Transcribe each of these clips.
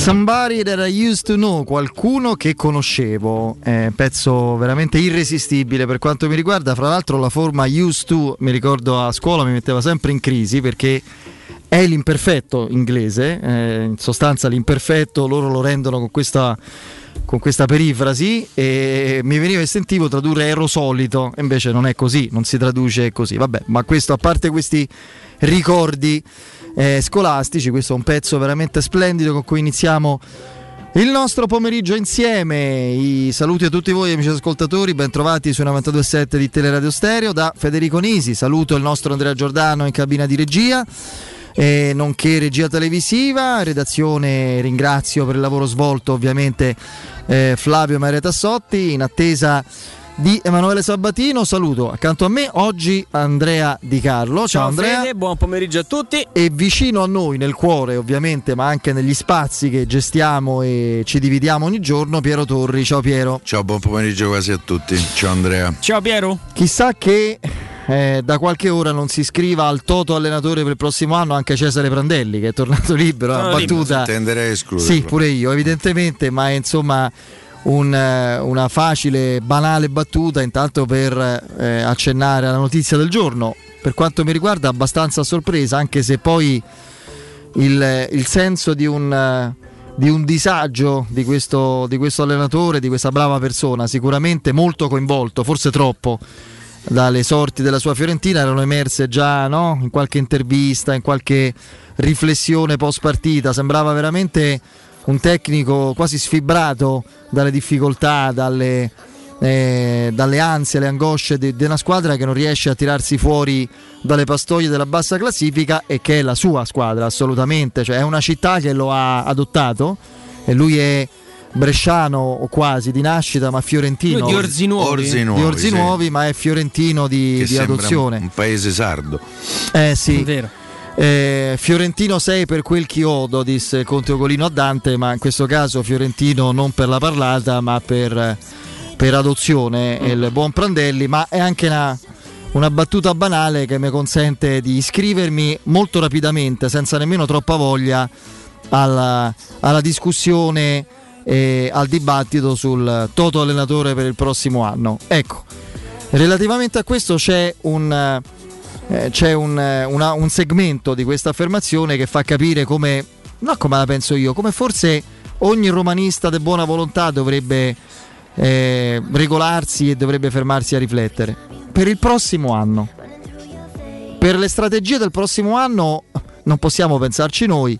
Somebody that I used to know, qualcuno che conoscevo, eh, pezzo veramente irresistibile per quanto mi riguarda, fra l'altro la forma used to, mi ricordo a scuola mi metteva sempre in crisi perché è l'imperfetto inglese, eh, in sostanza l'imperfetto loro lo rendono con questa, con questa perifrasi e mi veniva istintivo tradurre ero solito, invece non è così, non si traduce così, vabbè, ma questo a parte questi ricordi eh, scolastici. Questo è un pezzo veramente splendido con cui iniziamo il nostro pomeriggio insieme. I saluti a tutti voi amici ascoltatori, ben trovati su 92.7 di Teleradio Stereo da Federico Nisi. Saluto il nostro Andrea Giordano in cabina di regia. Eh, nonché regia televisiva, redazione ringrazio per il lavoro svolto ovviamente eh, Flavio Maria Tassotti in attesa di Emanuele Sabatino. Saluto accanto a me oggi Andrea Di Carlo. Ciao, Ciao Andrea. Fede, buon pomeriggio a tutti. E vicino a noi, nel cuore ovviamente, ma anche negli spazi che gestiamo e ci dividiamo ogni giorno, Piero Torri. Ciao Piero. Ciao, buon pomeriggio quasi a tutti. Ciao Andrea. Ciao Piero. Chissà che eh, da qualche ora non si iscriva al toto allenatore per il prossimo anno anche Cesare Prandelli che è tornato libero. Una battuta. Tenderei a escludere. Sì, pure io, evidentemente, ma insomma un, eh, una facile, banale battuta intanto per eh, accennare alla notizia del giorno. Per quanto mi riguarda abbastanza sorpresa, anche se poi il, il senso di un, di un disagio di questo, di questo allenatore, di questa brava persona, sicuramente molto coinvolto, forse troppo dalle sorti della sua Fiorentina erano emerse già no? in qualche intervista, in qualche riflessione post partita, sembrava veramente un tecnico quasi sfibrato dalle difficoltà, dalle, eh, dalle ansie, le angosce di una squadra che non riesce a tirarsi fuori dalle pastoie della bassa classifica e che è la sua squadra assolutamente, cioè è una città che lo ha adottato e lui è bresciano o quasi di nascita ma fiorentino. Di Orzinuovi, Orzinuovi, di Orzinuovi sì. ma è fiorentino di, di adozione. un paese sardo. Eh sì. È vero eh, Fiorentino 6 per quel chiodo, disse Conte Ogolino a Dante, ma in questo caso Fiorentino non per la parlata, ma per, per adozione, il buon Prandelli, ma è anche una, una battuta banale che mi consente di iscrivermi molto rapidamente, senza nemmeno troppa voglia, alla, alla discussione e al dibattito sul toto allenatore per il prossimo anno. Ecco, relativamente a questo c'è un eh, c'è un, eh, una, un, segmento di questa affermazione che fa capire come, non come la penso io, come forse ogni romanista di buona volontà dovrebbe eh, regolarsi e dovrebbe fermarsi a riflettere. Per il prossimo anno, per le strategie del prossimo anno non possiamo pensarci noi,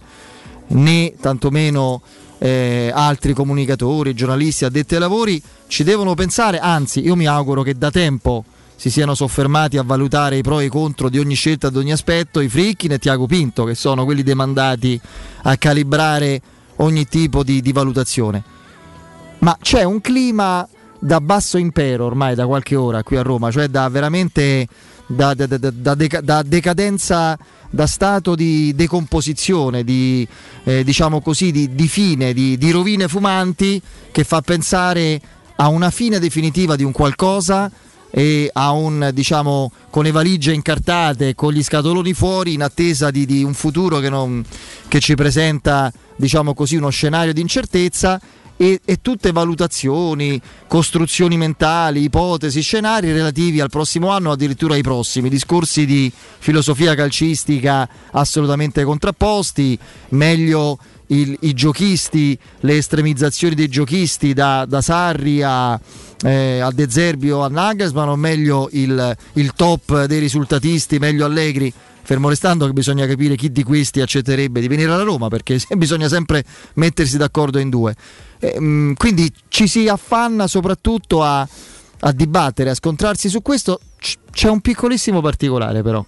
né tantomeno eh, altri comunicatori, giornalisti, addetti ai lavori, ci devono pensare, anzi io mi auguro che da tempo si siano soffermati a valutare i pro e i contro di ogni scelta, di ogni aspetto, i Frickin e Tiago Pinto, che sono quelli demandati a calibrare ogni tipo di, di valutazione. Ma c'è un clima da basso impero ormai da qualche ora qui a Roma, cioè da veramente da, da, da, da decadenza, da stato di decomposizione, di, eh, diciamo così, di, di fine, di, di rovine fumanti che fa pensare a una fine definitiva di un qualcosa e a un diciamo con le valigie incartate con gli scatoloni fuori in attesa di, di un futuro che, non, che, ci presenta diciamo così uno scenario di incertezza e, e, tutte valutazioni, costruzioni mentali, ipotesi, scenari relativi al prossimo anno, addirittura ai prossimi, discorsi di filosofia calcistica assolutamente contrapposti, meglio il, i giochisti, le estremizzazioni dei giochisti da, da Sarri a eh, a De Zerbi o a Nagelsmann o meglio il, il top dei risultatisti, meglio Allegri? fermo restando che bisogna capire chi di questi accetterebbe di venire alla Roma perché bisogna sempre mettersi d'accordo in due. E, mh, mm, quindi ci si affanna soprattutto a, a, dibattere, a scontrarsi su questo. C- c'è un piccolissimo particolare però.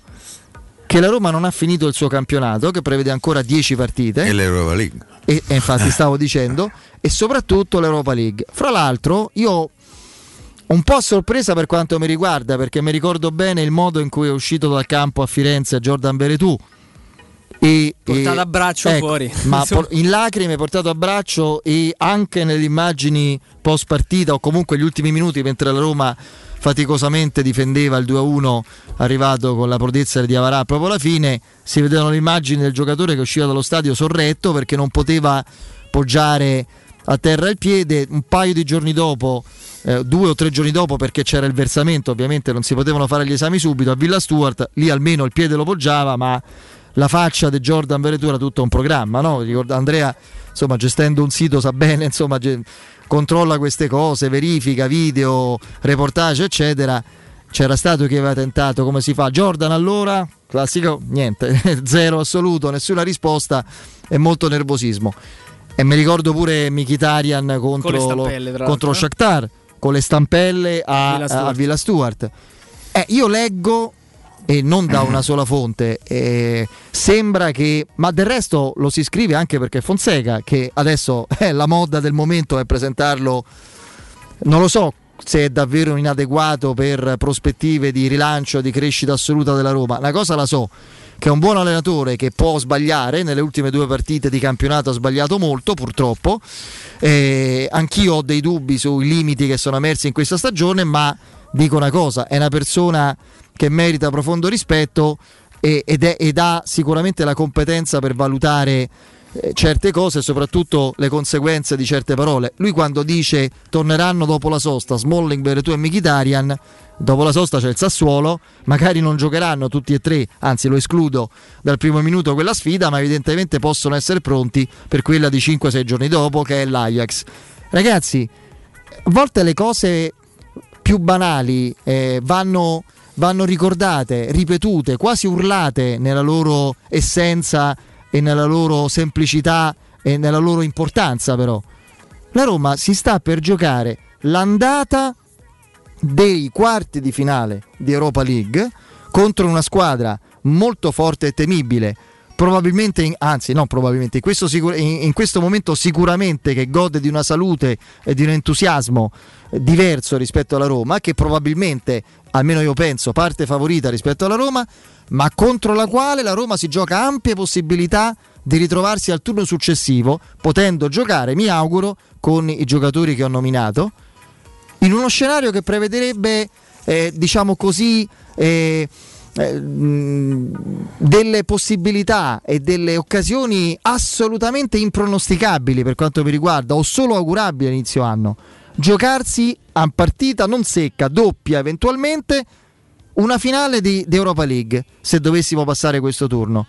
Che la Roma non ha finito il suo campionato, che prevede ancora 10 partite. E l'Europa League. E, e infatti stavo dicendo, e soprattutto l'Europa League. Fra l'altro, io un po' sorpresa per quanto mi riguarda, perché mi ricordo bene il modo in cui è uscito dal campo a Firenze Jordan Veretù. E, portato a braccio ecco, fuori ma in lacrime portato a braccio e anche nelle immagini post partita o comunque gli ultimi minuti mentre la Roma faticosamente difendeva il 2-1 arrivato con la prodezza di Avarà proprio alla fine. Si vedevano le immagini del giocatore che usciva dallo stadio sorretto perché non poteva poggiare a terra il piede, un paio di giorni dopo, eh, due o tre giorni dopo perché c'era il versamento, ovviamente non si potevano fare gli esami subito, a Villa Stuart lì almeno il piede lo poggiava, ma la faccia di Jordan Veretù era tutto un programma, no? Andrea, insomma, gestendo un sito sa bene, insomma, ge- controlla queste cose, verifica video, reportage, eccetera. C'era stato chi aveva tentato, come si fa? Jordan allora, classico, niente, zero assoluto, nessuna risposta e molto nervosismo. E mi ricordo pure Mikitarian contro, lo, contro lo Shakhtar, con le stampelle a, Villa Stuart. A Villa Stuart. Eh, io leggo e non da una sola fonte. Eh, sembra che, ma del resto lo si scrive anche perché Fonseca, che adesso è la moda del momento è presentarlo, non lo so se è davvero inadeguato per prospettive di rilancio, di crescita assoluta della Roma. Una cosa la so, che è un buon allenatore che può sbagliare, nelle ultime due partite di campionato ha sbagliato molto purtroppo, eh, anch'io ho dei dubbi sui limiti che sono emersi in questa stagione, ma dico una cosa, è una persona che merita profondo rispetto ed, è, ed ha sicuramente la competenza per valutare eh, certe cose e soprattutto le conseguenze di certe parole. Lui quando dice torneranno dopo la sosta Smalling, Beretù e Mkhitaryan, dopo la sosta c'è il Sassuolo, magari non giocheranno tutti e tre, anzi lo escludo dal primo minuto quella sfida, ma evidentemente possono essere pronti per quella di 5-6 giorni dopo che è l'Ajax. Ragazzi, a volte le cose più banali eh, vanno, vanno ricordate, ripetute, quasi urlate nella loro essenza e nella loro semplicità e nella loro importanza però. La Roma si sta per giocare l'andata dei quarti di finale di Europa League contro una squadra molto forte e temibile probabilmente, anzi no probabilmente, in questo, sicur- in, in questo, momento sicuramente che gode di una salute e di un entusiasmo diverso rispetto alla Roma, che probabilmente, almeno io penso, parte favorita rispetto alla Roma, ma contro la quale la Roma si gioca ampie possibilità di ritrovarsi al turno successivo, potendo giocare, mi auguro, con i giocatori che ho nominato, in uno scenario che prevederebbe, eh, diciamo così, eh, eh, delle possibilità e delle occasioni assolutamente impronosticabili per quanto mi riguarda o solo augurabili all'inizio anno. Giocarsi a partita non secca doppia eventualmente una finale di, di Europa League se dovessimo passare questo turno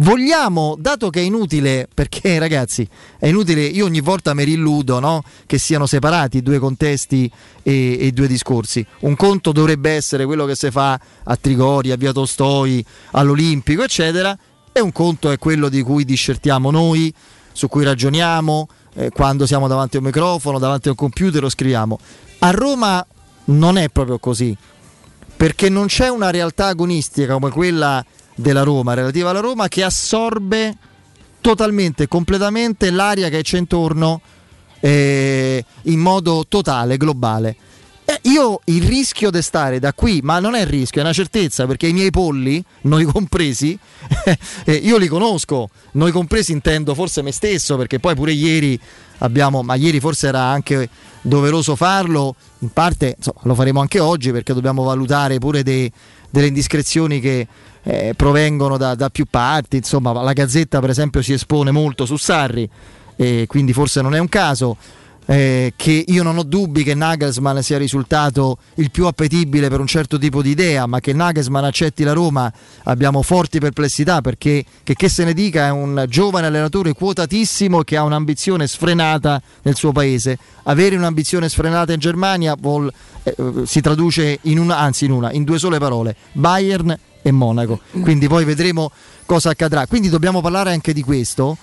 vogliamo, dato che è inutile, perché ragazzi, è inutile, io ogni volta mi rilludo no? che siano separati due contesti e, e, due discorsi. Un conto dovrebbe essere quello che si fa a Trigori, a Via Tostoi, all'Olimpico, eccetera, e un conto è quello di cui discertiamo noi, su cui ragioniamo, eh, quando siamo davanti a un microfono, davanti a un computer o scriviamo. A Roma non è proprio così, perché non c'è una realtà agonistica come quella della Roma, relativa alla Roma, che assorbe totalmente, completamente l'aria che c'è intorno eh, in modo totale, globale. Io il rischio di stare da qui, ma non è rischio, è una certezza perché i miei polli, noi compresi, eh, io li conosco, noi compresi intendo forse me stesso perché poi pure ieri abbiamo, ma ieri forse era anche doveroso farlo, in parte insomma, lo faremo anche oggi perché dobbiamo valutare pure dei, delle indiscrezioni che eh, provengono da, da, più parti, insomma la Gazzetta per esempio si espone molto su Sarri, eh, quindi forse non è un caso. Eh, che io non ho dubbi che Nagelsmann sia risultato il più appetibile per un certo tipo di idea, ma che Nagelsmann accetti la Roma abbiamo forti perplessità perché che, che se ne dica è un giovane allenatore quotatissimo che ha un'ambizione sfrenata nel suo paese. Avere un'ambizione sfrenata in Germania vuol, eh, si traduce in una, anzi in una, in due sole parole, Bayern e Monaco. Quindi poi vedremo cosa accadrà. Quindi dobbiamo parlare anche di questo,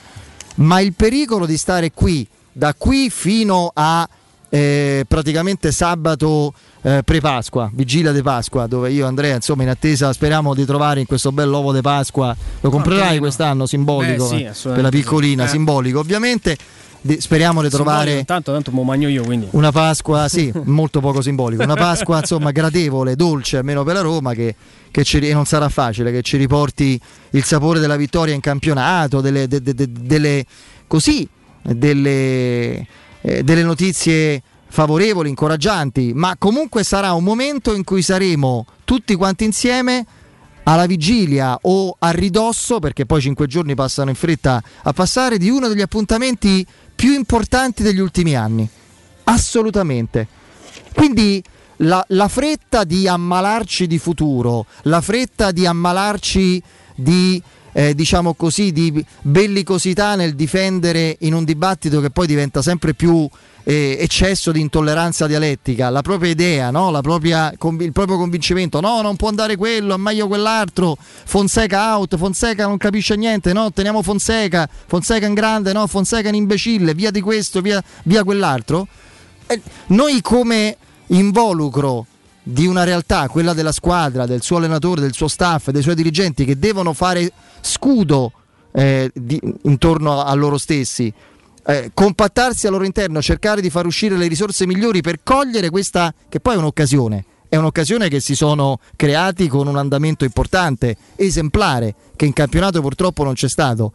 ma il pericolo di stare qui, da qui fino a eh, praticamente sabato eh, pre-Pasqua, vigilia di Pasqua, dove io e Andrea, insomma, in attesa speriamo di trovare in questo bel uovo di Pasqua, lo comprerai quest'anno simbolico Beh, sì, eh, per la piccolina, eh. simbolico ovviamente di, speriamo di trovare tanto, tanto io quindi. una Pasqua sì molto poco simbolico. Una Pasqua insomma gradevole dolce almeno per la Roma che, che ci, e non sarà facile che ci riporti il sapore della vittoria in campionato delle, de, de, de, delle così delle, eh, delle notizie favorevoli incoraggianti ma comunque sarà un momento in cui saremo tutti quanti insieme alla vigilia o a ridosso, perché poi cinque giorni passano in fretta a passare, di uno degli appuntamenti più importanti degli ultimi anni. Assolutamente. Quindi la, la, fretta di ammalarci di futuro, la fretta di ammalarci di, eh, diciamo così, di bellicosità nel difendere in un dibattito che poi diventa sempre più eh, eccesso di intolleranza dialettica, la propria idea, no? la propria, il proprio convincimento, no, non può andare quello, è meglio quell'altro, Fonseca out, Fonseca non capisce niente, no, teniamo Fonseca, Fonseca in grande, no, Fonseca in imbecille, via di questo, via, via quell'altro. Eh, noi come involucro di una realtà, quella della squadra, del suo allenatore, del suo staff, dei suoi dirigenti che devono fare scudo eh, di, intorno a loro stessi, eh, compattarsi al loro interno, cercare di far uscire le risorse migliori per cogliere questa che poi è un'occasione. È un'occasione che si sono creati con un andamento importante, esemplare, che in campionato purtroppo non c'è stato.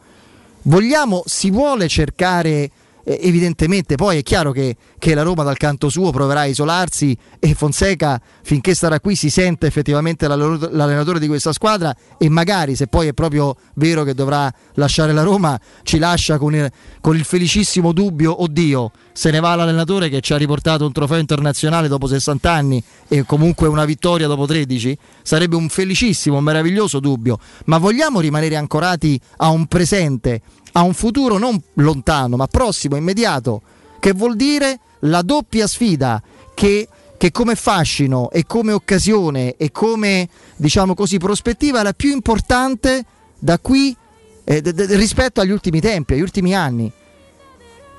Vogliamo, si vuole cercare eh, evidentemente poi è chiaro che, che, la Roma dal canto suo proverà a isolarsi e Fonseca finché sarà qui si sente effettivamente l'allenatore di questa squadra e magari se poi è proprio vero che dovrà lasciare la Roma ci lascia con il, con il felicissimo dubbio oddio se ne va l'allenatore che ci ha riportato un trofeo internazionale dopo 60 anni e comunque una vittoria dopo 13 sarebbe un felicissimo, un meraviglioso dubbio. Ma vogliamo rimanere ancorati a un presente a un futuro non lontano ma prossimo, immediato, che vuol dire la doppia sfida che, che come fascino e come occasione e come diciamo così prospettiva è la più importante da qui eh, d- d- rispetto agli ultimi tempi, agli ultimi anni.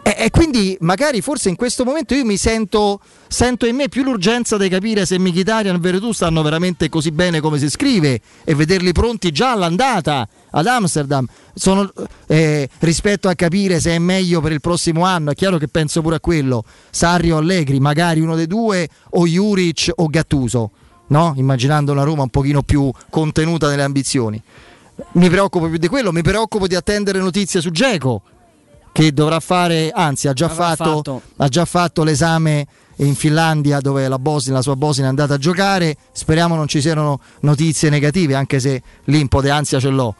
E, e, quindi magari forse in questo momento io mi sento, sento in me più l'urgenza di capire se Mkhitaryan e Veretù stanno veramente così bene come si scrive e vederli pronti già all'andata ad Amsterdam. Sono, eh, rispetto a capire se è meglio per il prossimo anno è chiaro che penso pure a quello. Sarri o Allegri magari uno dei due o Juric o Gattuso no? immaginando una Roma un pochino più contenuta nelle ambizioni. Mi preoccupo più di quello mi preoccupo di attendere notizie su Geco che dovrà fare, anzi ha già, fatto, fatto. ha già fatto l'esame in Finlandia dove la, Bosnia, la sua Bosnia è andata a giocare. Speriamo non ci siano notizie negative, anche se lì un po' di ansia ce l'ho.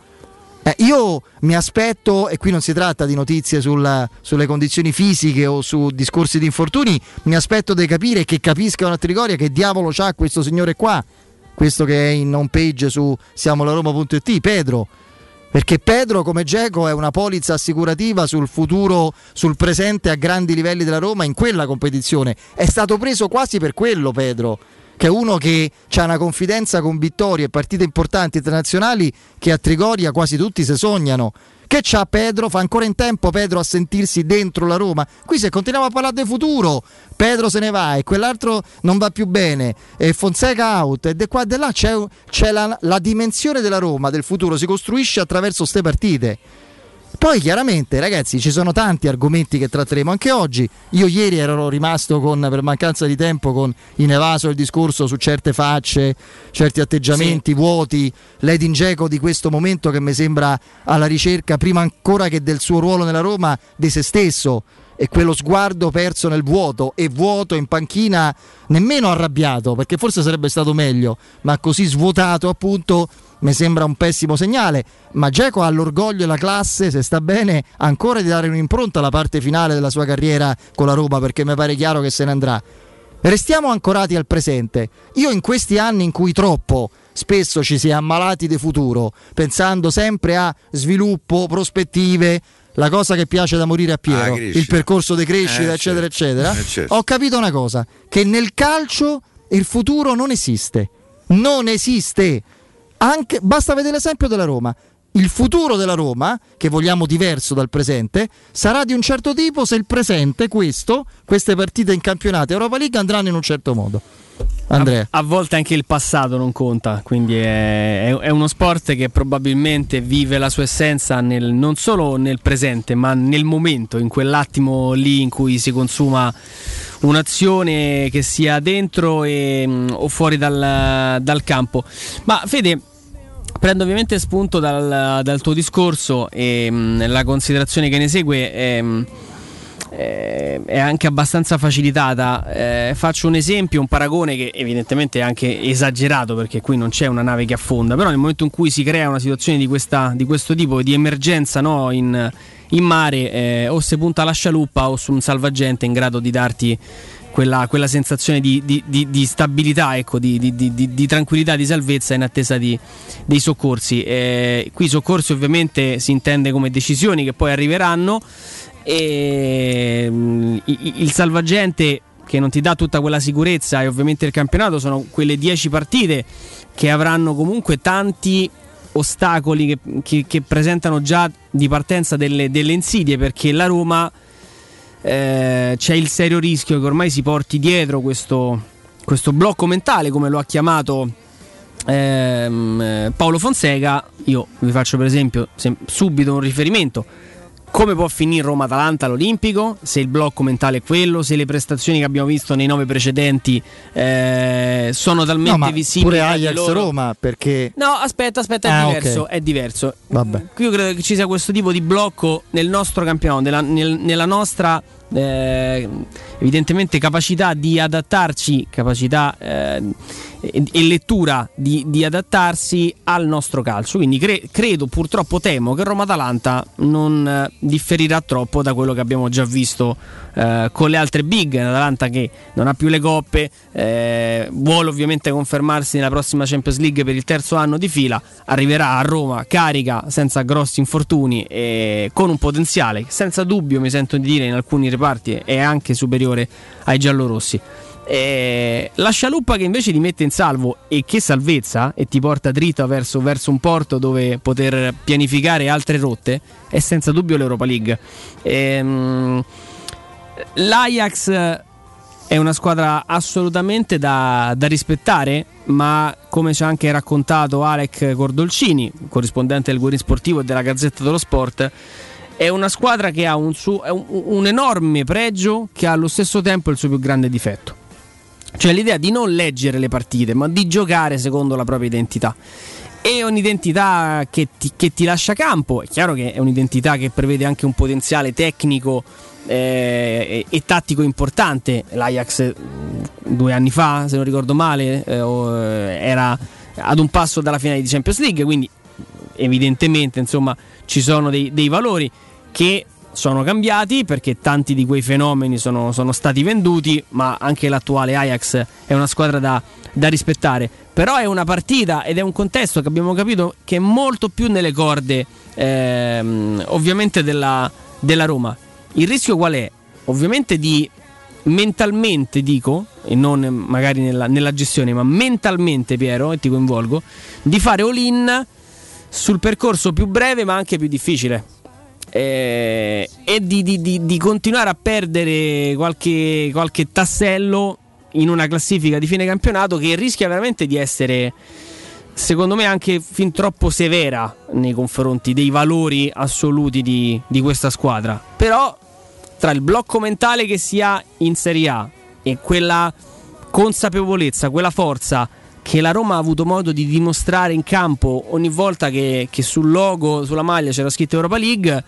Eh, io mi aspetto, e qui non si tratta di notizie sul, sulle condizioni fisiche o su discorsi di infortuni, mi aspetto di capire che capiscano a Trigoria che diavolo c'ha questo signore qua, questo che è in home page su siamolaroma.it, Pedro perché Pedro come Geco è una polizza assicurativa sul futuro, sul presente a grandi livelli della Roma in quella competizione. È stato preso quasi per quello Pedro, che è uno che ha una confidenza con vittorie e partite importanti internazionali che a Trigoria quasi tutti si sognano. Che c'ha Pedro? Fa ancora in tempo Pedro a sentirsi dentro la Roma? Qui se continuiamo a parlare del futuro, Pedro se ne va e quell'altro non va più bene, e Fonseca out, e di qua e di là c'è, c'è la, la dimensione della Roma, del futuro, si costruisce attraverso queste partite. Poi chiaramente ragazzi ci sono tanti argomenti che tratteremo anche oggi. Io ieri ero rimasto con, per mancanza di tempo con inevaso il discorso su certe facce, certi atteggiamenti sì. vuoti, l'Edin Geco di questo momento che mi sembra alla ricerca prima ancora che del suo ruolo nella Roma di se stesso e quello sguardo perso nel vuoto e vuoto in panchina nemmeno arrabbiato perché forse sarebbe stato meglio ma così svuotato appunto mi sembra un pessimo segnale, ma Geco ha l'orgoglio e la classe, se sta bene, ancora di dare un'impronta alla parte finale della sua carriera con la Roma, perché mi pare chiaro che se ne andrà. Restiamo ancorati al presente. Io in questi anni in cui troppo spesso ci si è ammalati di futuro, pensando sempre a sviluppo, prospettive, la cosa che piace da morire a Piero, ah, il percorso di crescita, eh, eccetera, eccetera, eh, certo. ho capito una cosa, che nel calcio il futuro non esiste. Non esiste anche, basta vedere l'esempio della Roma. Il futuro della Roma, che vogliamo diverso dal presente, sarà di un certo tipo se il presente, questo, queste partite in campionato Europa League andranno in un certo modo. Andrea. A, a, volte anche il passato non conta, quindi è, è, è, uno sport che probabilmente vive la sua essenza nel, non solo nel presente, ma nel momento, in quell'attimo lì in cui si consuma un'azione che sia dentro e, mm, o fuori dal, dal campo. Ma Fede, prendo ovviamente spunto dal, dal tuo discorso e mh, mm, la considerazione che ne segue è, mm, è, è anche abbastanza facilitata. Eh, faccio un esempio, un paragone che evidentemente è anche esagerato perché qui non c'è una nave che affonda, però nel momento in cui si crea una situazione di, questa, di questo tipo, di emergenza no, in, in mare eh, o se punta alla scialuppa o su un salvagente in grado di darti quella, quella sensazione di, di, di, di stabilità, ecco, di, tranquillità, di salvezza in attesa dei soccorsi. Eh, qui soccorsi ovviamente si intende come decisioni che poi arriveranno e mm, il salvagente che non ti dà tutta quella sicurezza e ovviamente il campionato sono quelle 10 partite che avranno comunque tanti ostacoli che, che, che presentano già di partenza delle, delle insidie perché la Roma eh, c'è il serio rischio che ormai si porti dietro questo, questo blocco mentale, come lo ha chiamato ehm, Paolo Fonseca. Io vi faccio per esempio subito un riferimento come può finire Roma-Atalanta all'Olimpico, se il blocco mentale è quello, se le prestazioni che abbiamo visto nei nove precedenti eh, sono talmente no, visibili. Pure Ajax-Roma perché... No, aspetta, aspetta, è ah, diverso, okay. è diverso. Vabbè. Io credo che ci sia questo tipo di blocco nel nostro campionato, nella, nel, nella nostra eh, evidentemente capacità di adattarci, capacità eh, e lettura di, di, adattarsi al nostro calcio. Quindi cre- credo, purtroppo temo che Roma-Atalanta non eh, differirà troppo da quello che abbiamo già visto eh, con le altre big. L'Atalanta che non ha più le coppe, eh, vuole ovviamente confermarsi nella prossima Champions League per il terzo anno di fila, arriverà a Roma carica, senza grossi infortuni e con un potenziale, senza dubbio mi sento di dire in alcuni reparti, è anche superiore ai giallorossi. Eh, la scialuppa che invece ti mette in salvo e che salvezza e ti porta dritto verso, verso, un porto dove poter pianificare altre rotte è senza dubbio l'Europa League. Eh, L'Ajax è una squadra assolutamente da, da, rispettare, ma come ci ha anche raccontato Alec Cordolcini, corrispondente del Guerin Sportivo e della Gazzetta dello Sport, è una squadra che ha un, suo, un, un enorme pregio che ha allo stesso tempo il suo più grande difetto. Cioè l'idea di non leggere le partite, ma di giocare secondo la propria identità. E un'identità che ti, che ti lascia campo, è chiaro che è un'identità che prevede anche un potenziale tecnico eh, e, e, tattico importante. L'Ajax due anni fa, se non ricordo male, eh, eh, era ad un passo dalla finale di Champions League, quindi evidentemente insomma, ci sono dei, dei valori che sono cambiati perché tanti di quei fenomeni sono, sono, stati venduti, ma anche l'attuale Ajax è una squadra da, da, rispettare. Però è una partita ed è un contesto che abbiamo capito che è molto più nelle corde ehm, ovviamente della, della Roma. Il rischio qual è? Ovviamente di mentalmente dico, e non magari nella, nella gestione, ma mentalmente Piero, e ti coinvolgo, di fare all-in sul percorso più breve ma anche più difficile eh, e di, di, di, di, continuare a perdere qualche, qualche tassello in una classifica di fine campionato che rischia veramente di essere secondo me anche fin troppo severa nei confronti dei valori assoluti di, di, questa squadra. Però tra il blocco mentale che si ha in Serie A e quella consapevolezza, quella forza che la Roma ha avuto modo di dimostrare in campo ogni volta che, che sul logo, sulla maglia c'era scritto Europa League,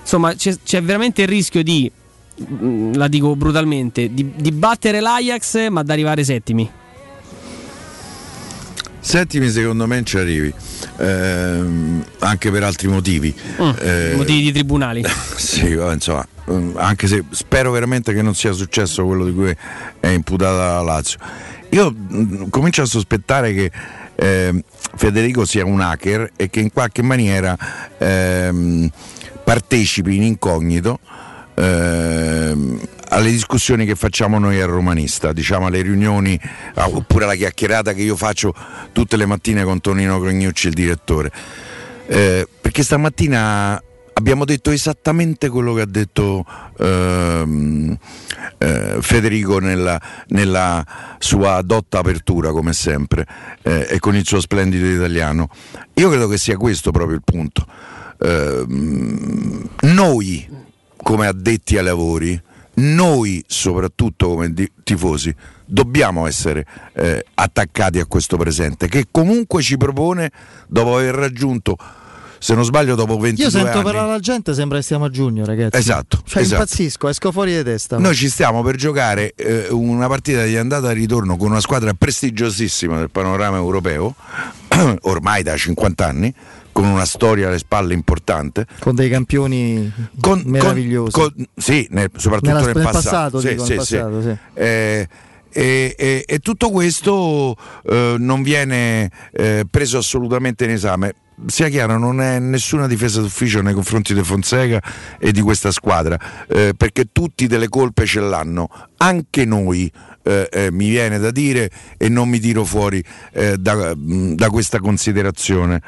insomma c'è, c'è veramente il rischio di, mm, la dico brutalmente, di, di battere l'Ajax ma ad arrivare settimi. Settimi secondo me ci arrivi, ehm, anche per altri motivi. Mm, eh, motivi di tribunali. sì, insomma, mm, anche se spero veramente che non sia successo quello di cui è imputata la Lazio io mh, comincio a sospettare che eh, Federico sia un hacker e che in qualche maniera ehm, partecipi in incognito ehm, alle discussioni che facciamo noi al romanista, diciamo alle riunioni oppure alla chiacchierata che io faccio tutte le mattine con Tonino Crognucci, il direttore. Eh, perché stamattina abbiamo detto esattamente quello che ha detto ehm, eh, Federico nella, nella, sua dotta apertura, come sempre, eh, e con il suo splendido italiano. Io credo che sia questo proprio il punto. Eh, noi, come addetti ai lavori, noi soprattutto come tifosi, dobbiamo essere eh, attaccati a questo presente, che comunque ci propone, dopo aver raggiunto se non sbaglio dopo 22 Io sento anni. parlare alla gente sembra che stiamo a giugno, ragazzi. Esatto. Cioè esatto. impazzisco, esco fuori di testa. Noi ci stiamo per giocare eh, una partita di andata e ritorno con una squadra prestigiosissima del panorama europeo, ormai da 50 anni, con una storia alle spalle importante. Con dei campioni con, meravigliosi. Con, con, sì, nel, soprattutto Nella, nel, nel passato. passato, sì, dico, sì, passato sì. Eh, e, e, e, tutto questo eh, non viene eh, preso assolutamente in esame. Sia chiaro, non è nessuna difesa d'ufficio nei confronti di Fonseca e di questa squadra, eh, perché tutti delle colpe ce l'hanno, anche noi. Eh, eh, mi viene da dire e non mi tiro fuori eh, da, da questa considerazione.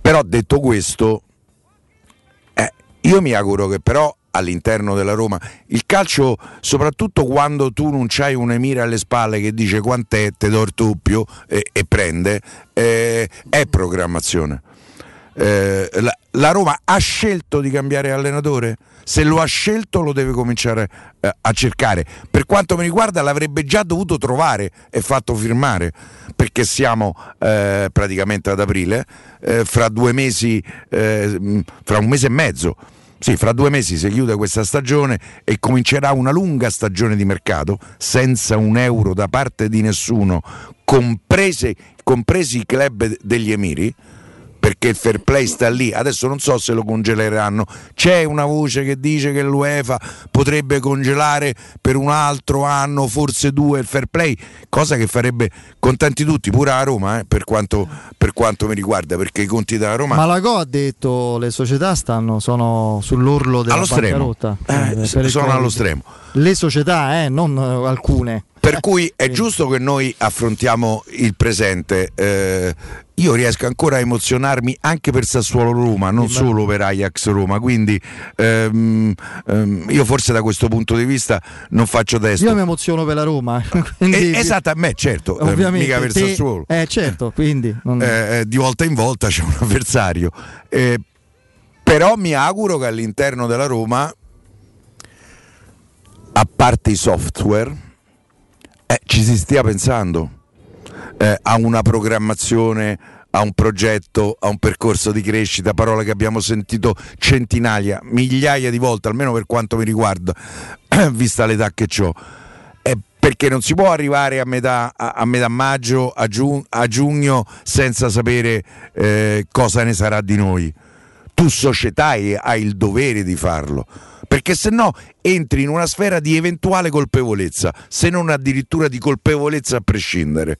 Però detto questo, io mi auguro che però all'interno della Roma. Il calcio, soprattutto quando tu non c'hai un emire alle spalle che dice quant'è, te do il doppio e, e prende, eh, è programmazione. Eh, la, la, Roma ha scelto di cambiare allenatore? Se lo ha scelto lo deve cominciare eh, a cercare. Per quanto mi riguarda l'avrebbe già dovuto trovare e fatto firmare, perché siamo eh, praticamente ad aprile, eh, fra due mesi, eh, fra un mese e mezzo sì, fra due mesi si chiude questa stagione e comincerà una lunga stagione di mercato senza un euro da parte di nessuno, comprese, compresi i club degli Emiri perché il fair play sta lì. Adesso non so se lo congeleranno. C'è una voce che dice che l'UEFA potrebbe congelare per un altro anno, forse due, il fair play, cosa che farebbe contenti tutti, pure a Roma, eh, per, quanto, per, quanto, mi riguarda, perché i conti della Roma. Ma la Go ha detto le società stanno, sono sull'orlo della bancarotta. Eh, eh, sono allo stremo. Le società, eh, non alcune. Per cui è giusto che noi affrontiamo il presente. Eh, io riesco ancora a emozionarmi anche per Sassuolo Roma, non solo per Ajax Roma, quindi ehm, ehm, io forse da questo punto di vista non faccio testo. Io mi emoziono per la Roma. quindi, eh, esatto, a me certo, eh, ovviamente, mica per te, Sassuolo. Eh certo, quindi... Non... Eh, eh, di volta in volta c'è un avversario. Eh, però mi auguro che all'interno della Roma, a parte i software, ci si stia pensando eh, a una programmazione, a un progetto, a un percorso di crescita, parole che abbiamo sentito centinaia, migliaia di volte, almeno per quanto mi riguarda, vista l'età che ho. Eh, perché non si può arrivare a metà, a, a metà maggio, a, giugno, a giugno senza sapere eh, cosa ne sarà di noi. Tu società hai il dovere di farlo perché se no entri in una sfera di eventuale colpevolezza, se non addirittura di colpevolezza a prescindere.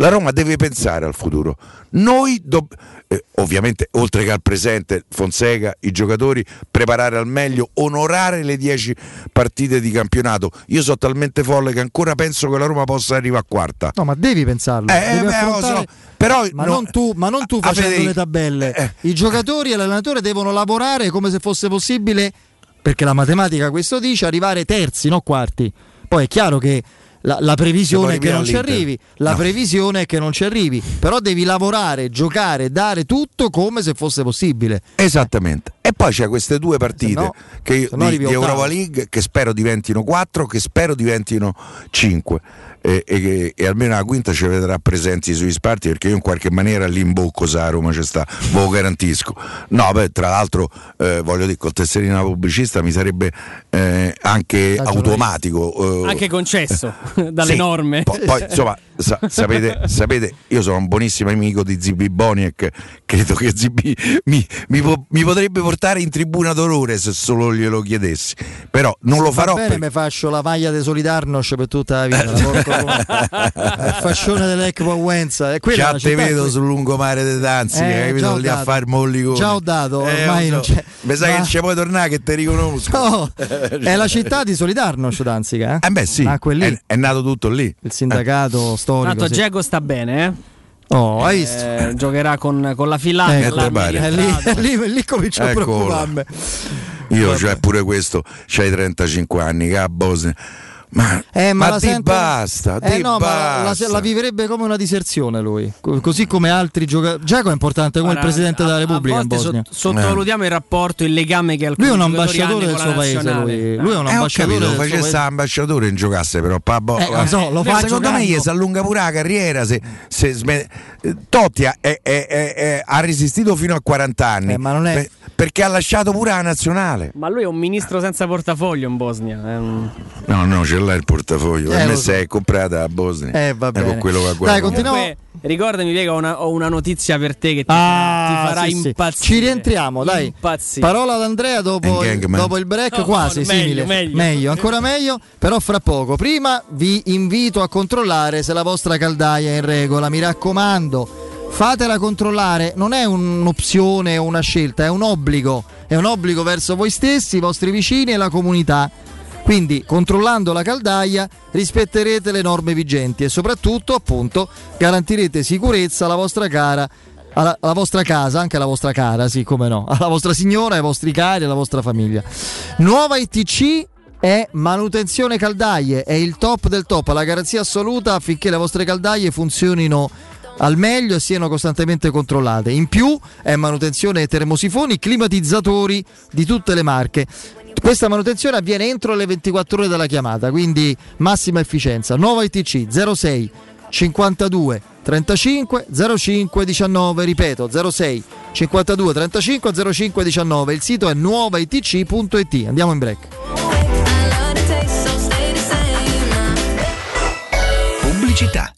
La Roma deve pensare al futuro. Noi, do- eh, ovviamente, oltre che al presente, Fonseca, i giocatori, preparare al meglio, onorare le 10 partite di campionato. Io sono talmente folle che ancora penso che la Roma possa arrivare a quarta. No, ma devi pensarlo. Eh, devi beh, so. Però, ma, no, non tu, ma non tu facendo le tabelle. Eh, I giocatori e l'allenatore devono lavorare come se fosse possibile, perché la matematica questo dice, arrivare terzi, non quarti. Poi è chiaro che la, la previsione è che non ci arrivi, la no. previsione è che non ci arrivi, però devi lavorare, giocare, dare tutto come se fosse possibile. Esattamente. E poi c'è queste due partite no, che, di, di Europa League che spero diventino quattro, che spero diventino cinque e, e, e, almeno la quinta ci vedrà presenti sui sparti perché io in qualche maniera l'imbocco sa a Roma ci sta, ve lo garantisco. No, beh, tra l'altro eh, voglio dire, col tesserino pubblicista mi sarebbe eh, anche automatico. Eh, anche concesso dalle sì, norme. Po- poi insomma, sa- sapete, sapete, io sono un buonissimo amico di Zibi Boniek, credo che Zibi mi, mi, po- mi, potrebbe portare in tribuna d'onore se solo glielo chiedessi, però non lo farò. Va bene, per... mi faccio la maglia di Solidarnosc per tutta la vita. il fascione dell'Ecpo Wenza. Già te vedo sul lungomare dei Danzi, eh, capito? Lì a fare molliconi. Già ho dato, eh, ormai non c'è. Mi sa Ma... che ci puoi tornare che ti riconosco. No, è la città di Solidarnosc Danzica. Eh? eh beh sì, è, è, nato tutto lì. Il sindacato storico. Tanto sì. Diego sta bene, eh? Oh, hai visto? Eh, giocherà con, con la filata. Eh, è lì, lì, lì comincia a preoccuparmi. Io, cioè, pure questo, c'hai 35 anni, che a Bosnia ma, eh, ma, ma ti sento... basta, eh, no, basta. La, la, vivrebbe come una diserzione lui, così come altri giocatori. Giacomo è importante come Guarda, il presidente a, della Repubblica in Bosnia. So, sottovalutiamo eh. il rapporto, il legame che alcuni Lui è un ambasciatore del suo paese. Lui. lui. è un ambasciatore. Eh, ho capito, facesse ambasciatore in giocasse, però Pabbo, eh, so, lo fa secondo me gli si allunga pure la carriera. Se, se sm... Totti ha, è, è, ha, resistito fino a 40 anni. Eh, ma non è perché ha lasciato pure la nazionale. Ma lui è un ministro senza portafoglio in Bosnia. Un... No, no, ce l'ha il portafoglio. Eh, per me so. si è comprata a Bosnia. Eh, va bene. Con quello che Dai, continuiamo. Ricordami, ho una, ho una notizia per te che ti, Ah, ti farà sì, sì. impazzire. Ci rientriamo, dai. Impazzire. Parola ad Andrea dopo, Gangman. dopo il break, No, quasi no, meglio, simile. meglio. ancora meglio, però fra poco. Prima vi invito a controllare se la vostra caldaia è in regola, mi raccomando. Fatela controllare, non è un'opzione o una scelta, è un obbligo. È un obbligo verso voi stessi, i vostri vicini e la comunità. Quindi controllando la caldaia rispetterete le norme vigenti e soprattutto appunto garantirete sicurezza alla vostra cara alla, alla vostra casa, anche alla vostra cara, sì, come no, alla vostra signora, ai vostri cari, alla vostra famiglia. Nuova ITC è manutenzione caldaie, è il top del top, la garanzia assoluta affinché le vostre caldaie funzionino al meglio e siano costantemente controllate. In più è manutenzione termosifoni, climatizzatori di tutte le marche. Questa manutenzione avviene entro le 24 ore dalla chiamata, quindi massima efficienza. Nuova ITC 06 52 35 05 19, ripeto 06 52 35 05 19. Il sito è nuovaitc.it. Andiamo in break. Pubblicità.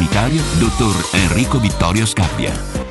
dottor Enrico Vittorio Scappia.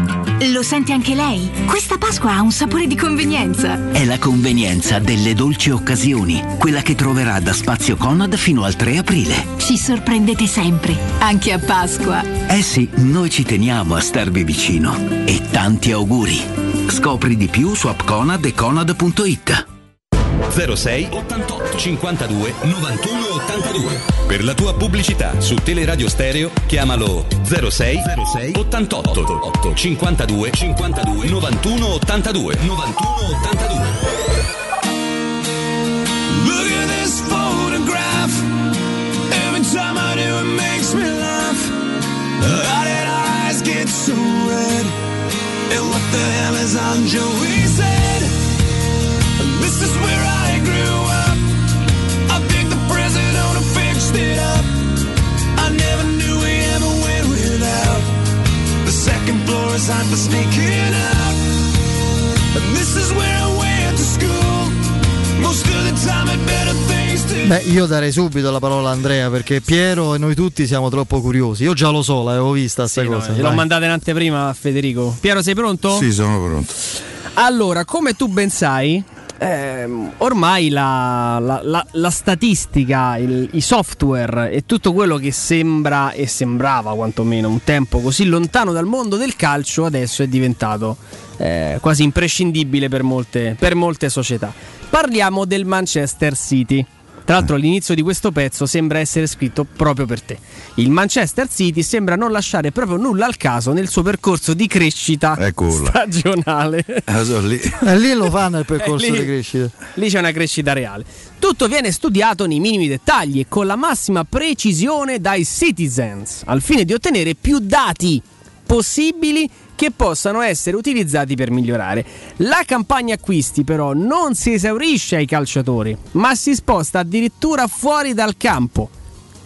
Lo sente anche lei? Questa Pasqua ha un sapore di convenienza. È la convenienza delle dolci occasioni, quella che troverà da Spazio Conad fino al 3 aprile. Ci sorprendete sempre, anche a Pasqua. Eh sì, noi ci teniamo a starvi vicino. E tanti auguri. Scopri di più su appconad e conad.it. 06 88 52 91 82. Per la tua pubblicità su Teleradio Stereo chiamalo 06 06 88 52 52 91 82 91 82. Look at this photograph. Every time I do, it makes me laugh. How did eyes get so red? And what the hell is on Joey's head? Beh, io darei subito la parola a Andrea perché Piero e noi tutti siamo troppo curiosi. Io già lo so, l'avevo vista questa sì, cosa. No, l'ho mandata in anteprima a Federico. Piero, sei pronto? Sì, sono pronto. Allora, come tu ben sai, ehm, ormai la, la- la- la statistica, il- i software e tutto quello che sembra e sembrava quantomeno un tempo così lontano dal mondo del calcio adesso è diventato eh, quasi imprescindibile per molte, per molte società. Parliamo del Manchester City. Tra l'altro all'inizio di questo pezzo sembra essere scritto proprio per te. Il Manchester City sembra non lasciare proprio nulla al caso nel suo percorso di crescita Eccola. stagionale. Ah, sono lì. E lì lo fanno il percorso Eh, lì- di crescita. Lì c'è una crescita reale. Tutto viene studiato nei minimi dettagli e con la massima precisione dai citizens, al fine di ottenere più dati possibili che possano essere utilizzati per migliorare. La campagna acquisti però non si esaurisce ai calciatori, ma si sposta addirittura fuori dal campo.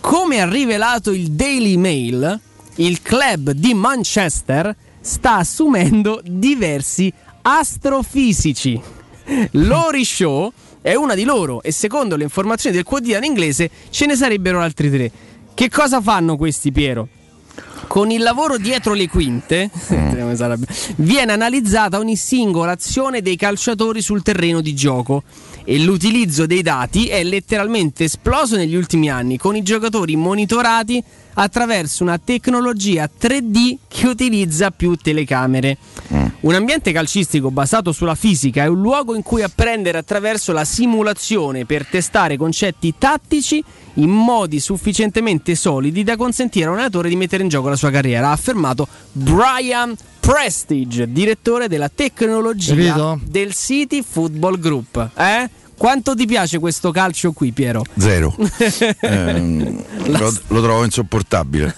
Come ha rivelato il Daily Mail, il club di Manchester sta assumendo diversi astrofisici. Lori Show è una di loro e secondo le informazioni del quotidiano inglese ce ne sarebbero altri tre. Che cosa fanno questi Piero? Con il lavoro dietro le quinte viene analizzata ogni singola azione dei calciatori sul terreno di gioco. E l'utilizzo dei dati è letteralmente esploso negli ultimi anni con i giocatori monitorati attraverso una tecnologia 3D che utilizza più telecamere. Un ambiente calcistico basato sulla fisica è un luogo in cui apprendere attraverso la simulazione per testare concetti tattici in modi sufficientemente solidi da consentire a un allenatore di mettere in gioco la sua carriera, ha affermato Brian Prestige, direttore della tecnologia Capito? del City Football Group. Eh? Quanto ti piace questo calcio qui, Piero? Zero. Ehm, lo, lo trovo insopportabile.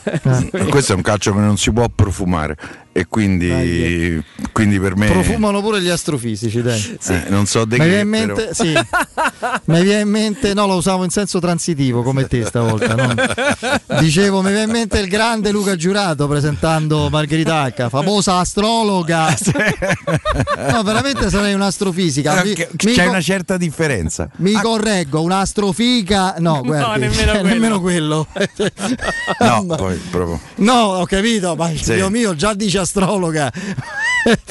Questo è un calcio che non si può profumare e quindi, quindi per me Profumano pure gli astrofisici, dai. eh, non so di Mi che, viene in mente, però- sì. mi viene in mente, no, lo usavo in senso transitivo come te stavolta. no? Dicevo, mi viene in mente il grande Luca Giurato presentando Margherita H, famosa astrologa. No, veramente sarei un'astrofisica. Mi, Perché mi c'è co- una certa differenza. mi correggo, un'astrofica. No, guardi, nemmeno cioè, quello. nemmeno quello. No, poi proprio. No, ho capito, ma il Sì. Dio mio già dice astrologa.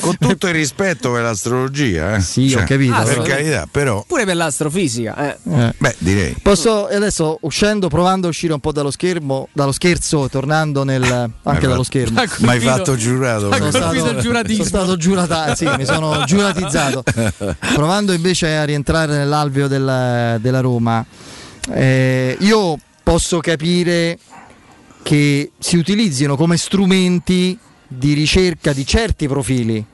Con tutto il rispetto per l'astrologia, eh. Sì, ho capito, Per carità, però. Pure per l'astrofisica. eh. Eh. Beh, direi. Posso adesso uscendo, provando a uscire un po' dallo schermo, dallo scherzo, tornando nel, anche fatto- dallo schermo. Ma hai fatto giurato. Sono stato, sono stato giurata, sì, mi sono giuratizzato. Provando invece a rientrare nell'alveo della, della Roma, eh, io posso capire che si utilizzino come strumenti di ricerca di certi profili,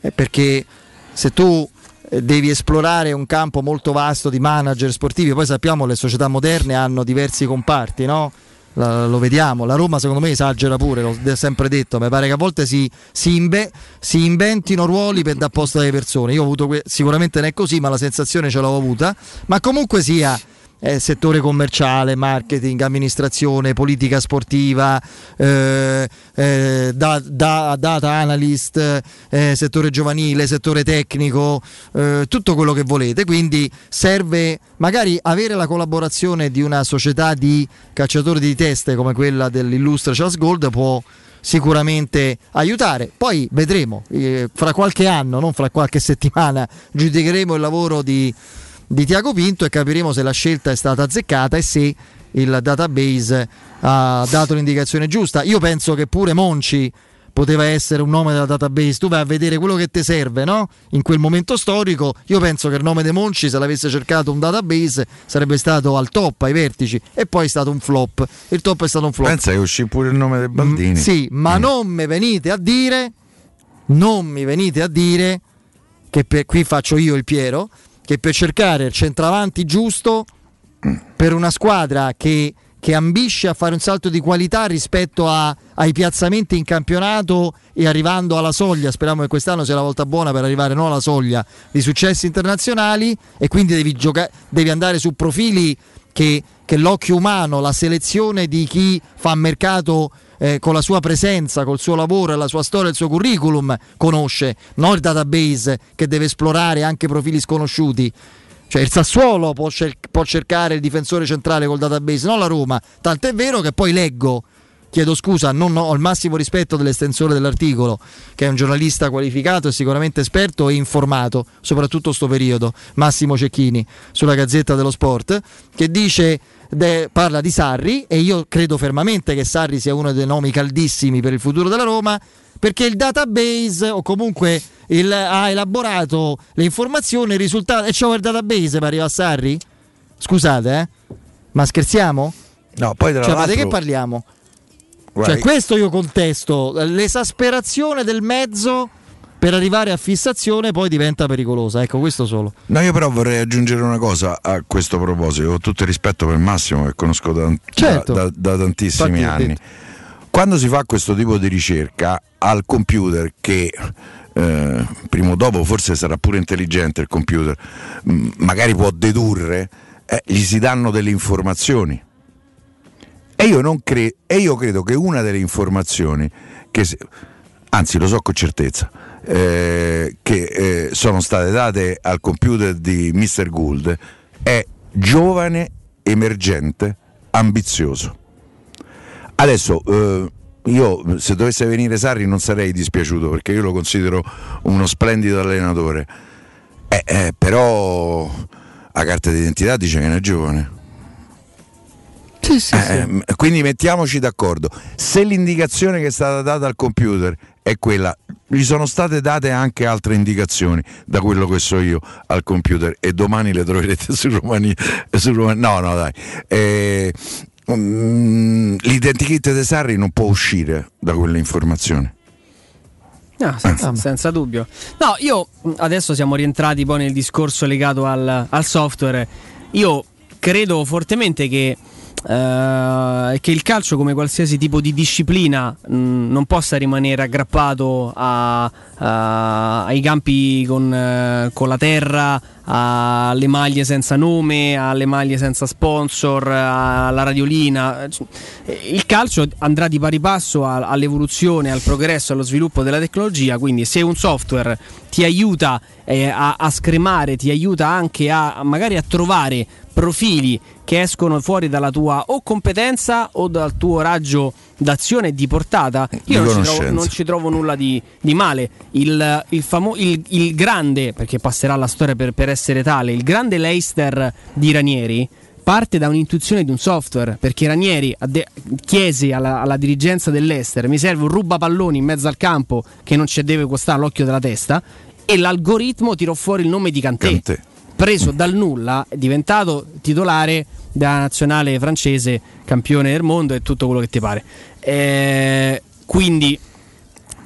eh, perché se tu eh, devi esplorare un campo molto vasto di manager sportivi, poi sappiamo le società moderne hanno diversi comparti, no? La- lo vediamo, la Roma secondo me esagera pure, l'ho sempre detto, mi pare che a volte si, si, inve- si inventino ruoli per dar posto alle persone, io ho avuto que- sicuramente non è così, ma la sensazione ce l'ho avuta, ma comunque sia eh, settore commerciale, marketing, amministrazione, politica sportiva, eh, eh, da- da- data analyst, eh, settore giovanile, settore tecnico, eh, tutto quello che volete. Quindi serve magari avere la collaborazione di una società di calciatori di teste come quella dell'illustre Charles Gold può sicuramente aiutare. Poi vedremo, eh, fra qualche anno, non fra qualche settimana, giudicheremo il lavoro di, di Tiago Pinto e capiremo se la scelta è stata azzeccata e se il database ha dato l'indicazione giusta. Io penso che pure Monci poteva essere un nome della database, tu vai a vedere quello che ti serve no? in quel momento storico. Io penso che il nome di Monci, se l'avesse cercato un database, sarebbe stato al top, ai vertici, e poi è stato un flop. Il top è stato un flop. Pensa che uscì pure il nome del Baldini. Mm, sì, ma non mi venite a dire, non mi venite a dire che per- qui faccio io il Piero, che per cercare il centravanti giusto per una squadra che, che ambisce a fare un salto di qualità rispetto a- ai piazzamenti in campionato e arrivando alla soglia, speriamo che quest'anno sia la volta buona per arrivare non alla soglia di successi internazionali e quindi devi, gioca- devi andare su profili che, che l'occhio umano, la selezione di chi fa mercato eh, con la sua presenza, col suo lavoro, la sua storia, il suo curriculum conosce, non il database che deve esplorare anche profili sconosciuti. Cioè il Sassuolo può, cer- può cercare il difensore centrale col database, non la Roma. Tant'è vero che poi leggo chiedo scusa, non ho il massimo rispetto dell'estensore dell'articolo, che è un giornalista qualificato e sicuramente esperto e informato, soprattutto sto periodo, Massimo Cecchini, sulla Gazzetta dello Sport, che dice de- parla di Sarri e io credo fermamente che Sarri sia uno dei nomi caldissimi per il futuro della Roma, perché il database o comunque il- ha elaborato le informazioni, il risultato e c'ho il database per arrivare a Sarri? Scusate, eh? Ma scherziamo? No, poi tra Cioè, ma di l'altro- che parliamo? Guarda, Cioè, questo io contesto, l'esasperazione del mezzo per arrivare a fissazione poi diventa pericolosa. Ecco, questo solo. No, io però vorrei aggiungere una cosa a questo proposito, con tutto il rispetto per Massimo che conosco da, Certo. da- da- da tantissimi Infatti, anni. Quando si fa questo tipo di ricerca al computer che eh, prima o dopo forse sarà pure intelligente il computer, m- magari può dedurre, eh, gli si danno delle informazioni. E io, non cre- e io credo che una delle informazioni, che se- anzi lo so con certezza, eh, che eh, sono state date al computer di Mr. Gould è giovane, emergente, ambizioso. Adesso eh, io se dovesse venire Sarri non sarei dispiaciuto perché io lo considero uno splendido allenatore. Eh, eh, però la carta d'identità dice che non è giovane. Eh, m- quindi mettiamoci d'accordo. Se l'indicazione che è stata data al computer è quella, gli sono state date anche altre indicazioni da quello che so io al computer e domani le troverete su Romani. Su Romani no, no, dai. Eh, mm, l'identikit di Sarri non può uscire da quelle informazioni. No, senza, senza dubbio. No, io mh, adesso siamo rientrati poi nel discorso legato al, al software. Io credo fortemente che, eh, che il calcio, come qualsiasi tipo di disciplina, mh, non possa rimanere aggrappato a- a- ai campi con, eh, con la terra, alle maglie senza nome, alle maglie senza sponsor, alla radiolina. Il calcio andrà di pari passo all'evoluzione, al progresso, allo sviluppo della tecnologia, quindi se un software ti aiuta eh, a, a scremare, ti aiuta anche a magari a trovare profili che escono fuori dalla tua o competenza o dal tuo raggio d'azione e di portata, io non ci, trovo, non ci trovo nulla di, di male. Il, il, famo- il- il grande, perché passerà alla storia per, per essere tale, il grande Leicester di Ranieri parte da un'intuizione di un software perché Ranieri adde- chiese alla, alla dirigenza dell'Ester mi serve un rubapalloni in mezzo al campo che non ci deve costare l'occhio della testa e l'algoritmo tirò fuori il nome di Kanté, preso dal nulla è diventato titolare della nazionale francese campione del mondo e tutto quello che ti pare Eh, quindi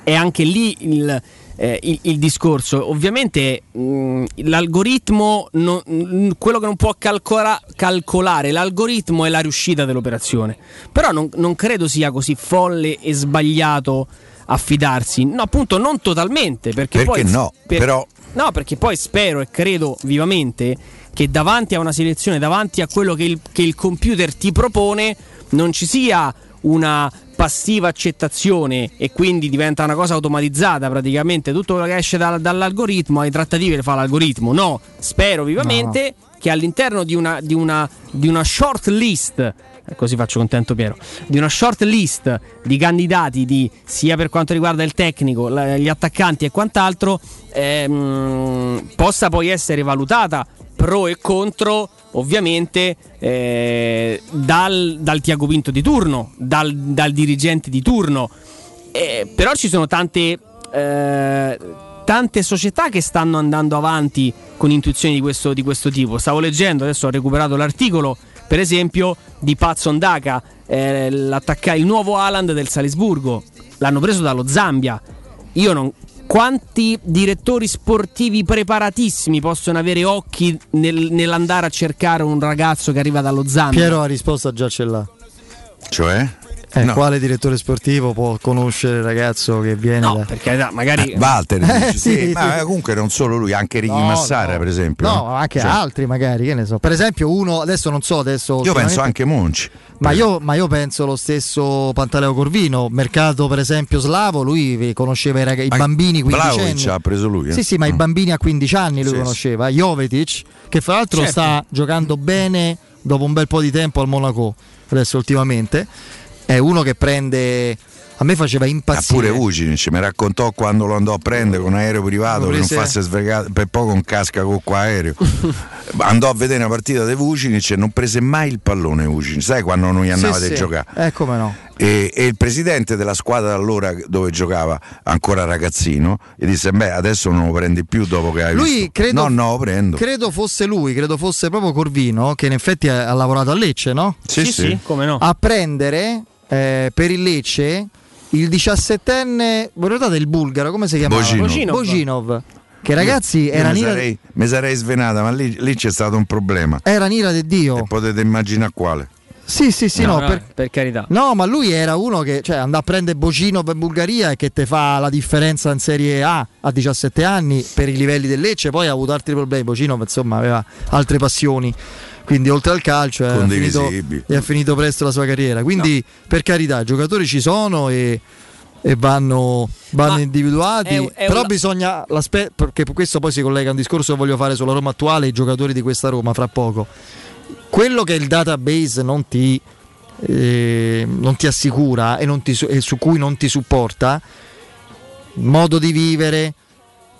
è anche lì il, eh, il- il discorso. Ovviamente mh, l'algoritmo, non- mh, quello che non può calcola- calcolare l'algoritmo è la riuscita dell'operazione. Però non, non credo sia così folle e sbagliato affidarsi. No, appunto, non totalmente. Perché, Perché poi, no? Però- No, perché poi spero e credo vivamente che davanti a una selezione, davanti a quello che il, che il computer ti propone, non ci sia una passiva accettazione e quindi diventa una cosa automatizzata praticamente. Tutto quello che esce dal- dall'algoritmo le trattative le fa l'algoritmo. No spero vivamente che all'interno di una, di una, di una short list così faccio contento Piero di una short list di candidati di, sia per quanto riguarda il tecnico la- gli attaccanti e quant'altro ehm, possa poi essere valutata pro e contro ovviamente eh, dal, dal Tiago Pinto di turno, dal, dal dirigente di turno. Eh, però ci sono tante, eh, tante società che stanno andando avanti con intuizioni di questo, di questo tipo. Stavo leggendo, adesso ho recuperato l'articolo, per esempio, di Patson Daka, eh, l'attacca- il nuovo Haaland del Salisburgo. L'hanno preso dallo Zambia. Io non. Quanti direttori sportivi preparatissimi possono avere occhi nel- nell'andare a cercare un ragazzo che arriva dallo Zambia? Piero la risposta già ce l'ha. Cioè? Eh, Quale direttore sportivo può conoscere il ragazzo che viene No, da... per carità, magari. Eh, Walter, Eh, sì, sì, sì. ma comunque non solo lui, anche Ricky No, Massara, no. per esempio. No, anche Cioè, altri magari, che ne so. Per esempio uno, adesso non so, adesso... Io penso anche Monci. Ma io, ma io penso lo stesso Pantaleo Corvino, mercato per esempio slavo, lui conosceva i, raga- i bambini Vlahovic quindicenni. ha preso lui. eh? Sì, sì, ma i bambini a 15 anni lui sì. conosceva. Jovetic, che fra l'altro Certo. sta giocando bene dopo un bel po' di tempo al Monaco, adesso ultimamente, è uno che prende... A me faceva Ah, impazzire. pure Vucinic mi raccontò quando lo andò a prendere con aereo privato per non farsi sfregare per poco un casca con qua aereo andò a vedere una partita di Vucinic e non prese mai il pallone Vucinic sai quando non gli Sì, andava sì. di giocare Eh, come no. e, e il presidente della squadra da allora dove giocava ancora ragazzino gli disse beh adesso non lo prendi più dopo che hai Lui visto credo, no no lo prendo credo fosse lui, credo fosse proprio Corvino, che in effetti ha, ha lavorato a Lecce, no? sì sì, come no? a prendere eh, per il Lecce il 17enne, voi ricordate il bulgaro, come si chiamava? Boginov. Boginov. Boginov, che ragazzi Io era mi nira, sarei, mi sarei svenata ma lì, lì c'è stato un problema era nira di Dio. e potete immaginare quale Sì, sì, sì, no, no, per- per carità. no, ma lui era uno che cioè, andava a prendere Boginov in Bulgaria e che te fa la differenza in Serie A a 17 anni per i livelli del Lecce, poi ha avuto altri problemi. Boginov insomma aveva altre passioni. Quindi oltre al calcio eh, ha finito, e ha finito presto la sua carriera. Quindi per carità, i giocatori ci sono e, e vanno, vanno individuati. è- è però una- bisogna, perché questo poi si collega a un discorso che voglio fare sulla Roma attuale e i giocatori di questa Roma fra poco. Quello che il database non ti, eh, non ti assicura e, non ti e su cui non ti supporta, modo di vivere,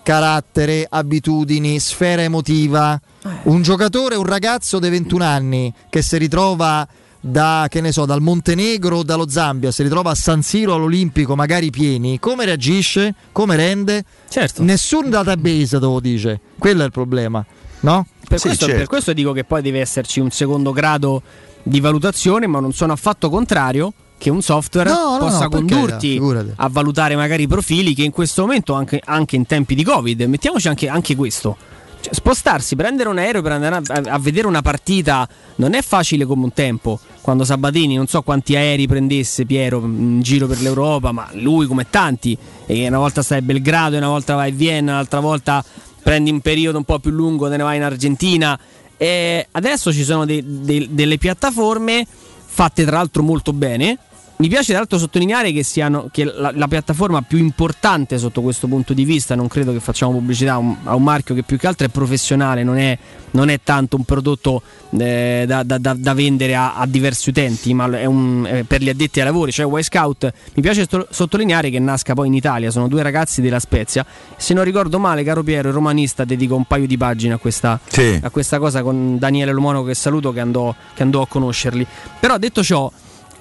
carattere, abitudini, sfera emotiva. Un giocatore, un ragazzo di 21 anni che si ritrova da, che ne so, dal Montenegro o dallo Zambia, si ritrova a San Siro all'Olimpico, magari pieni, come reagisce? Come rende? Certo. Nessun database te lo dice. Quello è il problema, no? Per, Sì, questo, certo. per questo dico che poi deve esserci un secondo grado di valutazione, ma non sono affatto contrario che un software No, no, possa no, condurti a valutare magari i profili che in questo momento, anche, anche in tempi di Covid, mettiamoci anche, anche questo. Cioè, spostarsi, prendere un aereo per andare a, a vedere una partita non è facile come un tempo. Quando Sabatini non so quanti aerei prendesse Piero in giro per l'Europa, ma lui come tanti, e una volta stai a Belgrado, una volta vai a Vienna, l'altra volta prendi un periodo un po' più lungo, te ne vai in Argentina. E adesso ci sono dei- dei- delle piattaforme fatte tra l'altro molto bene. Mi piace tra l'altro sottolineare che, siano, che la, la piattaforma più importante sotto questo punto di vista, non credo che facciamo pubblicità a un, a un marchio che più che altro è professionale, non è, non è tanto un prodotto eh, da, da- da- vendere a, a diversi utenti, ma è, un- è per gli addetti ai lavori, cioè Y Scout. Mi piace sto- sottolineare che nasca poi in Italia, sono due ragazzi della Spezia. Se non ricordo male, caro Piero, il romanista dedico un paio di pagine a questa, Sì. a questa cosa con Daniele Lomonaco che saluto che andò, che andò a conoscerli. Però detto ciò,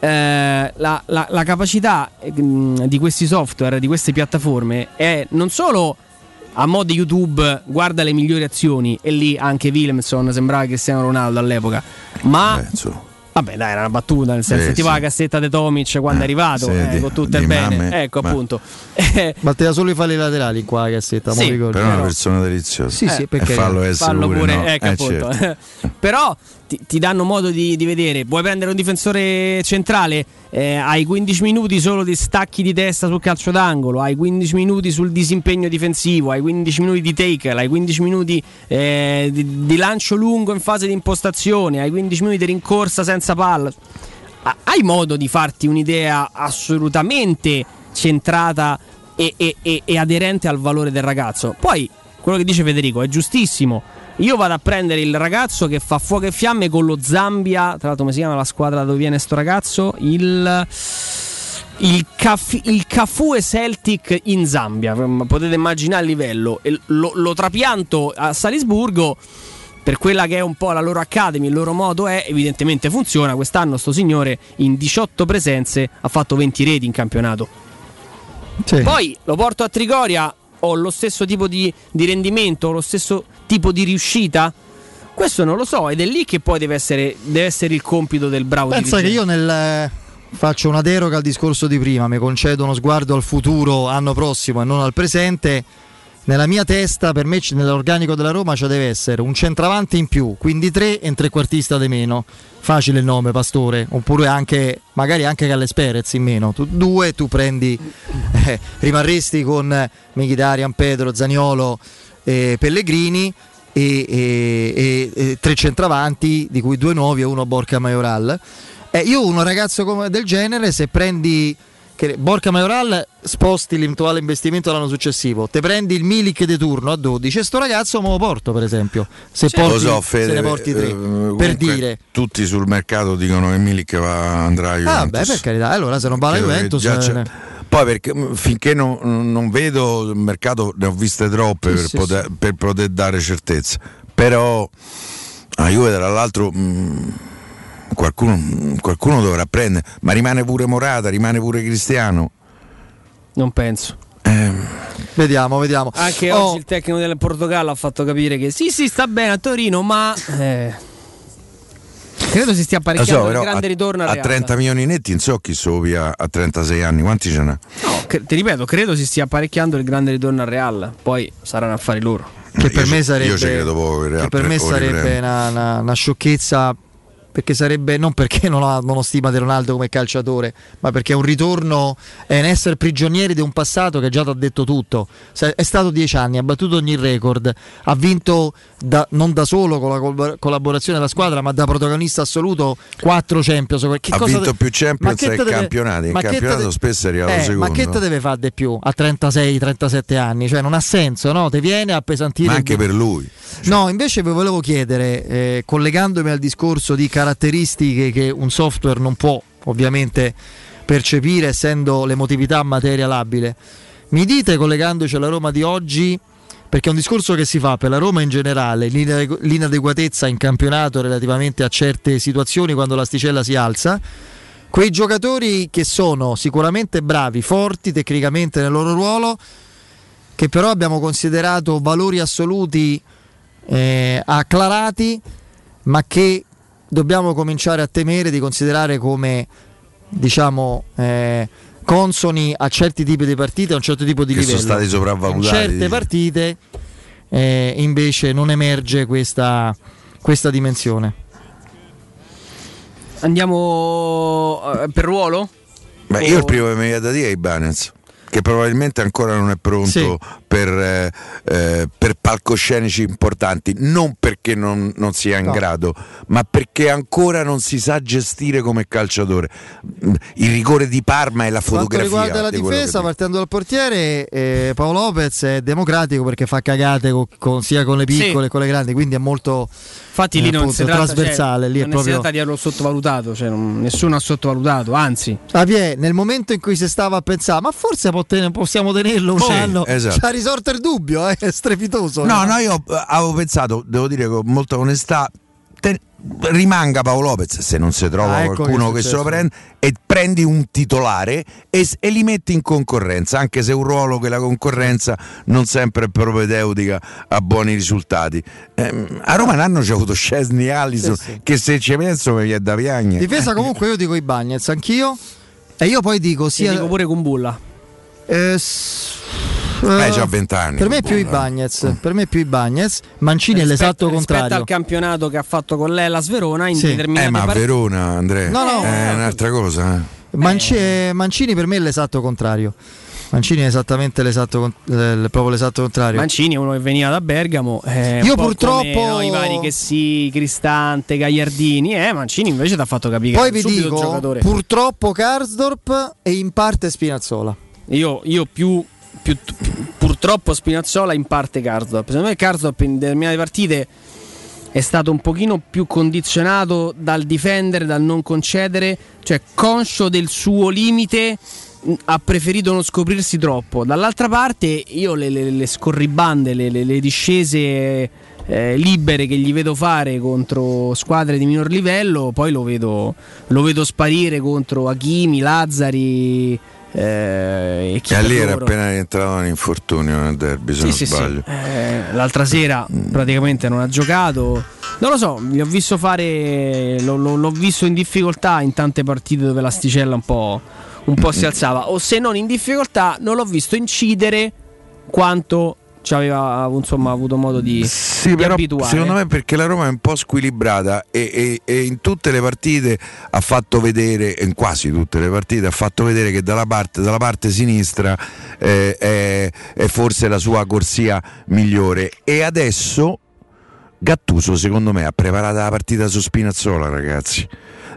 eh, la, la- la capacità eh, mh, di questi software, di queste piattaforme è non solo a mo' di YouTube guarda le migliori azioni e lì anche Williamson sembrava Cristiano Ronaldo all'epoca, ma Beh, insomma. Vabbè, dai, era una battuta, nel senso, Sì, tipo sì. la cassetta di Tomic quando è Eh, arrivato, sì, eh, di- con tutto il bene. mamme, ecco, ma- appunto. Eh, Batteva solo i falli laterali qua la cassetta, Sì, ricordo. però è una persona deliziosa Sì, sì, e perché fallo fallo pure, pure, no? ecco, Eh, appunto. certo. però ti, ti danno modo di, di vedere. Vuoi prendere un difensore centrale? Eh, hai 15 minuti solo di stacchi di testa sul calcio d'angolo hai 15 minuti sul disimpegno difensivo hai 15 minuti di tackle hai 15 minuti eh, di, di lancio lungo in fase di impostazione hai 15 minuti di rincorsa senza palla. Ha- hai modo di farti un'idea assolutamente centrata e- e- e aderente al valore del ragazzo? Poi quello che dice Federico è giustissimo io vado a prendere il ragazzo che fa fuoco e fiamme con lo Zambia. Tra l'altro, come si chiama la squadra da dove viene sto ragazzo? Il. Il, Caf- il Cafu e Celtic in Zambia. Mm, Potete immaginare il livello. Lo, lo trapianto a Salisburgo per quella che è un po' la loro academy, il loro modo è, evidentemente funziona. Quest'anno sto signore in 18 presenze ha fatto 20 reti in campionato. Sì. Poi lo porto a Trigoria, ho lo stesso tipo di, di rendimento, ho lo stesso tipo di riuscita? Questo non lo so ed è lì che poi deve essere, deve essere il compito del bravo Pensa che dirigente. io nel faccio una deroga al discorso di prima, mi concedo uno sguardo al futuro anno prossimo e non al presente. Nella mia testa, per me, nell'organico della Roma, ci deve essere un centravanti in più, quindi tre e un trequartista di meno. Facile il nome, Pastore, oppure anche, magari anche Galles Perez in meno. Tu, due, tu prendi, eh, rimarresti con Michitarian, Pedro, Zaniolo e Pellegrini. E, e- e- tre centravanti, di cui due nuovi e uno Borca Majoral. Eh, io un ragazzo come- del genere, se prendi che Borca Majoral sposti l'eventuale investimento l'anno successivo, te prendi il Milik di turno a 12 e sto ragazzo me lo porto per esempio, se, porti, Lo so, se Fede, ne porti tre, eh, comunque per dire. Tutti sul mercato dicono che Milik va, andrà a Ah Juventus. beh per carità, allora se non va che Juventus... eh, Poi perché mh, finché non, non vedo il mercato, ne ho viste troppe Sì, per, sì, poter, per poter dare certezza. Però a Juve tra l'altro mh, qualcuno, qualcuno dovrà prendere, ma rimane pure Morata, rimane pure Cristiano. Non penso. Vediamo, vediamo. Anche Oh, oggi il tecnico del Portogallo ha fatto capire che sì, sì, sta bene a Torino, ma eh, credo si stia so, apparecchiando il però grande a, ritorno a Real. 30 milioni netti non so chi so via a 36 anni, quanti ce n'ha? No, cre- ti ripeto, credo si stia apparecchiando il grande ritorno al Real. Poi saranno affari loro. che per Io me ci- sarebbe, io ci credo poco che per me sarebbe riprende. una, una- una sciocchezza perché sarebbe non perché non, ha, non ho stima di Ronaldo come calciatore ma perché è un ritorno è un essere prigionieri di un passato che già ti ha detto tutto. È stato dieci anni ha battuto ogni record ha vinto da- non da solo con la col- collaborazione della squadra ma da protagonista assoluto quattro Champions Che ha vinto te- più Champions e te deve- campionati. In te campionato de- spesso è arrivato eh, secondo. ma che te deve fare di più a 36-37 anni cioè non ha senso no? ti viene a pesantire Ma il- anche per lui. No, invece vi volevo chiedere, eh, collegandomi al discorso di caratteristiche che un software non può ovviamente percepire essendo l'emotività materia labile, mi dite collegandoci alla Roma di oggi, perché è un discorso che si fa per la Roma in generale, l'inadeguatezza in campionato relativamente a certe situazioni quando l'asticella si alza, quei giocatori che sono sicuramente bravi, forti tecnicamente nel loro ruolo, che però abbiamo considerato valori assoluti eh, acclarati, ma che dobbiamo cominciare a temere di considerare come diciamo eh, consoni a certi tipi di partite, a un certo tipo di Che sono livello. stati sopravvalutati, In certe partite eh, invece non emerge questa, questa dimensione. Andiamo eh, per ruolo? Beh, io il primo che mi viene da dire è Ibanez, che probabilmente ancora non è pronto Sì. per, eh, eh, per palcoscenici importanti, non perché non, non sia in No. grado, ma perché ancora non si sa gestire come calciatore. Il rigore di Parma e la Quanto fotografia. riguarda la di quello difesa, che- partendo dal portiere, eh, Paolo Lopez è democratico perché fa cagate co- con- sia con le Sì. piccole che con le grandi, quindi è molto Infatti lì eh, non appunto, si tratta, trasversale. cioè, lì è non si proprio... tratta di averlo sottovalutato, cioè, non- nessuno ha sottovalutato, anzi. Javier, nel momento in cui si stava a pensare, ma forse pot- possiamo tenerlo un Sì, anno, esatto. ci ha risorto il dubbio, eh, è strepitoso. No, no, io eh, avevo pensato, devo dire con molta onestà, te- rimanga Paolo Lopez se non si trova Ah, ecco qualcuno che è che, se lo prende e prendi un titolare e, e li metti in concorrenza, anche se è un ruolo che la concorrenza non sempre è propedeutica a buoni risultati. Ehm, a Roma un anno c'è avuto Scesni e Allison, Sì, sì. che se ci penso mi viene da piagne. Difesa comunque io dico i Bagnets, anch'io. E io poi dico Io sia... dico pure con Bulla. Eh, Beh, eh, c'ha 20 anni. Per me è più i Bagnets, per me è più i Bagnets. Mancini è l'esatto rispetto contrario. al campionato che ha fatto con lei la Sverona in Sì. determinate Eh, ma a partite. Verona, Andrea, No, no. è un'altra cosa. eh. Manci- eh, Mancini per me è l'esatto contrario. Mancini è esattamente l'esatto, eh, proprio l'esatto contrario. Mancini è uno che veniva da Bergamo. eh, Io po' purtroppo- come, no, I vari che sì, Cristante, Gagliardini. Eh, Mancini invece ti ha fatto capire Poi che è vi dico, giocatore. purtroppo Karsdorp e in parte Spinazzola. Io, io più, più- purtroppo Spinazzola in parte Karsdorp. Secondo me Karsdorp in determinate partite è stato un pochino più condizionato dal difendere, dal non concedere, cioè conscio del suo limite ha preferito non scoprirsi troppo. Dall'altra parte io le, le- le scorribande, le, le- discese eh, libere che gli vedo fare contro squadre di minor livello, poi lo vedo, lo vedo sparire contro Hakimi, Lazzari eh, e lì era loro. appena rientrato un infortunio nel derby, se Sì, non sì, sì. sbaglio. Eh, l'altra sera praticamente non ha giocato. Non lo so, gli ho visto fare. lo- l'ho visto in difficoltà in tante partite dove l'asticella un po', un po' si alzava. O se non in difficoltà, non l'ho visto incidere quanto ci aveva insomma, avuto modo di, Sì, di però abituare. secondo me perché la Roma è un po' squilibrata e, e- e in tutte le partite ha fatto vedere, in quasi tutte le partite, ha fatto vedere che dalla parte, dalla parte sinistra eh, è, è forse la sua corsia migliore. E adesso Gattuso secondo me ha preparato la partita su Spinazzola ragazzi.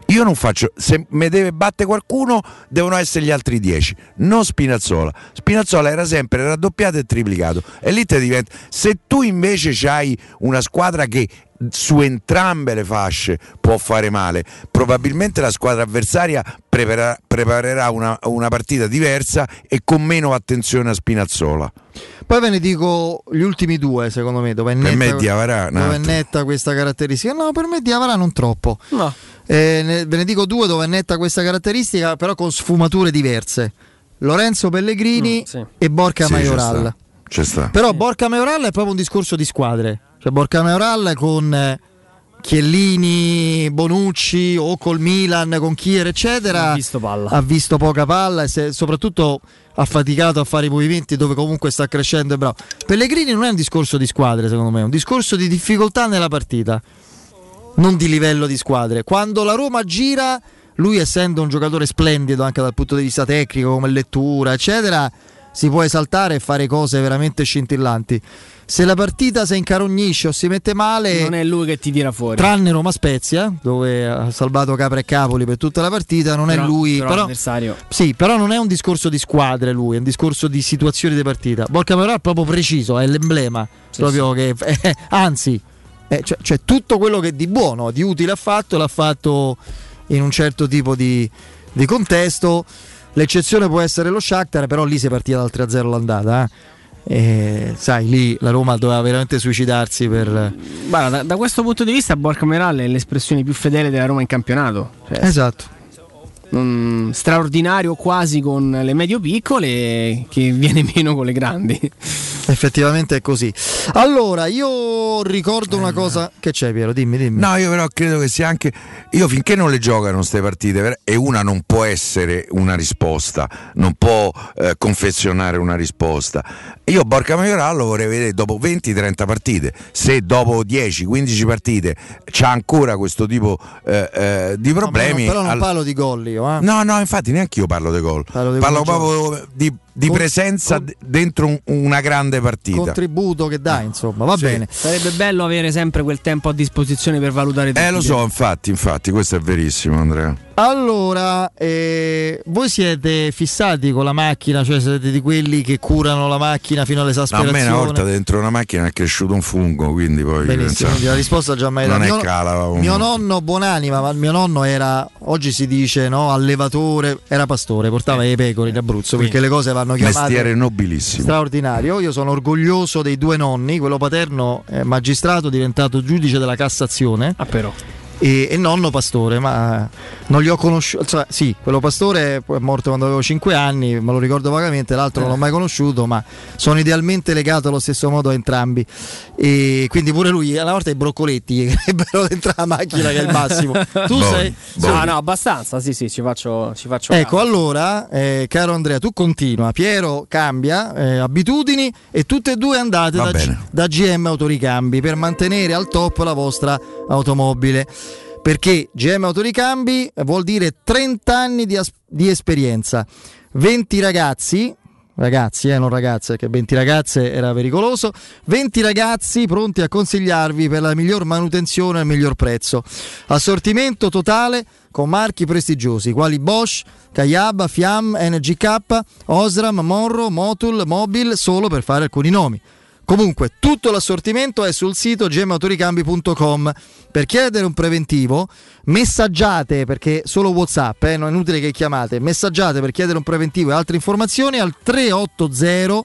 Io non faccio, se mi deve battere qualcuno devono essere gli altri 10, non Spinazzola. Spinazzola era sempre raddoppiato e triplicato e lì te diventa... Se tu invece hai una squadra che su entrambe le fasce può fare male, probabilmente la squadra avversaria prepara- preparerà una, una partita diversa e con meno attenzione a Spinazzola. Poi ve ne dico gli ultimi due, secondo me, dove è Per netta, me Diavara, dove è netta questa caratteristica. No, per me Diavara non troppo. No. Eh, ne- ve ne dico due dove è netta questa caratteristica, però con sfumature diverse. Lorenzo Pellegrini Mm, sì. e Borca Sì, ci Majoral. sta, ci sta. Però Borca Majoral è proprio un discorso di squadre. Cioè Borca Majoral con eh, Chiellini, Bonucci o col Milan, con Kier, eccetera. Ha visto palla. Ha visto poca palla e se- soprattutto ha faticato a fare i movimenti dove comunque sta crescendo e bravo. Pellegrini non è un discorso di squadre, secondo me, è un discorso di difficoltà nella partita, non di livello di squadre. Quando la Roma gira, lui essendo un giocatore splendido anche dal punto di vista tecnico, come lettura, eccetera, si può esaltare e fare cose veramente scintillanti. Se la partita si incarognisce o si mette male, Non è lui che ti tira fuori. tranne Roma Spezia, dove ha salvato Capra e Capoli per tutta la partita, non Però- è lui. però Però, sì, però non è un discorso di squadre lui, è un discorso di situazioni di partita. Borca è proprio preciso, è l'emblema. proprio che, eh, anzi, eh, cioè, cioè, tutto quello che di buono, di utile ha fatto, l'ha fatto in un certo tipo di, di contesto. L'eccezione può essere lo Shakhtar, però lì si è partita dal 3-0 l'andata. eh. E, sai, lì la Roma doveva veramente suicidarsi per... Guarda, da, da questo punto di vista, Borca Majoral è l'espressione più fedele della Roma in campionato. Cioè, Esatto. Mm, straordinario quasi con le medio-piccole, che viene meno con le grandi. Effettivamente è così. Allora, io ricordo una cosa. Che c'è, Piero? Dimmi, dimmi. No, io però credo che sia anche. Io finché non le giocano queste partite e una non può essere una risposta, non può eh, confezionare una risposta. Io Borca Majoral lo vorrei vedere dopo 20-30 partite. Se dopo 10-15 partite c'ha ancora questo tipo eh, eh, di No, problemi. però non al- parlo di gol io, eh. No, no, infatti neanche io parlo di gol. Parlo di Parlo proprio di, di Con- presenza d- dentro un- una grande partita. Contributo che dà, insomma, va Sì. bene. Sarebbe bello avere sempre quel tempo a disposizione per valutare tutti Eh, lo so, infatti, infatti, questo è verissimo, Andrea. Allora, eh, voi siete fissati con la macchina, cioè siete di quelli che curano la macchina fino No, a all'esasperazione? me una volta dentro una macchina è cresciuto un fungo, quindi poi Benissimo, pensavo- quindi la risposta già mai non è cala. un- mio nonno, buonanima, ma il mio nonno era, oggi si dice, no, allevatore, era pastore, portava le pecore in Abruzzo, perché le cose vanno chiamate... mestiere nobilissimo. straordinario. Io sono orgoglioso dei due nonni, quello paterno è magistrato, diventato giudice della Cassazione. Ah, però. E, e nonno pastore, ma non li ho conosciuti. Cioè, sì, quello pastore è morto quando avevo 5 anni, me lo ricordo vagamente, l'altro non l'ho mai conosciuto, ma sono idealmente legato allo stesso modo a entrambi. E quindi pure lui, una volta i broccoletti gli creebbero dentro la macchina, che è il massimo. Tu Boh, sei. No, no, abbastanza. Sì, sì, ci faccio, ci faccio Ecco, caso. allora, eh, caro Andrea, tu continua, Piero cambia eh, abitudini e tutte e due andate da, da GM Autoricambi per mantenere al top la vostra automobile. Perché GM Autoricambi vuol dire 30 anni di, as- di esperienza, 20 ragazzi, ragazzi, eh, non ragazze, che 20 ragazze era pericoloso. 20 ragazzi pronti a consigliarvi per la miglior manutenzione il miglior prezzo. Assortimento totale con marchi prestigiosi quali Bosch, Kayaba, Fiam, NGK, Osram, Monro, Motul, Mobil, solo per fare alcuni nomi. Comunque, tutto l'assortimento è sul sito gemautoricambi.com. Per chiedere un preventivo, messaggiate perché solo WhatsApp, eh, non è inutile che chiamate. Messaggiate per chiedere un preventivo e altre informazioni al 380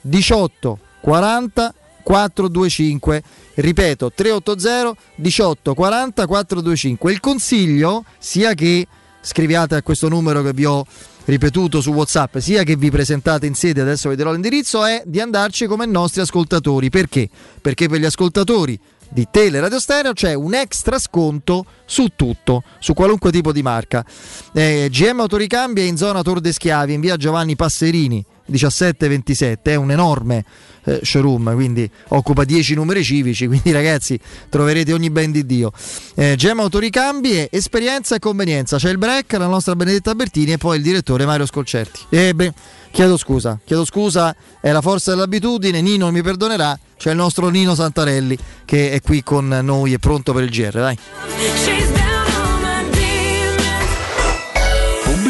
18 40 425. Ripeto, 380 18 40 425. Il consiglio, sia che scriviate a questo numero che vi ho ripetuto su WhatsApp, sia che vi presentate in sede, adesso vedrò l'indirizzo, è di andarci come nostri ascoltatori. Perché? Perché per gli ascoltatori di Tele Radio Stereo c'è un extra sconto su tutto, su qualunque tipo di marca. Eh, GM Autoricambi è in zona Tor de Schiavi, in via Giovanni Passerini 17-27, è un enorme eh, showroom, quindi occupa 10 numeri civici, quindi ragazzi troverete ogni ben di Dio. Eh, Gemma Autoricambi e esperienza e convenienza, c'è il break, la nostra Benedetta Bertini e poi il direttore Mario Scolcerti. E beh, chiedo scusa, chiedo scusa, è la forza dell'abitudine, Nino mi perdonerà, c'è il nostro Nino Santarelli che è qui con noi e pronto per il GR, dai.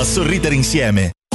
a sorridere insieme.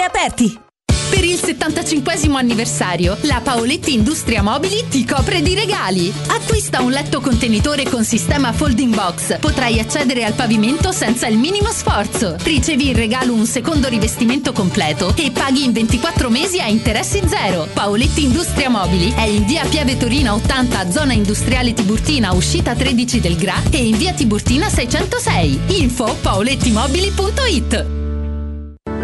aperti. Per il 75 anniversario, la Paoletti Industria Mobili ti copre di regali. Acquista un letto contenitore con sistema folding box. Potrai accedere al pavimento senza il minimo sforzo. Ricevi in regalo un secondo rivestimento completo e paghi in 24 mesi a interessi zero. Paoletti Industria Mobili è in via Piave Torina 80, zona industriale Tiburtina, uscita 13 del Gra e in via Tiburtina 606. Info paolettimobili.it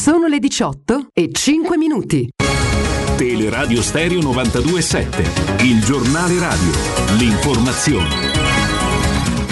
Sono le 18 e 5 minuti. Teleradio Stereo 92.7, il giornale radio, l'informazione.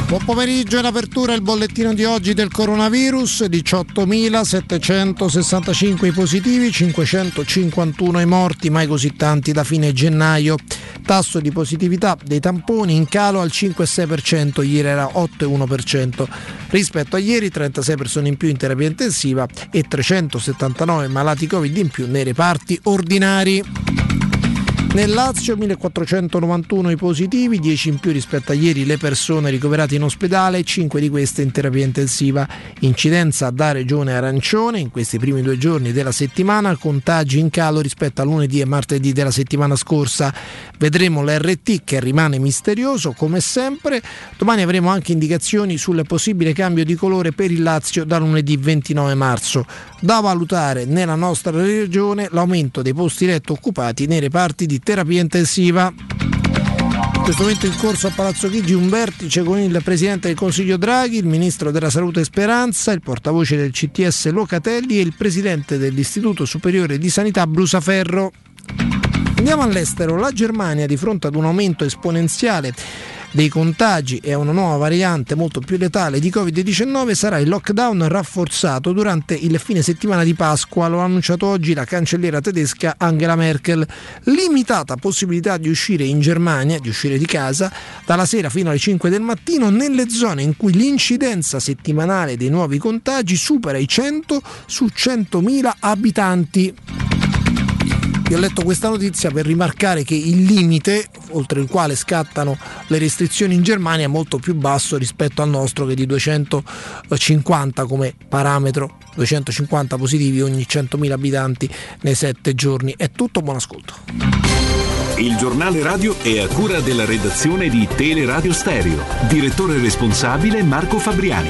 Buon pomeriggio in apertura il bollettino di oggi del coronavirus, 18.765 i positivi, 551 i morti, mai così tanti da fine gennaio. Tasso di positività dei tamponi in calo al 5,6%, ieri era 8,1%. Rispetto a ieri 36 persone in più in terapia intensiva e 379 malati Covid in più nei reparti ordinari. Nel Lazio 1491 i positivi, 10 in più rispetto a ieri le persone ricoverate in ospedale, 5 di queste in terapia intensiva. Incidenza da regione arancione in questi primi due giorni della settimana, contagi in calo rispetto a lunedì e martedì della settimana scorsa. Vedremo l'RT che rimane misterioso come sempre. Domani avremo anche indicazioni sul possibile cambio di colore per il Lazio da lunedì 29 marzo. Da valutare nella nostra regione l'aumento dei posti letto occupati nei reparti di terapia intensiva. In questo momento in corso a Palazzo Chigi un vertice con il Presidente del Consiglio Draghi, il Ministro della Salute Speranza, il portavoce del CTS Locatelli e il Presidente dell'Istituto Superiore di Sanità Brusaferro. Andiamo all'estero, la Germania di fronte ad un aumento esponenziale dei contagi e a una nuova variante molto più letale di Covid-19 sarà il lockdown rafforzato durante il fine settimana di Pasqua, lo ha annunciato oggi la cancelliera tedesca Angela Merkel. Limitata possibilità di uscire in Germania, di uscire di casa, dalla sera fino alle 5 del mattino nelle zone in cui l'incidenza settimanale dei nuovi contagi supera i 100 su 100.000 abitanti. Io ho letto questa notizia per rimarcare che il limite oltre il quale scattano le restrizioni in Germania è molto più basso rispetto al nostro che è di 250 come parametro, 250 positivi ogni 100.000 abitanti nei 7 giorni. È tutto, buon ascolto. Il giornale radio è a cura della redazione di Teleradio Stereo. Direttore responsabile Marco Fabriani.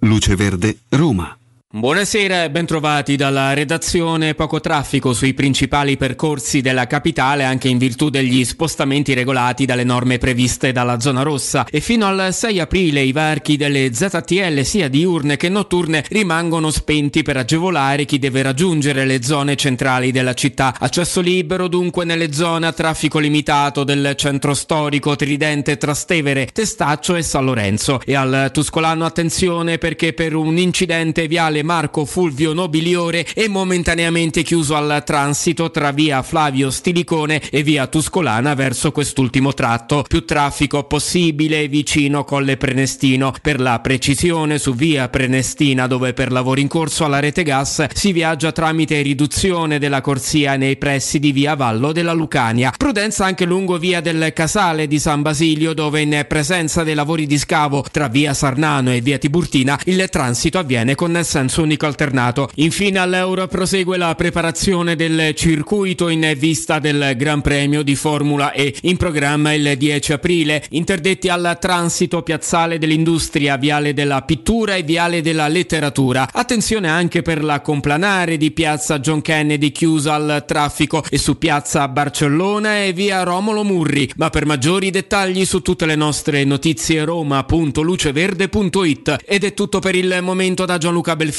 Luce Verde, Roma. Buonasera e bentrovati dalla redazione. Poco traffico sui principali percorsi della capitale anche in virtù degli spostamenti regolati dalle norme previste dalla zona rossa e fino al 6 aprile i varchi delle ZTL sia diurne che notturne rimangono spenti per agevolare chi deve raggiungere le zone centrali della città. Accesso libero dunque nelle zone a traffico limitato del centro storico Tridente Trastevere, Testaccio e San Lorenzo. E al Tuscolano attenzione perché per un incidente viale Marco Fulvio Nobiliore è momentaneamente chiuso al transito tra via Flavio Stilicone e via Tuscolana verso quest'ultimo tratto. Più traffico possibile vicino Colle Prenestino. Per la precisione su via Prenestina dove per lavori in corso alla rete gas si viaggia tramite riduzione della corsia nei pressi di via Vallo della Lucania. Prudenza anche lungo via del Casale di San Basilio dove in presenza dei lavori di scavo tra via Sarnano e via Tiburtina il transito avviene con senso unico alternato. Infine all'Euro prosegue la preparazione del circuito in vista del Gran Premio di Formula E in programma il 10 aprile. Interdetti al transito piazzale dell'industria, viale della pittura e viale della letteratura. Attenzione anche per la complanare di piazza John Kennedy chiusa al traffico e su piazza Barcellona e via Romolo Murri. Ma per maggiori dettagli su tutte le nostre notizie roma.luceverde.it ed è tutto per il momento da Gianluca Belfini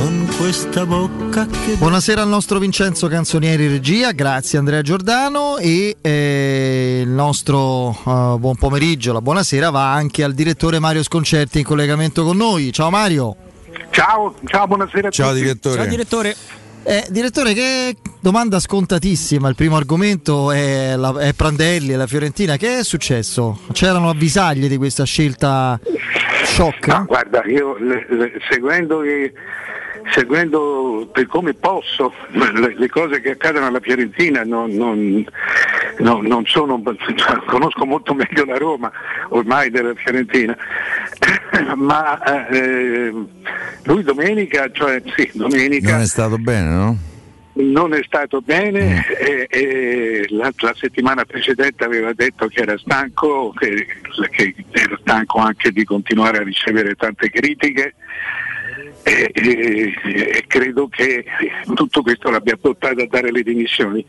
Con questa bocca che... Buonasera al nostro Vincenzo Canzonieri Regia, grazie Andrea Giordano e eh, il nostro eh, buon pomeriggio, la buonasera va anche al direttore Mario Sconcerti in collegamento con noi. Ciao Mario. Ciao, ciao, buonasera a Ciao tutti. direttore. Ciao direttore. Eh, direttore, che domanda scontatissima. Il primo argomento è, la, è Prandelli e la Fiorentina. Che è successo? C'erano avvisaglie di questa scelta shock? No, guarda, io le- le- seguendo, i- seguendo per come posso le, cose che accadono alla Fiorentina non, non- non- non sono, conosco molto meglio la Roma ormai della Fiorentina, ma eh, lui domenica, cioè sì, domenica. Non è stato bene, no? non è stato bene e, e la, la settimana precedente aveva detto che era stanco, che, che era stanco anche di continuare a ricevere tante critiche e, e- e credo che tutto questo l'abbia portato a dare le dimissioni.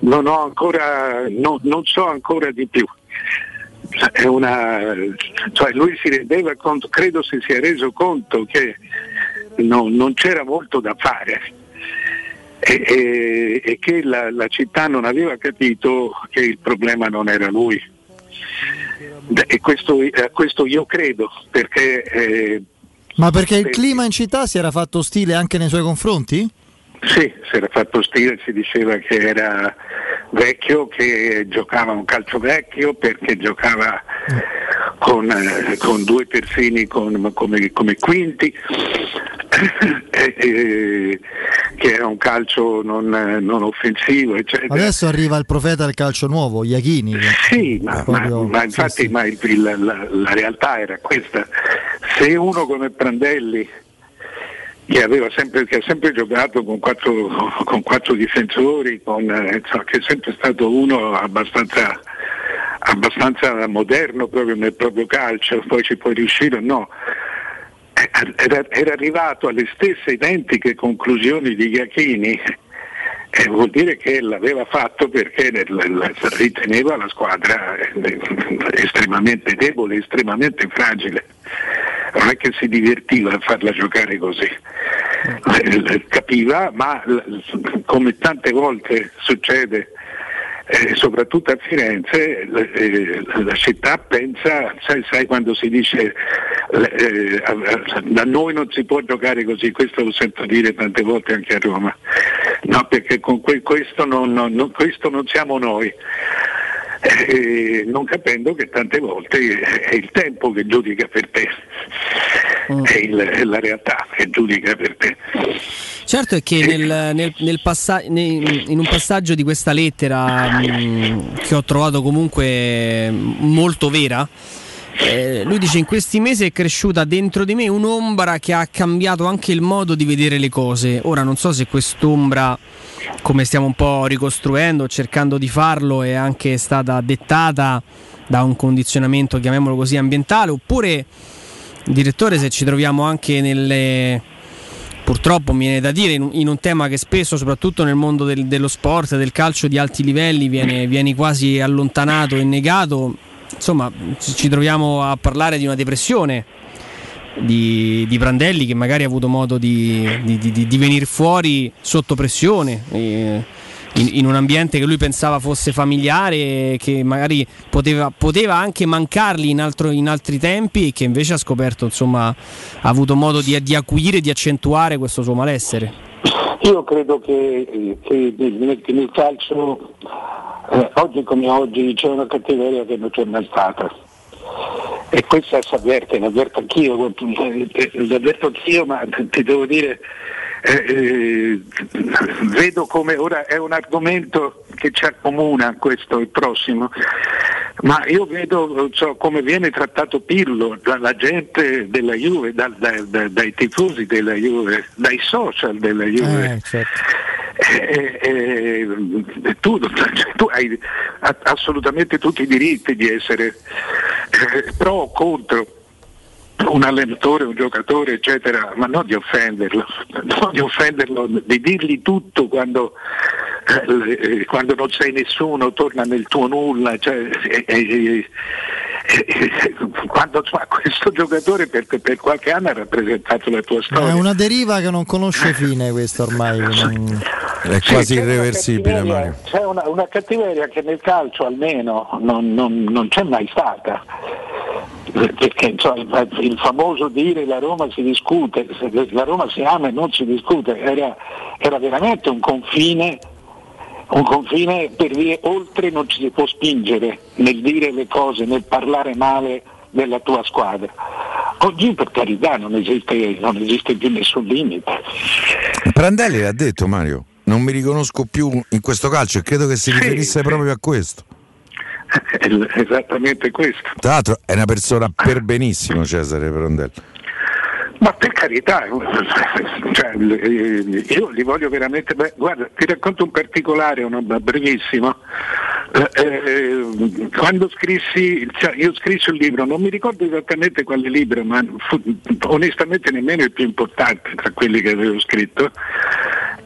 Non, ancora, no- non so ancora di più. Una, cioè lui si rendeva conto, credo si sia reso conto che non- non c'era molto da fare e, e- e che la, la città non aveva capito che il problema non era lui. E questo, eh, questo io credo, perché eh, Ma perché il clima in città si era fatto ostile anche nei suoi confronti? sì, si era fatto stile, si diceva che era vecchio, che giocava un calcio vecchio, perché giocava con, eh, con due terzini con- come, come quinti, e- e- che era un calcio non, non offensivo, eccetera. Adesso arriva il profeta del calcio nuovo, Iachini. Sì, ma, ma- proprio- ma infatti ma il- il- la, la realtà era questa. Se uno come Prandelli, che, sempre, che ha sempre giocato con quattro, con quattro difensori, con, eh, insomma, che è sempre stato uno abbastanza, abbastanza moderno proprio nel proprio calcio, poi ci può riuscire o no. Eh, Era, era arrivato alle stesse identiche conclusioni di Iachini eh, vuol dire che l'aveva fatto perché riteneva la squadra eh, estremamente debole, estremamente fragile. Non è che si divertiva a farla giocare così. Eh, eh, Capiva, ma come tante volte succede, eh, soprattutto a Firenze, l- eh, la città pensa, sai, sai quando si dice eh, da noi non si può giocare così, questo lo sento dire tante volte anche a Roma, no perché con que- questo, non, non- non- questo non siamo noi. Eh, non capendo che tante volte è il tempo che giudica per te, è, il- è la realtà che giudica per te. Certo è che nel- nel- nel passa- in un passaggio di questa lettera mh, che ho trovato comunque molto vera, eh, lui dice in questi mesi è cresciuta dentro di me un'ombra che ha cambiato anche il modo di vedere le cose. Ora non so se quest'ombra, come stiamo un po' ricostruendo, cercando di farlo, è anche stata dettata da un condizionamento, chiamiamolo così, ambientale, oppure, direttore, se ci troviamo anche nelle purtroppo mi viene da dire in un, tema che spesso, soprattutto nel mondo del- dello sport, del calcio di alti livelli, viene, viene quasi allontanato e negato. Insomma, ci, troviamo a parlare di una depressione di, di Brandelli che magari ha avuto modo di, di, di- di venire fuori sotto pressione. eh, In, in un ambiente che lui pensava fosse familiare, che magari poteva, poteva anche mancargli in, altro- in altri tempi e che invece ha scoperto, insomma, ha avuto modo di, di acuire, di accentuare questo suo malessere. Io credo che, che nel, nel calcio eh, oggi come oggi c'è una cattiveria che non c'è mai stata. E questa si avverte, ne avverto anch'io, eh, lo avverto anch'io, ma ti devo dire, eh, eh, vedo come ora è un argomento che ci accomuna questo il prossimo, ma io vedo so, come viene trattato Pirlo dalla gente della Juve, da- da- da- dai tifosi della Juve, dai social della Juve. Eh, eh, tu, tu hai assolutamente tutti i diritti di essere eh, pro o contro, un allenatore, un giocatore, eccetera, ma non di offenderlo, non di offenderlo, di dirgli tutto quando, eh, eh, quando non sei nessuno, torna nel tuo nulla. Cioè, eh, eh, eh, quando insomma, questo giocatore per, per qualche anno ha rappresentato la tua È storia. una deriva che non conosce fine questa ormai. non- È Sì, quasi c'è una irreversibile, cattiveria- Mario. C'è una, una cattiveria che nel calcio almeno non, non- non c'è mai stata. Perché insomma, il, famoso dire la Roma si discute, la Roma si ama e non si discute, era, era veramente un confine, un confine per dire oltre non ci si può spingere nel dire le cose, nel parlare male della tua squadra. Oggi per carità non esiste, non esiste più nessun limite. Prandelli l'ha detto Mario, non mi riconosco più in questo calcio e credo che si riferisse proprio a questo. È esattamente questo. Tra l'altro è una persona per benissimo Cesare Prandelli. Ma per carità, cioè, eh, io li voglio veramente bene. Guarda, ti racconto un particolare, uno brevissimo. Eh, eh, quando scrissi, cioè, io scrissi un libro, non mi ricordo esattamente quale libro, ma fu, onestamente nemmeno il più importante tra quelli che avevo scritto.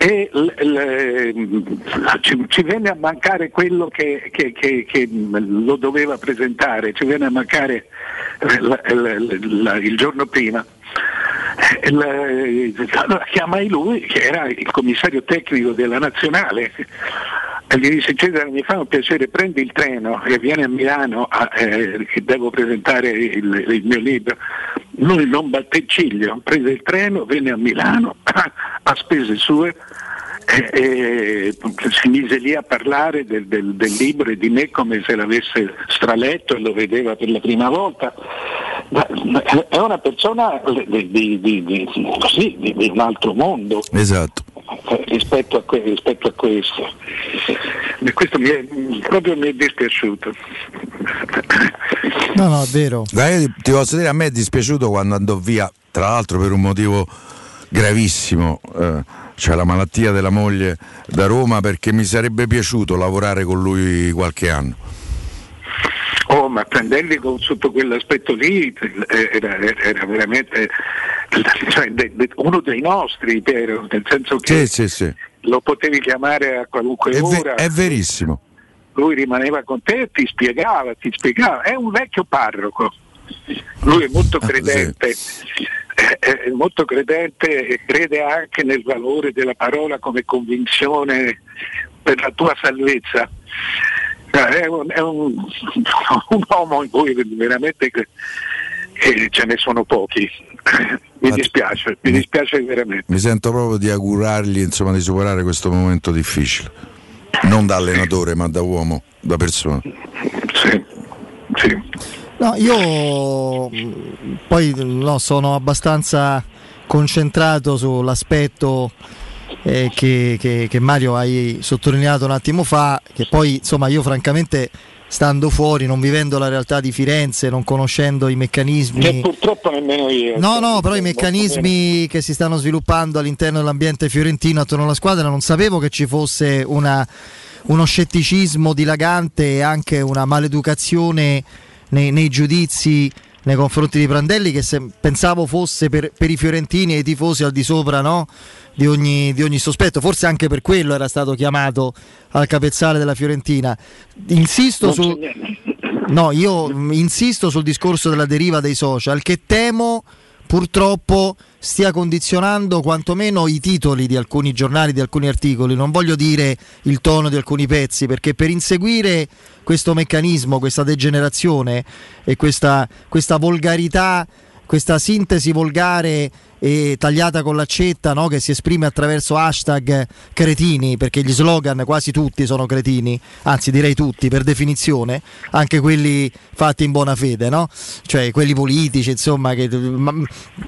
E l- l- ci, ci venne a mancare quello che, che- che- che lo doveva presentare, ci venne a mancare la- il giorno prima. Eh, Allora chiamai lui, che era il commissario tecnico della nazionale, gli disse Cesare mi fa un piacere, prendi il treno e vieni a Milano a- eh, che devo presentare il, il mio libro. Lui non batté ciglio, prese il treno, venne a Milano a spese sue e, e si mise lì a parlare del, del- del libro e di me come se l'avesse straletto e lo vedeva per la prima volta. Ma- ma È una persona di, di- di- così, di un altro mondo Esatto. Rispetto a, que- rispetto a questo. E questo mi è, proprio mi è dispiaciuto. No, no, è vero. Ti- ti posso dire, a me è dispiaciuto quando andò via, tra l'altro per un motivo gravissimo, eh, cioè la malattia della moglie da Roma, perché mi sarebbe piaciuto lavorare con lui qualche anno. Oh, ma Prandelli con- sotto quell'aspetto lì eh, era, era veramente cioè, uno dei nostri, Piero, nel senso che Sì, sì, sì. lo potevi chiamare a qualunque È, ve- ora. è verissimo. lui rimaneva con te e ti spiegava, ti spiegava, è un vecchio parroco, lui è molto Ah, credente, è molto credente e crede anche nel valore della parola come convinzione per la tua salvezza. Eh, È un, è un- un uomo in cui veramente che- che ce ne sono pochi. Mi dispiace, mi dispiace veramente. Mi sento proprio di augurargli insomma, di superare questo momento difficile. Non da allenatore, ma da uomo, da persona. No, io poi no, sono abbastanza concentrato sull'aspetto eh, che, che- che Mario hai sottolineato un attimo fa, che poi insomma io francamente stando fuori, non vivendo la realtà di Firenze, non conoscendo i meccanismi... E purtroppo nemmeno io. No, no, però i meccanismi che si stanno sviluppando all'interno dell'ambiente fiorentino attorno alla squadra non sapevo che ci fosse una- uno scetticismo dilagante e anche una maleducazione nei, nei giudizi nei confronti di Prandelli che se- pensavo fosse per, per i fiorentini e i tifosi al di sopra no? di, ogni, di ogni sospetto, forse anche per quello era stato chiamato al capezzale della Fiorentina. Insisto Non su... c'è niente. No, io insisto sul discorso della deriva dei social, che temo purtroppo stia condizionando quantomeno i titoli di alcuni giornali, di alcuni articoli. Non voglio dire il tono di alcuni pezzi, perché per inseguire questo meccanismo, questa degenerazione e questa, questa volgarità, questa sintesi volgare e tagliata con l'accetta no? che si esprime attraverso hashtag cretini, perché gli slogan quasi tutti sono cretini, anzi direi tutti per definizione, anche quelli fatti in buona fede, no? cioè quelli politici, insomma, che- ma,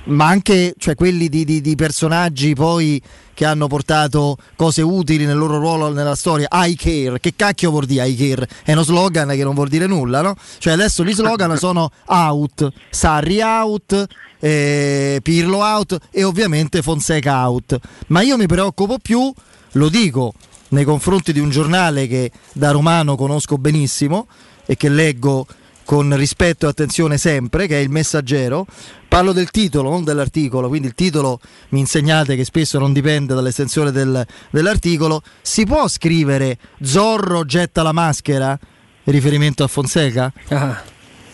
ma anche cioè, quelli di, di- di personaggi poi che hanno portato cose utili nel loro ruolo nella storia. I care, che cacchio vuol dire I care? È uno slogan che non vuol dire nulla, no? Cioè adesso gli slogan sono out, Sarri out, eh, Pirlo out e ovviamente Fonseca out. Ma io mi preoccupo più, lo dico, nei confronti di un giornale che da romano conosco benissimo e che leggo con rispetto e attenzione sempre, che è il messaggero. Parlo del titolo, non dell'articolo, quindi il titolo mi insegnate che spesso non dipende dall'estensione del- dell'articolo. Si può scrivere Zorro getta la maschera? Riferimento a Fonseca?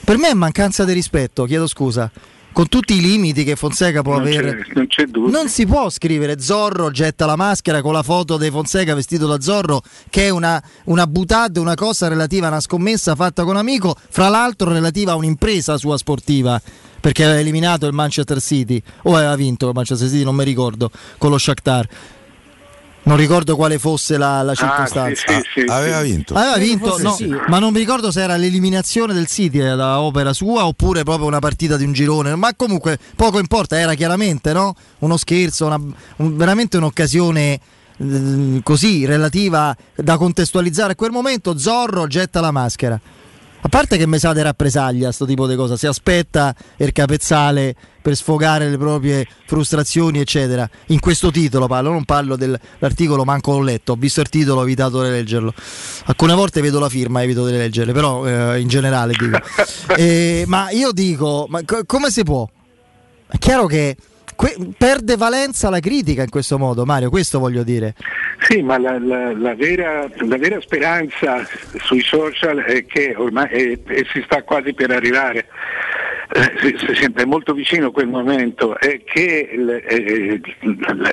Per me è mancanza di rispetto, chiedo scusa. Con tutti i limiti che Fonseca può Non avere. non c'è dubbio. Non si può scrivere Zorro getta la maschera con la foto di Fonseca vestito da Zorro, che è una, una butade, una cosa relativa a una scommessa fatta con un amico, fra l'altro relativa a un'impresa sua sportiva. Perché aveva eliminato il Manchester City, o aveva vinto il Manchester City, non mi ricordo, con lo Shakhtar. Non ricordo quale fosse la, la circostanza. Ah, aveva vinto. Aveva vinto, no, sì. ma non mi ricordo se era l'eliminazione del City eh, da opera sua oppure proprio una partita di un girone. Ma comunque poco importa, era chiaramente no? uno scherzo, una- un- veramente un'occasione eh, così relativa da contestualizzare a quel momento. Zorro getta la maschera. A parte che mi sa di rappresaglia sto tipo di cosa, si aspetta il capezzale per sfogare le proprie frustrazioni, eccetera. In questo titolo parlo, non parlo dell'articolo, manco l'ho letto, ho visto il titolo, ho evitato di leggerlo. Alcune volte vedo la firma, evito di leggerle, però eh, in generale dico. Eh, ma io dico, ma co- come si può? È chiaro che que- perde valenza la critica in questo modo, Mario, questo voglio dire. Sì, ma la, la- la vera, la vera speranza sui social è che ormai è- e si sta quasi per arrivare, eh, si, si sente molto vicino quel momento, è che è,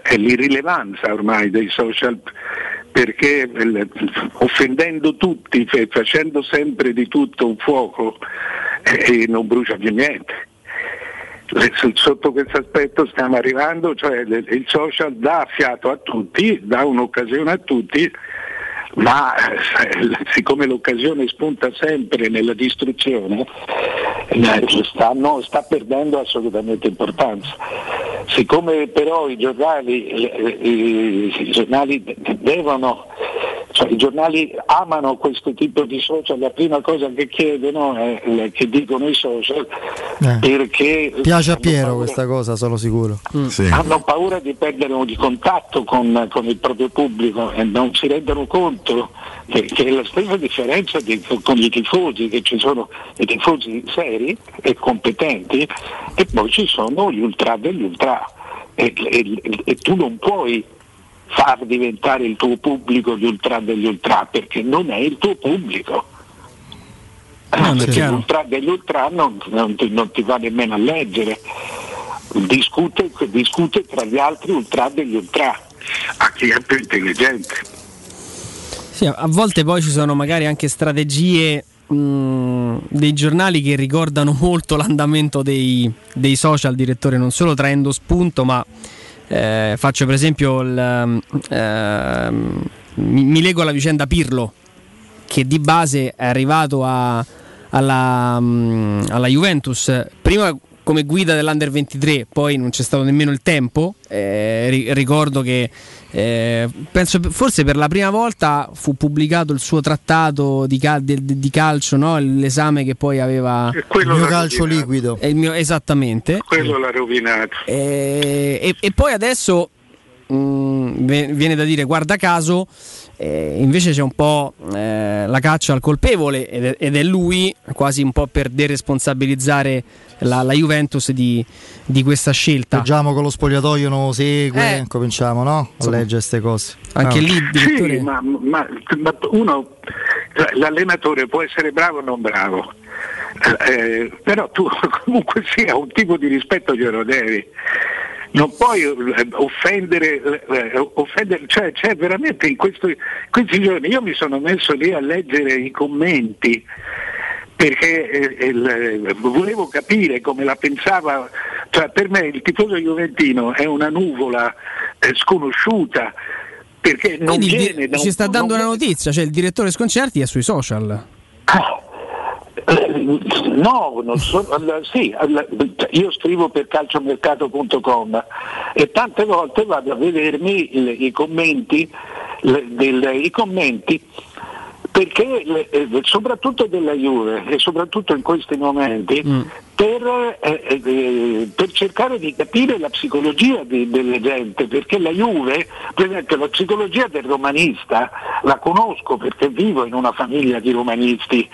è l'irrilevanza ormai dei social perché offendendo tutti, facendo sempre di tutto un fuoco eh, non brucia più niente. Sotto questo aspetto stiamo arrivando, cioè il social dà fiato a tutti, dà un'occasione a tutti, ma eh, siccome l'occasione spunta sempre nella distruzione, eh, sta, no, sta perdendo assolutamente importanza. Siccome però i giornali, eh, i, i giornali de- devono, cioè i giornali amano questo tipo di social, la prima cosa che chiedono è che dicono i social Eh. perché Piace a Piero paura- questa cosa, sono sicuro. hanno paura di perdere di contatto con, con il proprio pubblico e non si rendono conto che, che è la stessa differenza di- con i tifosi, che ci sono i tifosi seri e competenti e poi ci sono gli ultra degli ultra e, e- e tu non puoi far diventare il tuo pubblico gli ultra degli ultra perché non è il tuo pubblico. no, è perché l'ultra degli ultra non, non ti, non ti va nemmeno a leggere, discute, discute tra gli altri ultra degli ultra, a chi è più intelligente. Sì, a volte poi ci sono magari anche strategie mh, dei giornali che ricordano molto l'andamento dei, dei social, direttore, non solo traendo spunto, ma eh, faccio per esempio il, ehm, mi, mi leggo alla vicenda Pirlo, che di base è arrivato a- alla, mh, alla Juventus prima come guida dell'Under 23, poi non c'è stato nemmeno il tempo. Eh, ri- ricordo che eh, penso forse per la prima volta fu pubblicato il suo trattato di, cal- de- di calcio, no? l'esame che poi aveva quello Il mio calcio rovinato. liquido. è il mio- esattamente. Quello l'ha rovinato. Eh, e, e poi adesso mh, ve- viene da dire, guarda caso, eh, invece c'è un po' eh, la caccia al colpevole ed è, ed è lui, quasi un po' per deresponsabilizzare la, la Juventus di, di questa scelta. Leggiamo con lo spogliatoio non lo segue, Eh. cominciamo no? a Insomma, leggere queste cose. Anche Ah. lì, direttore, Sì, ma, ma- ma uno, l'allenatore può essere bravo o non bravo, eh, però tu comunque sia un tipo di rispetto glielo devi. Non puoi eh, offendere, eh, offendere cioè, cioè veramente in questo- questi giorni io mi sono messo lì a leggere i commenti perché eh, il- volevo capire come la pensava, cioè, per me il tifoso juventino è una nuvola eh, sconosciuta perché non quindi viene da un- ci sta dando non una notizia, cioè il direttore Sconcerti è sui social. Eh, No, non so- sì, io scrivo per calciomercato.com e tante volte vado a vedermi i commenti, i commenti perché le- eh, soprattutto della Juve e soprattutto in questi momenti per, eh, eh, per cercare di capire la psicologia di- delle gente perché la Juve per esempio la psicologia del romanista la conosco perché vivo in una famiglia di romanisti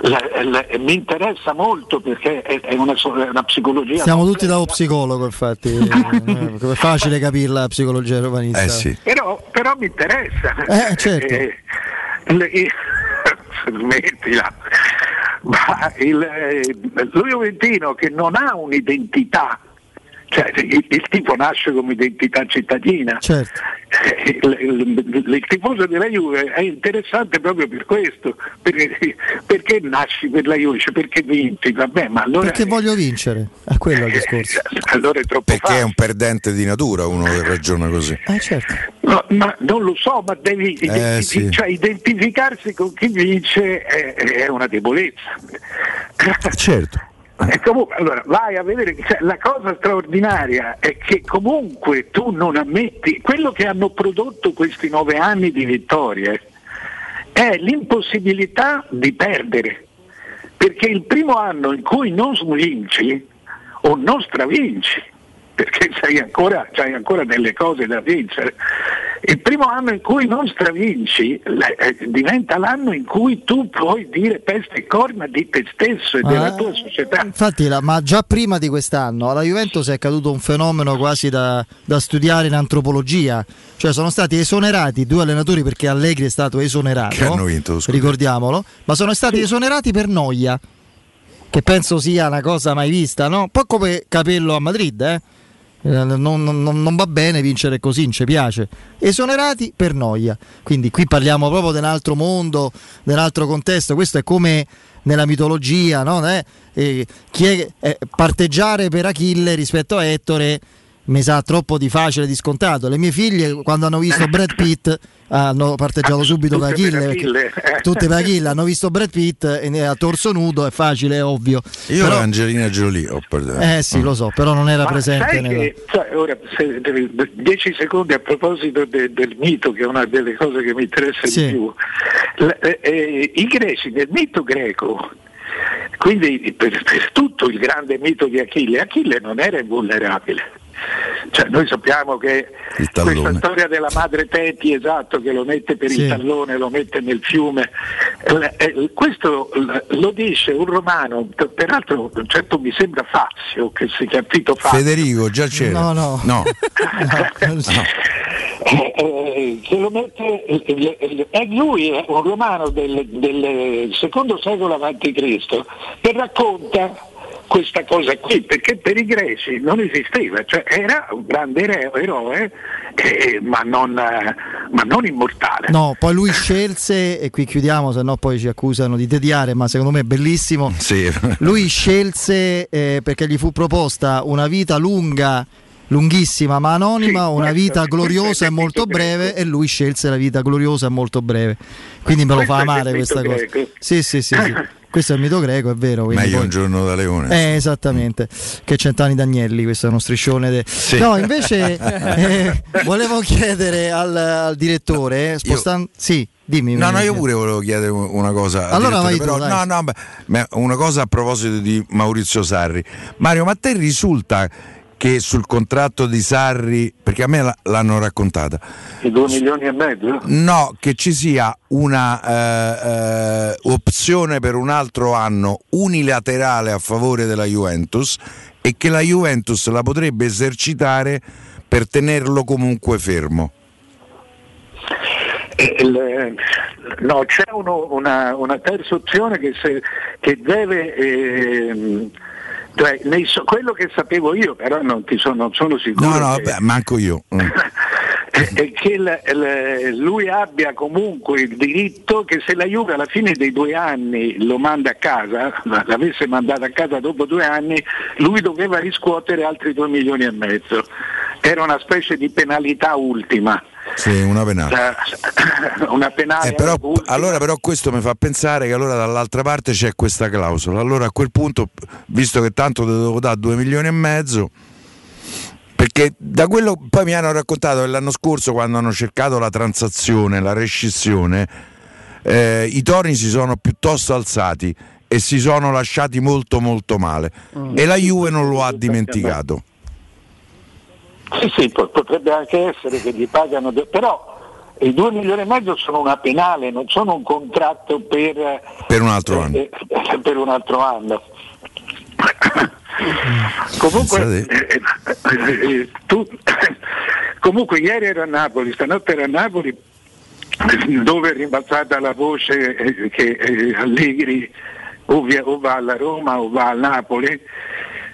La- la- mi interessa molto perché è, è una, so- è una psicologia Siamo tutti da un psicologo, infatti. Eh, è facile capire la psicologia romanista. Eh sì. però, però mi interessa. Eh, certo. Smettila. Ma il, eh, lo Juventino che non ha un'identità, cioè il, il tipo nasce come identità cittadina. Certo. Eh, Il, il- il tifoso della Juve è interessante proprio per questo, perché, perché nasci per la Juve, Cioè, perché vinci, vabbè, ma allora, Perché voglio vincere, è quello il discorso. allora è troppo Perché è un perdente di natura uno che ragiona così. Eh, certo. No, ma non lo so, ma devi Eh, sì. cioè, identificarsi con chi vince è, è una debolezza. Certo. E comunque, allora, vai a vedere, cioè, la cosa straordinaria è che comunque tu non ammetti quello che hanno prodotto questi nove anni di vittorie è l'impossibilità di perdere, perché il primo anno in cui non vinci o non stravinci, perché sei ancora, c'hai ancora delle cose da vincere. Il primo anno in cui non stravinci eh, diventa l'anno in cui tu puoi dire peste e corna di te stesso e della Ah, tua società. Infatti, la- ma già prima di quest'anno alla Juventus è accaduto un fenomeno quasi da, da studiare in antropologia. Cioè, sono stati esonerati due allenatori perché Allegri è stato esonerato. Che hanno vinto, ricordiamolo, ma sono stati esonerati per noia. Che penso sia una cosa mai vista, no? Un po' come Capello a Madrid, eh? Eh, Non, non- non va bene vincere così, non ci piace. Esonerati per noia. Quindi qui parliamo proprio di un altro mondo, di un altro contesto. Questo è come nella mitologia, no? Eh, eh, è- eh, parteggiare per Achille rispetto a Ettore mi sa troppo di facile, di scontato. Le mie figlie, quando hanno visto Brad Pitt, hanno parteggiato subito per Tutte per Achille. Achille, perché- eh. Tutte per Achille, hanno visto Brad Pitt e ne- a torso nudo, è facile, è ovvio. Io Però- Angelina Jolie ho perduto. eh sì, lo so, però non era Ma presente sai nella... che, cioè, ora, se- de- de- dieci secondi a proposito de- del mito, che è una delle cose che mi interessa Sì. di più. L- eh, eh, I greci, nel mito greco, quindi per, per tutto il grande mito di Achille, Achille non era invulnerabile. Cioè, noi sappiamo che questa storia della madre Teti, esatto, che lo mette per Sì. il tallone, lo mette nel fiume, eh, eh, questo lo dice un romano, peraltro certo mi sembra Fazio, che si chiama Tito Fazio. Federico, già c'era. No, no. No. Eh, eh, che lo mette, eh, eh, eh, lui è un romano del, del secondo secolo avanti Cristo che racconta questa cosa qui, perché per i greci non esisteva, cioè era un grande eroe, eh, ma, non, eh, ma non immortale. No, poi lui scelse, e qui chiudiamo, se no poi ci accusano di tediare, ma secondo me è bellissimo. Sì. Lui scelse eh, perché gli fu proposta una vita lunga, lunghissima ma anonima, Sì, una vita gloriosa e molto breve e lui scelse la vita gloriosa e molto breve. Quindi me lo Questo fa amare questa cosa. greco. Sì, sì, sì, sì. Questo è il mito greco, è vero. Meglio poi- un giorno da leone. Eh, esattamente, che Centani Dagnelli, questo è uno striscione. de- Sì. No, invece eh, volevo chiedere al, al direttore, eh, spostan- Sì, dimmi. No, no, io pure volevo chiedere una cosa. al Allora vai tu, però, dai. no, no, una cosa a proposito di Maurizio Sarri. Mario, ma a te risulta che sul contratto di Sarri, perché a me l'hanno raccontata, I due milioni e mezzo? no, che ci sia una eh, eh, opzione per un altro anno unilaterale a favore della Juventus e che la Juventus la potrebbe esercitare per tenerlo comunque fermo. Eh, il- no, c'è uno- una, una terza opzione che, se- che deve... ehm, cioè, so- quello che sapevo io, però non, ti sono, non sono sicuro. No, no, che- beh, manco io. Mm. è è che il- il- lui abbia comunque il diritto che se la Juve alla fine dei due anni lo manda a casa, l'avesse mandato a casa dopo due anni, lui doveva riscuotere altri due milioni e mezzo. Era una specie di penalità ultima. Sì, una penale. Eh, una penale Eh, però, allora però questo mi fa pensare che allora dall'altra parte c'è questa clausola. Allora a quel punto, visto che tanto devo dare 2 milioni e mezzo, perché da quello poi mi hanno raccontato che l'anno scorso quando hanno cercato la transazione, la rescissione, eh, i toni si sono piuttosto alzati e si sono lasciati molto molto male e la Juve non lo ha dimenticato. Sì, sì, po- potrebbe anche essere che gli pagano, però i 2 milioni e mezzo sono una penale, non sono un contratto per, Per un altro anno. eh, per un altro anno. comunque, eh, eh, tu- comunque ieri ero a Napoli, stanotte ero a Napoli dove è rimbalzata la voce eh, che eh, Allegri o, via- o va alla Roma o va a Napoli.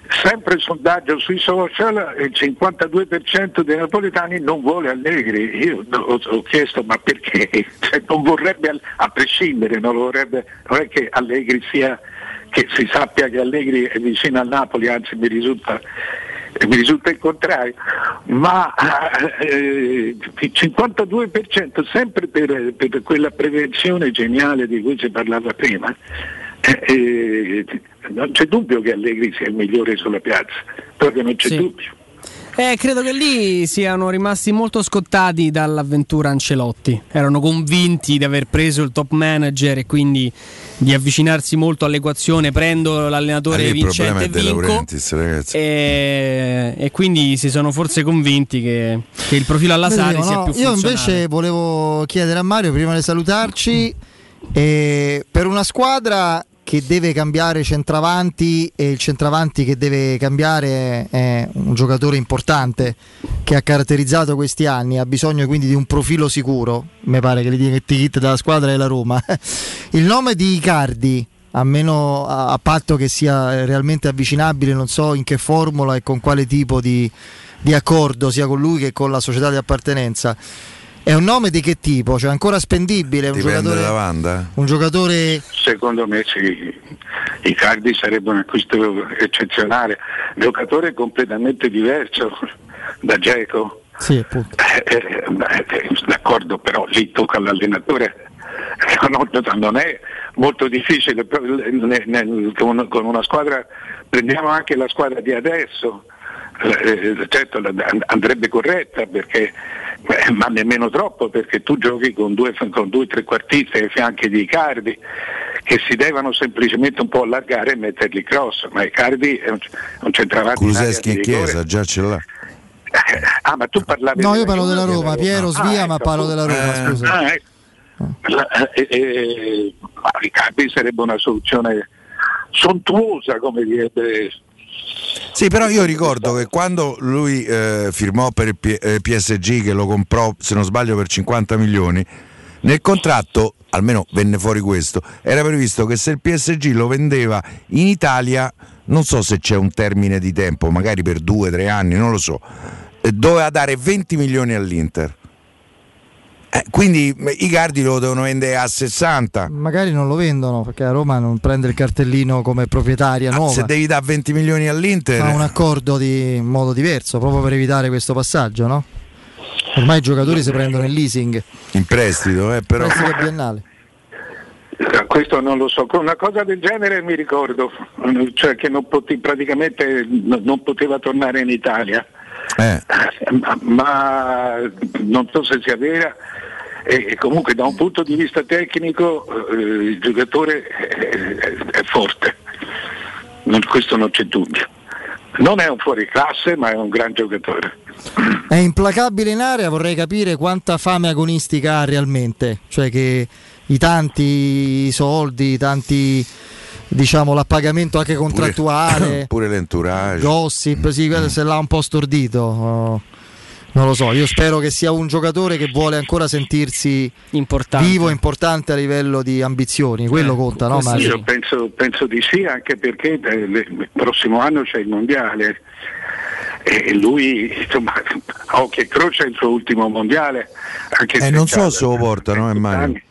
Sempre il sondaggio sui social, il 52% dei napoletani non vuole Allegri. Io ho, ho chiesto ma perché? Cioè, non vorrebbe, a prescindere, non, vorrebbe, non è che Allegri sia, che si sappia che Allegri è vicino al Napoli, anzi mi risulta, mi risulta il contrario, ma eh, il 52% sempre per, per quella prevenzione geniale di cui si parlava prima. Eh, eh, non c'è dubbio che Allegri sia il migliore sulla piazza, proprio non c'è Sì. dubbio. Eh, credo che lì siano rimasti molto scottati dall'avventura Ancelotti. Erano convinti di aver preso il top manager e quindi di avvicinarsi molto all'equazione. Prendo l'allenatore Ah, vincente e vinco. Laurentiis, ragazzi. E, e quindi si sono forse convinti che, che il profilo alla Sari sia no, più Io funzionale. invece volevo chiedere a Mario, prima di salutarci, eh, per una squadra che deve cambiare centravanti e il centravanti che deve cambiare è un giocatore importante che ha caratterizzato questi anni, ha bisogno quindi di un profilo sicuro, mi pare che l'etichetta della squadra è la Roma. Il nome di Icardi, a meno a patto che sia realmente avvicinabile, non so in che formula e con quale tipo di, di accordo sia con lui che con la società di appartenenza. È un nome di che tipo? Cioè ancora spendibile? Un Dipende giocatore, Wanda. un giocatore Secondo me sì, i Cardi sarebbe un acquisto eccezionale, giocatore completamente diverso da Geco. Sì, appunto. Eh, eh, eh, d'accordo, però lì tocca all'allenatore. Non, è molto difficile con, una squadra, prendiamo anche la squadra di adesso, eh, certo la- andrebbe corretta perché eh, ma nemmeno troppo perché tu giochi con due, con due trequartisti ai fianchi di Icardi che si devono semplicemente un po' allargare e metterli cross, ma Icardi è un, è un centravanti Kuluseschi in chiesa, già ce l'ha. Ah, ma tu parlavi No, io parlo della o Roma, Piero Ah, svia, ma ecco, parlo della Roma, eh, scusa. ah, ecco. La- eh, eh, ma Riccardi sarebbe una soluzione sontuosa, come direbbe. Sì, però io ricordo che quando lui eh, firmò per il P- eh, PSG, che lo comprò, se non sbaglio, per 50 milioni, nel contratto, almeno venne fuori questo, era previsto che se il PSG lo vendeva in Italia, non so se c'è un termine di tempo, magari per due tre anni, non lo so, eh, doveva dare 20 milioni all'Inter. Eh, quindi eh, i Cardi lo devono vendere a 60. Magari non lo vendono perché la Roma non prende il cartellino come proprietaria nuova. Ah, Se devi dare 20 milioni all'Inter, Fa un accordo di in modo diverso proprio per evitare questo passaggio, no? Ormai i giocatori si prendono il leasing, in prestito, eh, però. prestito biennale. Eh, Questo non lo so, con una cosa del genere mi ricordo, cioè che non pote- praticamente non poteva tornare in Italia, Eh. ma, ma non so se sia vera e, e comunque da un punto di vista tecnico eh, il giocatore è, è- è forte, Non- questo non c'è dubbio. Non è un fuoriclasse ma è un gran giocatore. È implacabile in area, vorrei capire quanta fame agonistica ha realmente, cioè che i tanti soldi, i tanti diciamo l'appagamento anche contrattuale, Pure l'entourage. gossip, sì, se l'ha un po' stordito. Non lo so, io spero che sia un giocatore che vuole ancora sentirsi importante. vivo e importante a livello di ambizioni, quello conta, no Mario? Io penso, penso di sì, anche perché eh, il prossimo anno c'è il mondiale e lui, insomma, a occhio e croce è il suo ultimo mondiale. Anche Eh, se non so se lo portano, eh, Mario.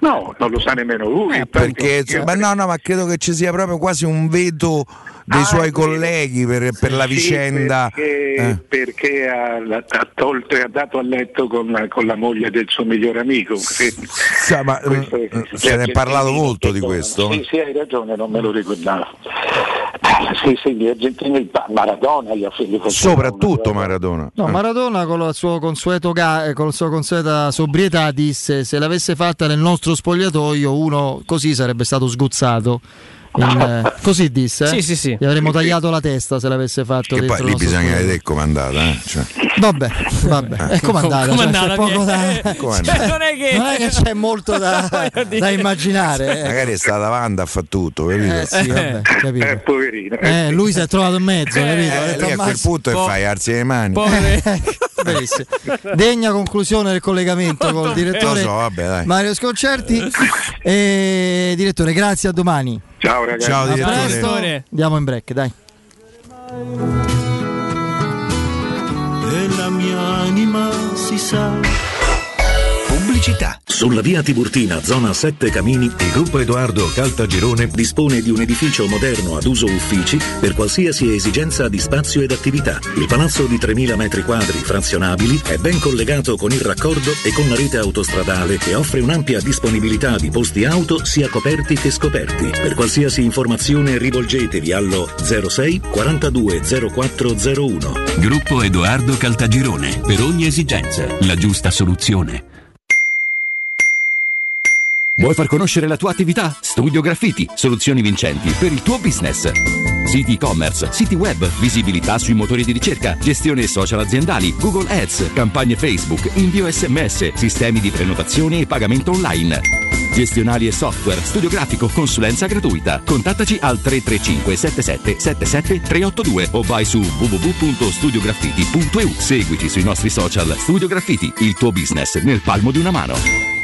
No, non lo sa nemmeno lui. Perché, ma no, no, ma credo che ci sia proprio quasi un veto dei Ah, suoi colleghi per, per la Sì, vicenda. Perché, Eh. perché ha, ha tolto e ha dato a letto con la, con la moglie del suo migliore amico. Sì. Ma, Questo- eh, se ne è parlato molto di questo. Sì, sì, hai ragione, non me lo ricordavo. Eh, Sì, sì, gli argentini, Maradona gli ha Soprattutto Maradona. No, Eh. Maradona con, consueto ga- eh, con la sua consueta sobrietà disse se l'avesse fatta nel nostro spogliatoio uno così sarebbe stato sguzzato. In, eh, così disse. eh? Sì, sì, sì. Gli avremmo tagliato la testa se l'avesse fatto Che poi lì bisogna vedere com'è andata. Eh? Cioè, Vabbè, vabbè, è com'è andata, Com'è cioè, poco da, Cioè, non è che, non è che c'è molto da, da immaginare. eh. Magari è stata Wanda a fa tutto, capito? Eh sì, vabbè, capito. Eh, poverino. Eh, lui si è trovato in mezzo, capito? Eh, a quel punto e Po- fai alzi le mani. Povere. Benissimo. Degna conclusione del collegamento col direttore Lo so, vabbè, dai. Mario Sconcerti. E, direttore, grazie, a domani. Ciao ragazzi. Ciao, A direttore. presto. Direttore. Andiamo in break, dai. e la mia anima si sa. Pubblicità. Sulla via Tiburtina, zona 7 Camini, il gruppo Edoardo Caltagirone dispone di un edificio moderno ad uso uffici per qualsiasi esigenza di spazio ed attività. Il palazzo di 3.000 metri quadri frazionabili è ben collegato con il raccordo e con la rete autostradale e offre un'ampia disponibilità di posti auto sia coperti che scoperti. Per qualsiasi informazione rivolgetevi allo 06 42 0401. Gruppo Edoardo Caltagirone. Per ogni esigenza, la giusta soluzione. Vuoi far conoscere la tua attività? Studio Graffiti, soluzioni vincenti per il tuo business. Siti e-commerce, siti web, visibilità sui motori di ricerca, gestione social aziendali, Google Ads, campagne Facebook, invio sms, sistemi di prenotazione e pagamento online. Gestionali e software, studio grafico, consulenza gratuita. Contattaci al 335 77 77 382 o vai su www.studiograffiti.eu. Seguici sui nostri social Studio Graffiti, il tuo business nel palmo di una mano.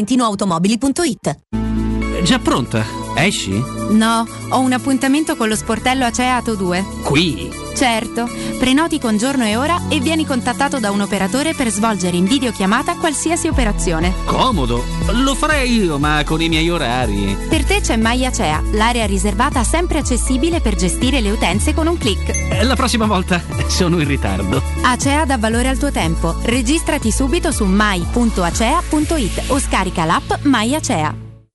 valentinoautomobili.it. Già pronta? Esci? No, ho un appuntamento con lo sportello Aceato 2. Qui? Certo, prenoti con giorno e ora e vieni contattato da un operatore per svolgere in videochiamata qualsiasi operazione. Comodo. Lo farei io, ma con i miei orari. Per te c'è MyAcea, l'area riservata sempre accessibile per gestire le utenze con un clic. Eh, La prossima volta sono in ritardo. Acea dà valore al tuo tempo. Registrati subito su mai.acea.it o scarica l'app MyAcea.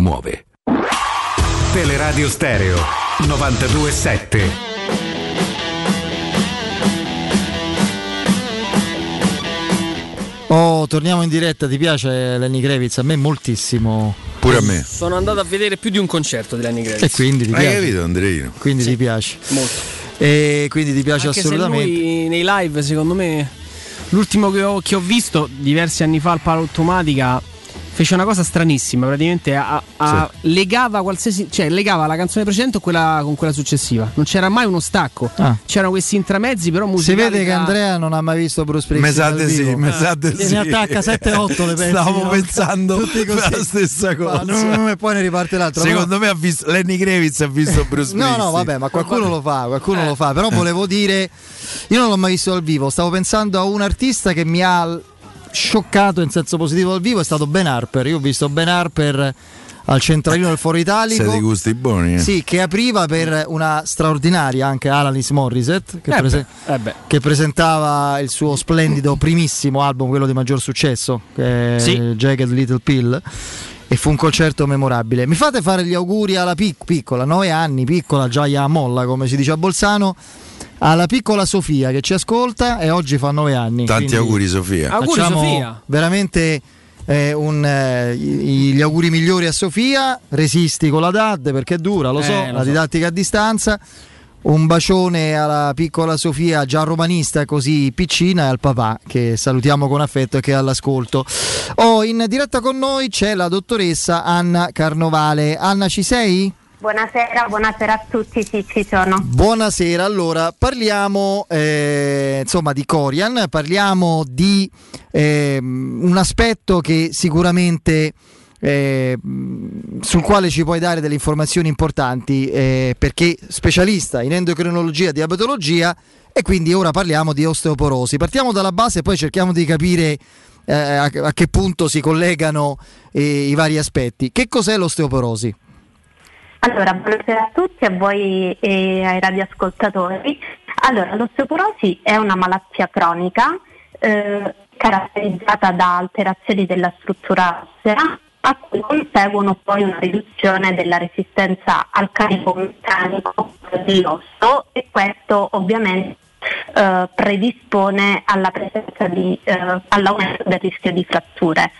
muove. Teleradio Stereo 927. Oh, torniamo in diretta, ti piace Lenny Kravitz? A me moltissimo. Pure a me. Sono andato a vedere più di un concerto di Lenny Kravitz. E quindi ti Hai piace? capito Andreino? Quindi ti piace. Molto. E quindi ti piace Anche se assolutamente. lui nei live, secondo me, l'ultimo che ho, che ho visto diversi anni fa al Palo Automatica fece una cosa stranissima. Praticamente a- a- legava qualsiasi, cioè legava la canzone precedente con quella, con quella successiva. Non c'era mai uno stacco. Ah. C'erano questi intramezzi, però Si musicali. vede che Andrea non ha mai visto Bruce Springsteen. Me sa dal di sì, sa di Eh, sì. Ne attacca 7-8 le pezzi. Stavo no? pensando la stessa cosa. Ma no, e poi ne riparte l'altro. Secondo me ha visto Lenny Kravitz ha visto Bruce No, Springsteen. no, vabbè, ma qualcuno lo fa, qualcuno Eh. lo fa. Però volevo dire, io non l'ho mai visto dal vivo. Stavo pensando a un artista che mi ha scioccato in senso positivo dal vivo. È stato Ben Harper. Io ho visto Ben Harper al centralino del Foro Italico. Sei di gusti buoni. eh. Sì, che apriva per una straordinaria anche Alanis Morissette che, Eh prese- eh che presentava il suo splendido primissimo album, quello di maggior successo, che è Sì. Jagged Little Pill. E fu un concerto memorabile. Mi fate fare gli auguri alla pic- piccola, 9 anni, piccola, a molla, come si dice a Bolzano, alla piccola Sofia che ci ascolta e oggi fa 9 anni. Tanti auguri Sofia. Auguri, Sofia. Veramente eh, un, eh, i- gli auguri migliori a Sofia. Resisti con la DAD perché è dura, lo Eh, so, lo la so. didattica a distanza. Un bacione alla piccola Sofia, già romanista così piccina, e al papà che salutiamo con affetto e che è all'ascolto. Oh, in diretta con noi c'è la dottoressa Anna Carnovale. Anna, ci sei? Buonasera, buonasera a tutti, sì, ci sono. Buonasera, allora parliamo eh, insomma di Corian, parliamo di ehm, un aspetto che sicuramente eh, sul quale ci puoi dare delle informazioni importanti eh, perché specialista in endocrinologia e diabetologia e quindi ora parliamo di osteoporosi. Partiamo dalla base e poi cerchiamo di capire eh, a, a che punto si collegano eh, i vari aspetti. Che cos'è l'osteoporosi? Allora, buonasera a tutti, a voi e ai radioascoltatori. Allora, l'osteoporosi è una malattia cronica eh, caratterizzata da alterazioni della struttura ossea a cui conseguono poi una riduzione della resistenza al carico meccanico dell'osso e questo ovviamente eh, predispone alla presenza di, eh, all'aumento del rischio di fratture.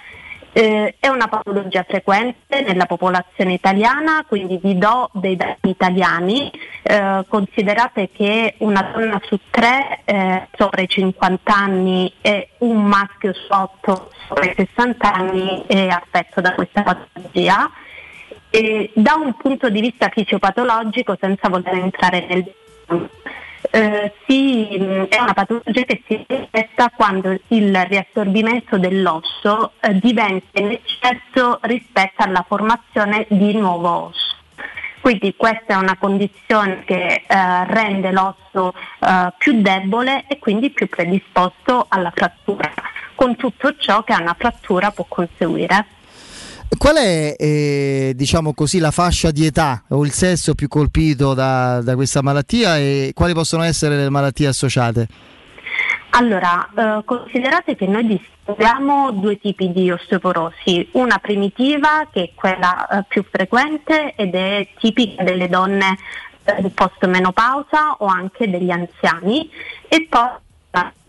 Eh, è una patologia frequente nella popolazione italiana, quindi vi do dei dati italiani. Eh, considerate che una donna su tre eh, sopra i 50 anni e un maschio su otto sopra i 60 anni è affetto da questa patologia. E da un punto di vista fisiopatologico, senza voler entrare nel eh, mh, è una patologia che si manifesta quando il riassorbimento dell'osso eh, diventa in eccesso rispetto alla formazione di nuovo osso. Quindi questa è una condizione che eh, rende l'osso eh, più debole e quindi più predisposto alla frattura, con tutto ciò che una frattura può conseguire. Qual è, eh, diciamo così, la fascia di età o il sesso più colpito da, da questa malattia e quali possono essere le malattie associate? Allora, eh, considerate che noi distinguiamo due tipi di osteoporosi, una primitiva che è quella eh, più frequente ed è tipica delle donne eh, post menopausa o anche degli anziani e poi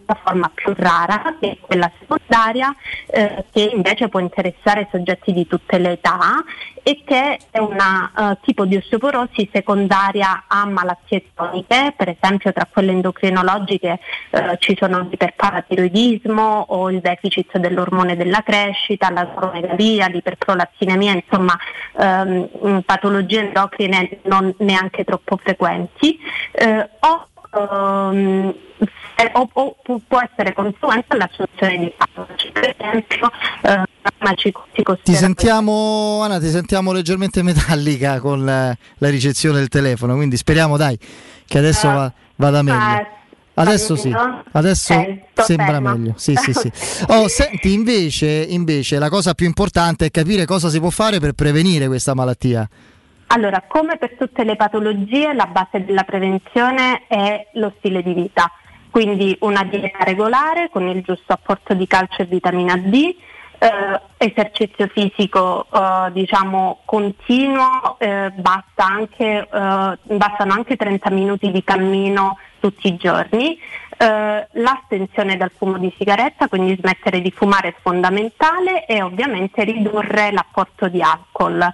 una forma più rara, che è quella secondaria, eh, che invece può interessare soggetti di tutte le età e che è un uh, tipo di osteoporosi secondaria a malattie croniche, per esempio tra quelle endocrinologiche uh, ci sono l'iperparatiroidismo o il deficit dell'ormone della crescita, la cromegalia, l'iperprolazinemia, insomma um, patologie endocrine non neanche troppo frequenti. O Um, o, o, può essere conseguenza all'assunzione di farmaci, per esempio eh, farmaci Ti sentiamo, Anna, ti sentiamo leggermente metallica con la, la, ricezione del telefono, quindi speriamo dai che adesso uh, va, vada meglio. Uh, Adesso sì, adesso okay, sembra ferma. meglio. Sì, sì, sì. Oh, senti, invece, invece la cosa più importante è capire cosa si può fare per prevenire questa malattia. Allora, come per tutte le patologie, la base della prevenzione è lo stile di vita, quindi una dieta regolare con il giusto apporto di calcio e vitamina D, eh, esercizio fisico eh, diciamo continuo, eh, basta anche, eh, bastano anche 30 minuti di cammino tutti i giorni, eh, l'astensione dal fumo di sigaretta, quindi smettere di fumare è fondamentale e ovviamente ridurre l'apporto di alcol.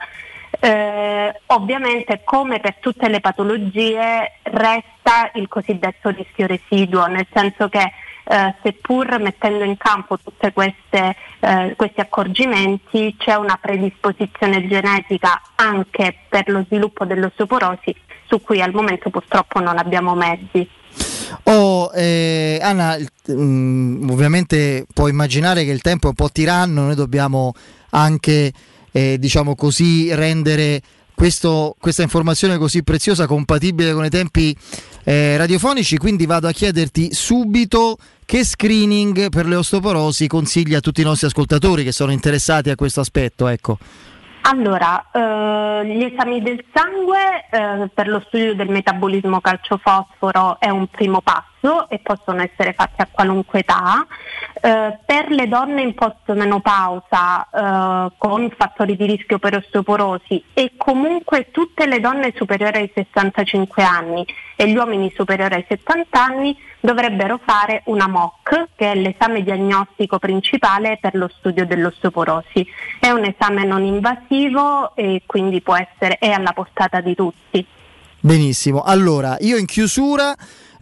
Eh, ovviamente come per tutte le patologie resta il cosiddetto rischio residuo, nel senso che eh, seppur mettendo in campo tutti eh, questi accorgimenti c'è una predisposizione genetica anche per lo sviluppo dell'osteoporosi su cui al momento purtroppo non abbiamo mezzi. Oh, eh, Anna, mm, ovviamente puoi immaginare che il tempo è un po' tiranno, noi dobbiamo anche eh, diciamo così, rendere questo, questa informazione così preziosa compatibile con i tempi eh, radiofonici, quindi vado a chiederti subito che screening per le osteoporosi consiglia a tutti i nostri ascoltatori che sono interessati a questo aspetto. Ecco. Allora, eh, gli esami del sangue eh, per lo studio del metabolismo calcio-fosforo è un primo passo e possono essere fatti a qualunque età. Eh, per le donne in post-menopausa eh, con fattori di rischio per osteoporosi e comunque tutte le donne superiori ai 65 anni e gli uomini superiori ai 70 anni dovrebbero fare una MOC, che è l'esame diagnostico principale per lo studio dell'osteoporosi. È un esame non invasivo e quindi può essere, è alla portata di tutti. Benissimo, allora io in chiusura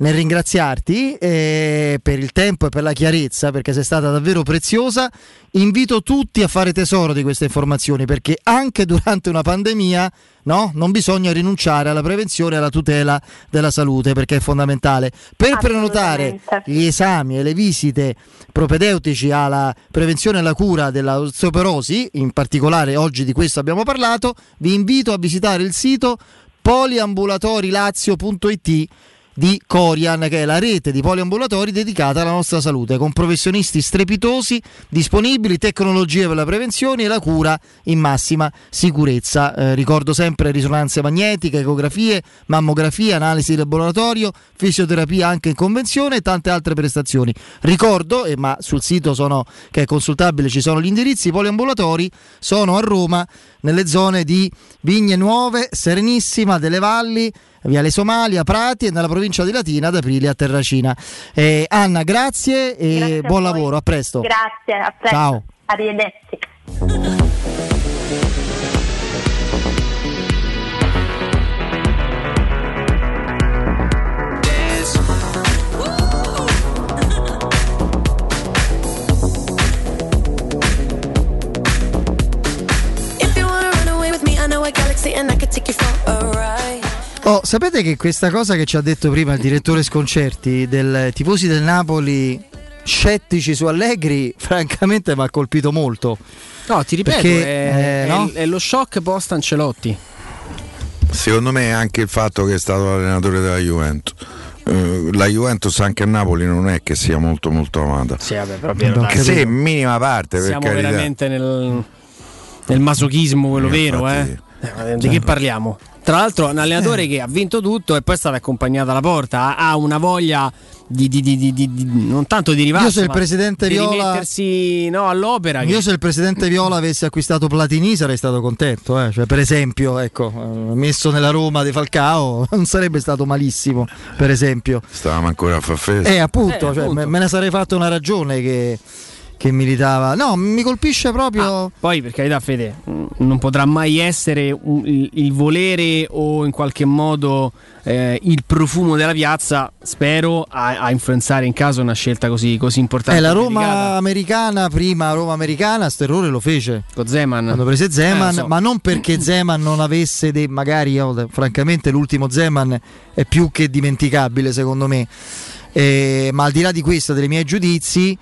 nel ringraziarti eh, per il tempo e per la chiarezza, perché sei stata davvero preziosa. Invito tutti a fare tesoro di queste informazioni, perché anche durante una pandemia no, non bisogna rinunciare alla prevenzione e alla tutela della salute, perché è fondamentale. Per prenotare gli esami e le visite propedeutici alla prevenzione e alla cura dell'osteoporosi, in particolare oggi di questo abbiamo parlato, vi invito a visitare il sito poliambulatorilazio.it di Corian, che è la rete di poliambulatori dedicata alla nostra salute, con professionisti strepitosi, disponibili, tecnologie per la prevenzione e la cura in massima sicurezza. Eh, ricordo sempre risonanze magnetiche, ecografie, mammografia, analisi di laboratorio, fisioterapia anche in convenzione e tante altre prestazioni. Ricordo, eh, ma sul sito sono, che è consultabile ci sono gli indirizzi, i poliambulatori sono a Roma, nelle zone di Vigne Nuove, Serenissima, delle Valli, Viale Somalia, Prati e nella provincia di Latina ad aprile a Terracina. Eh, Anna, grazie e grazie buon lavoro, a presto. Grazie, a presto. Ciao. Arrivederci. galaxy and I could take you for a ride. Oh, sapete che questa cosa che ci ha detto prima il direttore Sconcerti del tifosi del Napoli scettici su Allegri, francamente mi ha colpito molto. No, ti ripeto, Perché, è, eh, no? è, lo shock post Ancelotti. Secondo me è anche il fatto che è stato allenatore della Juventus. Uh, la Juventus anche a Napoli non è che sia molto molto amata. Sì, vabbè, proprio che sì, minima parte. Siamo per veramente nel, nel masochismo, quello eh, vero, infatti, eh? Di che parliamo? Tra l'altro un allenatore eh. che ha vinto tutto e poi è stato accompagnato alla porta, ha una voglia di, di- di- di- di- di- non tanto di rivalsa, Io se il presidente di Viola- rimettersi no, all'opera. che- Io se il presidente Viola avesse acquistato Platini sarei stato contento, eh. Cioè, per esempio, ecco, eh, messo nella Roma di Falcao non sarebbe stato malissimo, per esempio. Stavamo ancora a far festa. Eh, appunto, Eh, cioè, appunto. Me, me ne sarei fatto una ragione che, che militava. No, mi colpisce proprio. Poi, per carità, Fede, non potrà mai essere un- il, il volere o in qualche modo eh, il profumo della piazza, spero, a, a influenzare in caso una scelta così, così importante. Eh, la Roma delicata. americana, prima Roma americana, sto errore lo fece. Con Zeman. Quando prese Zeman, Eh, so. ma non perché Zeman non avesse dei. magari, io, francamente, l'ultimo Zeman è più che dimenticabile, secondo me. Eh, ma al di là di questo, dei miei giudizi,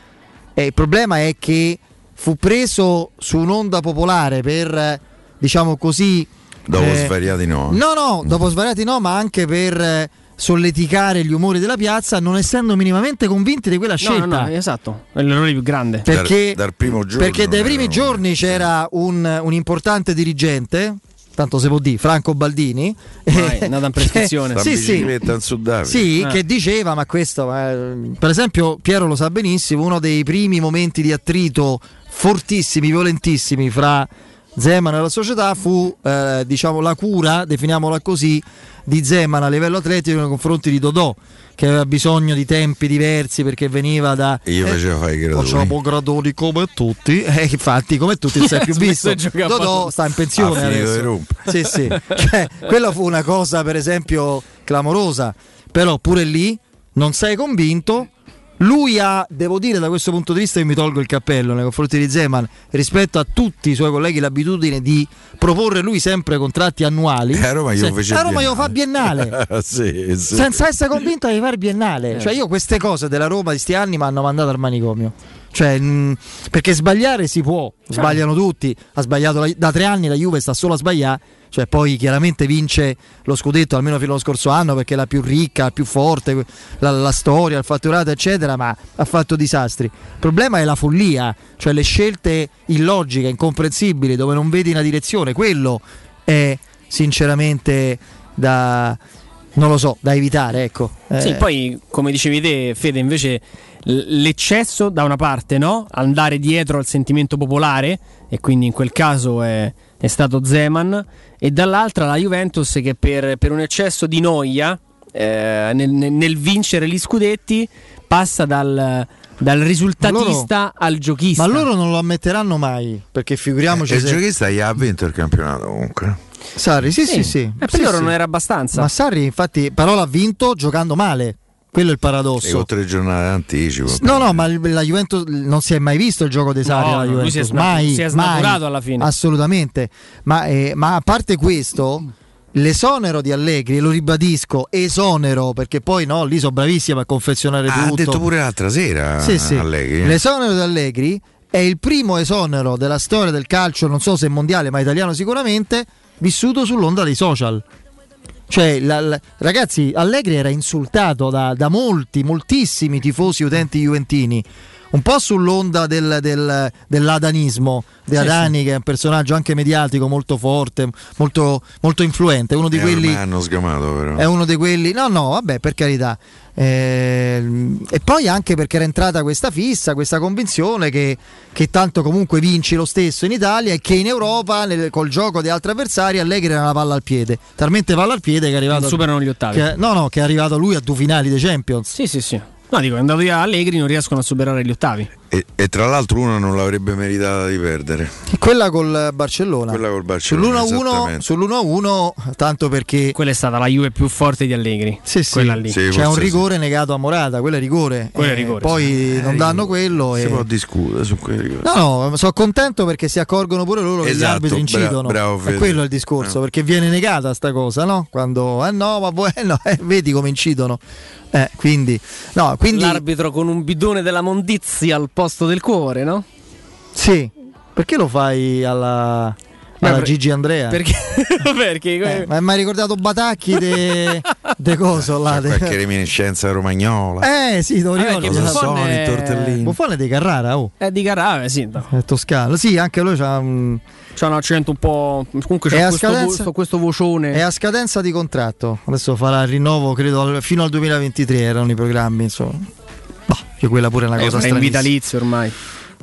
eh, il problema è che fu preso su un'onda popolare per, eh, diciamo così. Dopo eh, svariati no. No, no, dopo svariati no, ma anche per eh, solleticare gli umori della piazza, non essendo minimamente convinti di quella No, scelta. no, no, esatto, è l'errore più grande. Perché, dal primo giorno perché dai primi erano- giorni c'era un, un importante dirigente, tanto si può dire, Franco Baldini. Ormai è andata in prescrizione. Sta sì, sì, sì, Eh. che diceva, ma questo, eh, per esempio, Piero lo sa benissimo, uno dei primi momenti di attrito fortissimi, violentissimi fra Zeman e la società fu eh, diciamo la cura, definiamola così, di Zeman a livello atletico nei confronti di Dodò, che aveva bisogno di tempi diversi perché veniva da... Io facevo fare i gradoni. Facciamo gradoni come tutti, e infatti come tutti non si è più visto. Dodò sta in pensione finito adesso. Sì, sì. Cioè, quella fu una cosa per esempio clamorosa, però pure lì non sei convinto. Lui ha, devo dire da questo punto di vista, io mi tolgo il cappello nei confronti di Zeman rispetto a tutti i suoi colleghi l'abitudine di proporre lui sempre contratti annuali. E a Roma Se- fece a Roma glielo fa biennale. sì, sì. senza essere convinto di fare biennale. Cioè, io queste cose della Roma di sti anni mi hanno mandato al manicomio. Cioè, mh, perché sbagliare si può, sbagliano tutti. Ha sbagliato la- da tre anni la Juve sta solo a sbagliare. Cioè, poi chiaramente vince lo scudetto almeno fino allo scorso anno perché è la più ricca, la più forte, la, la storia, il fatturato, eccetera, ma ha fatto disastri. Il problema è la follia, cioè le scelte illogiche, incomprensibili, dove non vedi una direzione. Quello è sinceramente da non lo so, da evitare, ecco. Sì, Eh, poi come dicevi te, Fede, invece l'eccesso da una parte, no? Andare dietro al sentimento popolare, e quindi in quel caso è, è stato Zeman, e dall'altra la Juventus che per, per un eccesso di noia eh, nel, nel- vincere gli scudetti passa dal, dal risultatista al giochista. Ma loro non lo ammetteranno mai, perché figuriamoci E il se... giochista gli ha vinto il campionato comunque. Sarri, sì, sì, Sì. sì. Eh, per Sì, loro sì. non era abbastanza. Ma Sarri, infatti, però l'ha vinto giocando male. Quello è il E paradosso. tre giornate d'anticipo. No, no, ma la Juventus non si è mai visto il gioco dei Sarri No, alla Juventus. si è sna- mai, si è mai. snaturato alla fine. Assolutamente. Ma, eh, ma a parte questo, l'esonero di Allegri, e lo ribadisco, esonero perché poi no, lì sono bravissimi a confezionare Ah, ha tutto. detto pure l'altra sera Sì, sì. Allegri. eh. L'esonero di Allegri è il primo esonero della storia del calcio, non so se mondiale, ma italiano sicuramente, vissuto sull'onda dei social. Cioè, la- la- ragazzi, Allegri era insultato da, da molti, moltissimi tifosi utenti juventini. Un po' sull'onda del, del- dell'adanismo di Sì, Adani, che è un personaggio anche mediatico molto forte, molto, molto influente. Uno di Eh, quelli. hanno sgamato però. È uno di quelli. No, no, vabbè, per carità. Ehm, e poi anche perché era entrata questa fissa, questa convinzione che, che tanto comunque vinci lo stesso in Italia e che in Europa, nel- col gioco di altri avversari, Allegri era una palla al piede. Talmente palla al piede che è arrivato. Non superano gli ottavi. che- no, no, che è arrivato lui a due finali dei Champions. Sì, sì, sì. No, dico, è andato via Allegri, non riescono a superare gli ottavi. E, e tra l'altro una non l'avrebbe meritata di perdere. Quella col Barcellona. Quella col Barcellona. Sull'1-1, esattamente. sull'1-1, tanto perché. Quella è stata la Juve più forte di Allegri. Sì, sì. Quella lì. Sì, C'è un rigore negato a Morata, quello è rigore. Quello è Eh, rigore, Poi sì. non danno quello. Si e- può discutere su quei rigori. No, no, sono contento perché si accorgono pure loro che gli Esatto, arbitri incidono. bravo, è Fede. quello il discorso, Eh. perché viene negata sta cosa, no? Quando eh no, ma poi- eh no, eh, vedi come incidono. Eh, quindi no, quindi L'arbitro con un bidone della mondizia al posto del cuore, no? sì. Perché lo fai alla, alla per- Gigi Andrea? Perché? perché Eh, ma mi hai ricordato Batacchi de- de coso là. C'è de- qualche reminiscenza romagnola. Eh sì, Cosa Buffon sono è- i tortellini? Buffone di Carrara, oh. È di Carrara, sì. no. È toscano. Sì, anche lui c'ha un... C'ha un accento un po'. Comunque È c'ha a questo, scadenza- vo- questo vocione. È a scadenza di contratto. Adesso farà il rinnovo, credo, fino al 2023 erano i programmi, insomma. Che quella pure è una È cosa un stranissima. vitalizio ormai.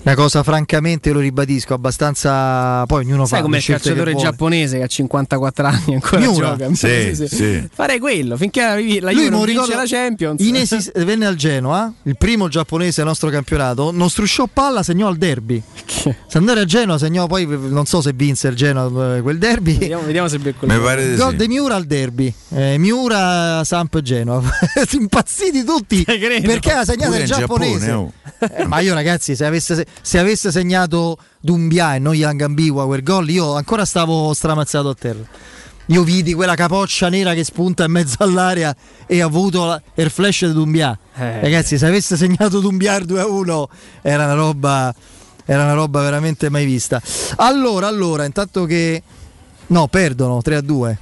Una cosa francamente, lo ribadisco, abbastanza... Poi ognuno fa Sai come il che calciatore vuole. giapponese che ha 54 anni ancora Miura? gioca? Sì, sì. Farei quello finché la, la Lui non ricordo, la Champions. inesis- venne al Genoa, il primo giapponese del nostro campionato, non strusciò palla, segnò al derby. Se andare a Genoa segnò poi, non so se vinse il Genoa eh, quel derby. Vediamo, vediamo se becco il Mi pare di Gol sì. di Miura al derby, eh, Miura Samp Genoa. Impazziti tutti perché ha segnato Pure il giapponese. Giappone, oh. Eh, ma io ragazzi, se avesse, se avesse segnato Dumbia e non Yang Ambiwa quel gol, io ancora stavo stramazzato a terra. Io vidi quella capoccia nera che spunta in mezzo all'area e ho avuto la- il flash di Dumbia. Eh. Ragazzi, se avesse segnato Dumbia il 2-1 era una roba era una roba veramente mai vista. Allora, allora, intanto che no, perdono 3-2.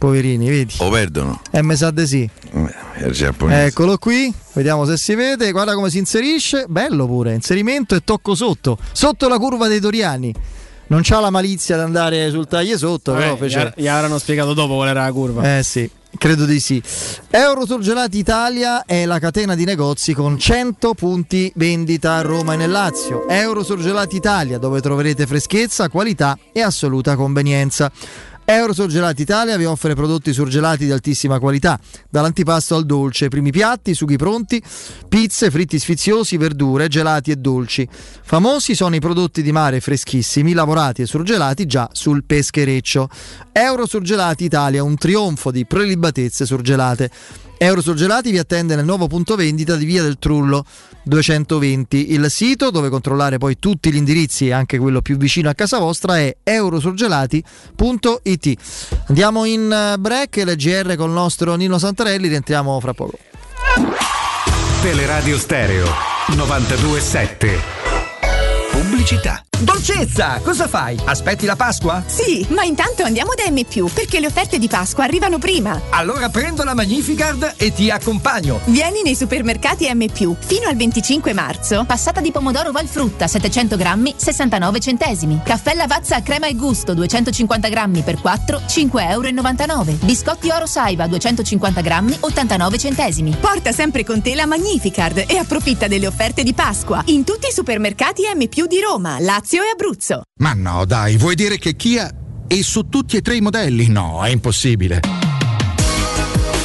Poverini, vedi? O perdono. Eh, mi sa di sì. Eh. Eccolo qui, vediamo se si vede. Guarda come si inserisce. Bello pure. Inserimento e tocco sotto. Sotto la curva dei Toriani. Non c'ha la malizia di andare sul taglio sotto, però Vabbè, fece. gli, gli avranno spiegato dopo qual era la curva. Eh sì, credo di sì. Eurosurgelati Italia è la catena di negozi con 100 punti vendita a Roma e nel Lazio. Eurosurgelati Italia, dove troverete freschezza, qualità e assoluta convenienza. Eurosurgelati Italia vi offre prodotti surgelati di altissima qualità, dall'antipasto al dolce, primi piatti, sughi pronti, pizze, fritti sfiziosi, verdure, gelati e dolci. Famosi sono i prodotti di mare freschissimi, lavorati e surgelati già sul peschereccio. Eurosurgelati Italia, un trionfo di prelibatezze surgelate. Eurosurgelati vi attende nel nuovo punto vendita di Via del Trullo 220. Il sito dove controllare poi tutti gli indirizzi e anche quello più vicino a casa vostra è eurosurgelati.it. Andiamo in eh, break, LGR con il nostro Nino Santarelli, rientriamo fra poco. Teleradio Stereo 927. Pubblicità. Dolcezza, cosa fai? Aspetti la Pasqua? Sì, ma intanto andiamo da M, perché le offerte di Pasqua arrivano prima. Allora prendo la Magnificard e ti accompagno. Vieni nei supermercati M, fino al 25 marzo. Passata di pomodoro Valfrutta 700 grammi 69 centesimi. Caffè Lavazza a crema e gusto 250 grammi per 4 5,99 euro. Biscotti Oro Saiva 250 grammi 89 centesimi. Porta sempre con te la Magnificard e approfitta delle offerte di Pasqua in tutti i supermercati M, di Roma, Lazio e Abruzzo. Ma no, dai, vuoi dire che Kia è su tutti e tre i modelli? No, è impossibile.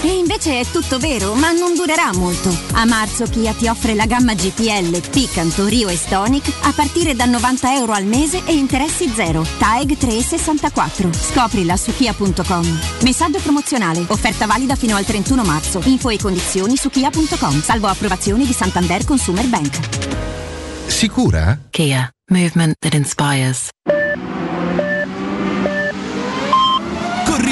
E invece è tutto vero, ma non durerà molto. A marzo Kia ti offre la gamma GPL, Picanto, Rio e Stonic a partire da 90 euro al mese e interessi zero. TAEG 364. Scoprila su kia.com. Messaggio promozionale. Offerta valida fino al 31 marzo. Info e condizioni su kia.com. Salvo approvazioni di Santander Consumer Bank. Sicura? Kia, movement that inspires.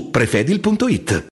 prefedil.it.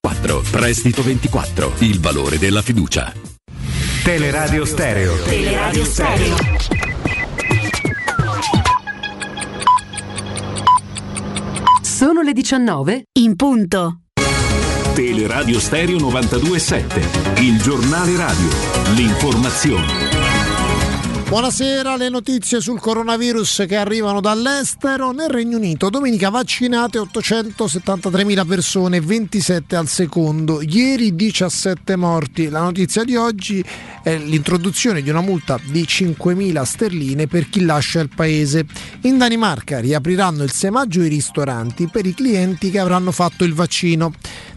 Prestito 24 il valore della fiducia. Teleradio Stereo. Teleradio Stereo. Sono le 19 in punto. Teleradio Stereo 927. Il giornale radio. L'informazione. Buonasera, le notizie sul coronavirus che arrivano dall'estero. Nel Regno Unito domenica vaccinate 873.000 persone, 27 al secondo. Ieri 17 morti. La notizia di oggi è l'introduzione di una multa di 5.000 sterline per chi lascia il paese. In Danimarca riapriranno il 6 maggio i ristoranti per i clienti che avranno fatto il vaccino.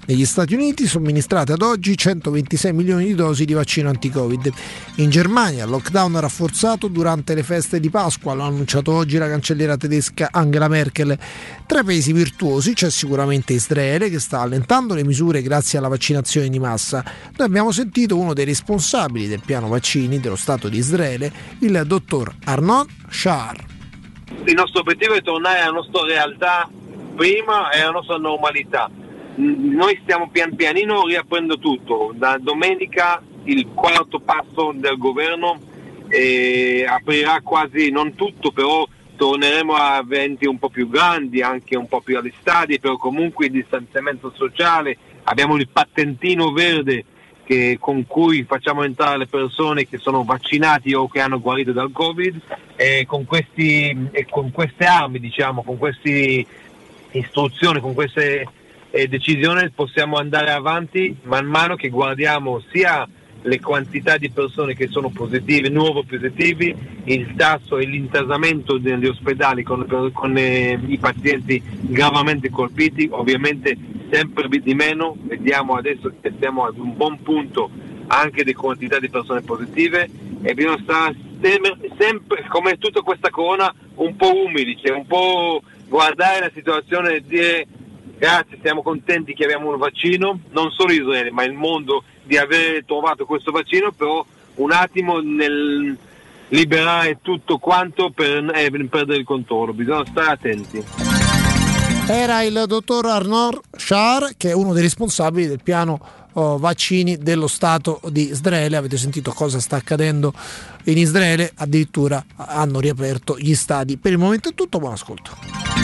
Negli Stati Uniti somministrate ad oggi 126 milioni di dosi di vaccino anti-Covid. In Germania lockdown rafforzato durante le feste di Pasqua, l'ha annunciato oggi la cancelliera tedesca Angela Merkel. Tra i paesi virtuosi c'è sicuramente Israele che sta allentando le misure grazie alla vaccinazione di massa. Noi abbiamo sentito uno dei responsabili del piano vaccini dello Stato di Israele, il dottor Arnon Shahar. Il nostro obiettivo è tornare alla nostra realtà prima e alla nostra normalità noi stiamo pian pianino riaprendo tutto. Da domenica il quarto passo del governo eh, aprirà quasi, non tutto, però torneremo a eventi un po' più grandi, anche un po' più agli stadi, però comunque il distanziamento sociale. Abbiamo il patentino verde che, con cui facciamo entrare le persone che sono vaccinati o che hanno guarito dal Covid e con, questi, e con queste armi, diciamo, con queste istruzioni, con queste eh, decisione possiamo andare avanti man mano che guardiamo sia le quantità di persone che sono positive, nuovo positivi, il tasso e l'intasamento negli ospedali con, con eh, i pazienti gravamente colpiti, ovviamente sempre di meno, vediamo adesso che siamo ad un buon punto anche di quantità di persone positive e bisogna stare sempre come tutta questa corona un po' umili, cioè un po' guardare la situazione e dire grazie, siamo contenti che abbiamo un vaccino, non solo Israele, ma il mondo di aver trovato questo vaccino, però un attimo nel liberare tutto quanto per, eh, per perdere il controllo, bisogna stare attenti. Era il dottor Arnor Shar, che è uno dei responsabili del piano oh, vaccini dello Stato di Israele. Avete sentito cosa sta accadendo in Israele? Addirittura hanno riaperto gli stadi. Per il momento è tutto, buon ascolto.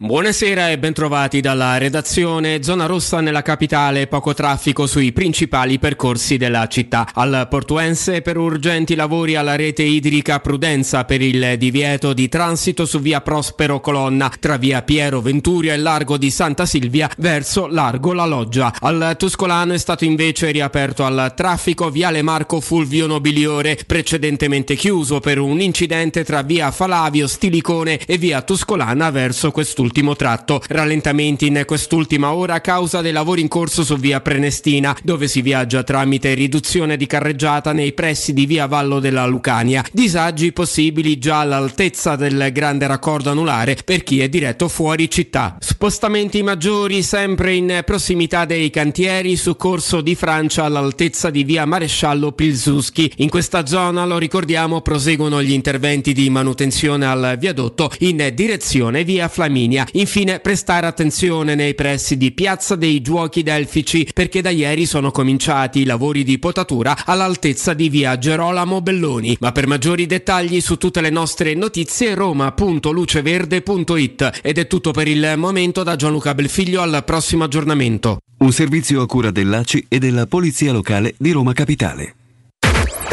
Buonasera e bentrovati dalla redazione. Zona rossa nella capitale, poco traffico sui principali percorsi della città. Al Portuense per urgenti lavori alla rete idrica Prudenza per il divieto di transito su via Prospero Colonna tra via Piero Venturia e largo di Santa Silvia verso largo La Loggia. Al Tuscolano è stato invece riaperto al traffico viale Marco Fulvio Nobiliore, precedentemente chiuso per un incidente tra via Falavio Stilicone e via Tuscolana verso quest'ultimo quest'ultimo tratto. Rallentamenti in quest'ultima ora a causa dei lavori in corso su via Prenestina, dove si viaggia tramite riduzione di carreggiata nei pressi di via Vallo della Lucania. Disagi possibili già all'altezza del grande raccordo anulare per chi è diretto fuori città. Spostamenti maggiori sempre in prossimità dei cantieri su corso di Francia all'altezza di via Maresciallo Pilsuski. In questa zona, lo ricordiamo, proseguono gli interventi di manutenzione al viadotto in direzione via Flaminia. Infine prestare attenzione nei pressi di Piazza dei Giochi Delfici perché da ieri sono cominciati i lavori di potatura all'altezza di via Gerolamo Belloni. Ma per maggiori dettagli su tutte le nostre notizie roma.luceverde.it ed è tutto per il momento da Gianluca Belfiglio al prossimo aggiornamento. Un servizio a cura dell'ACI e della Polizia Locale di Roma Capitale.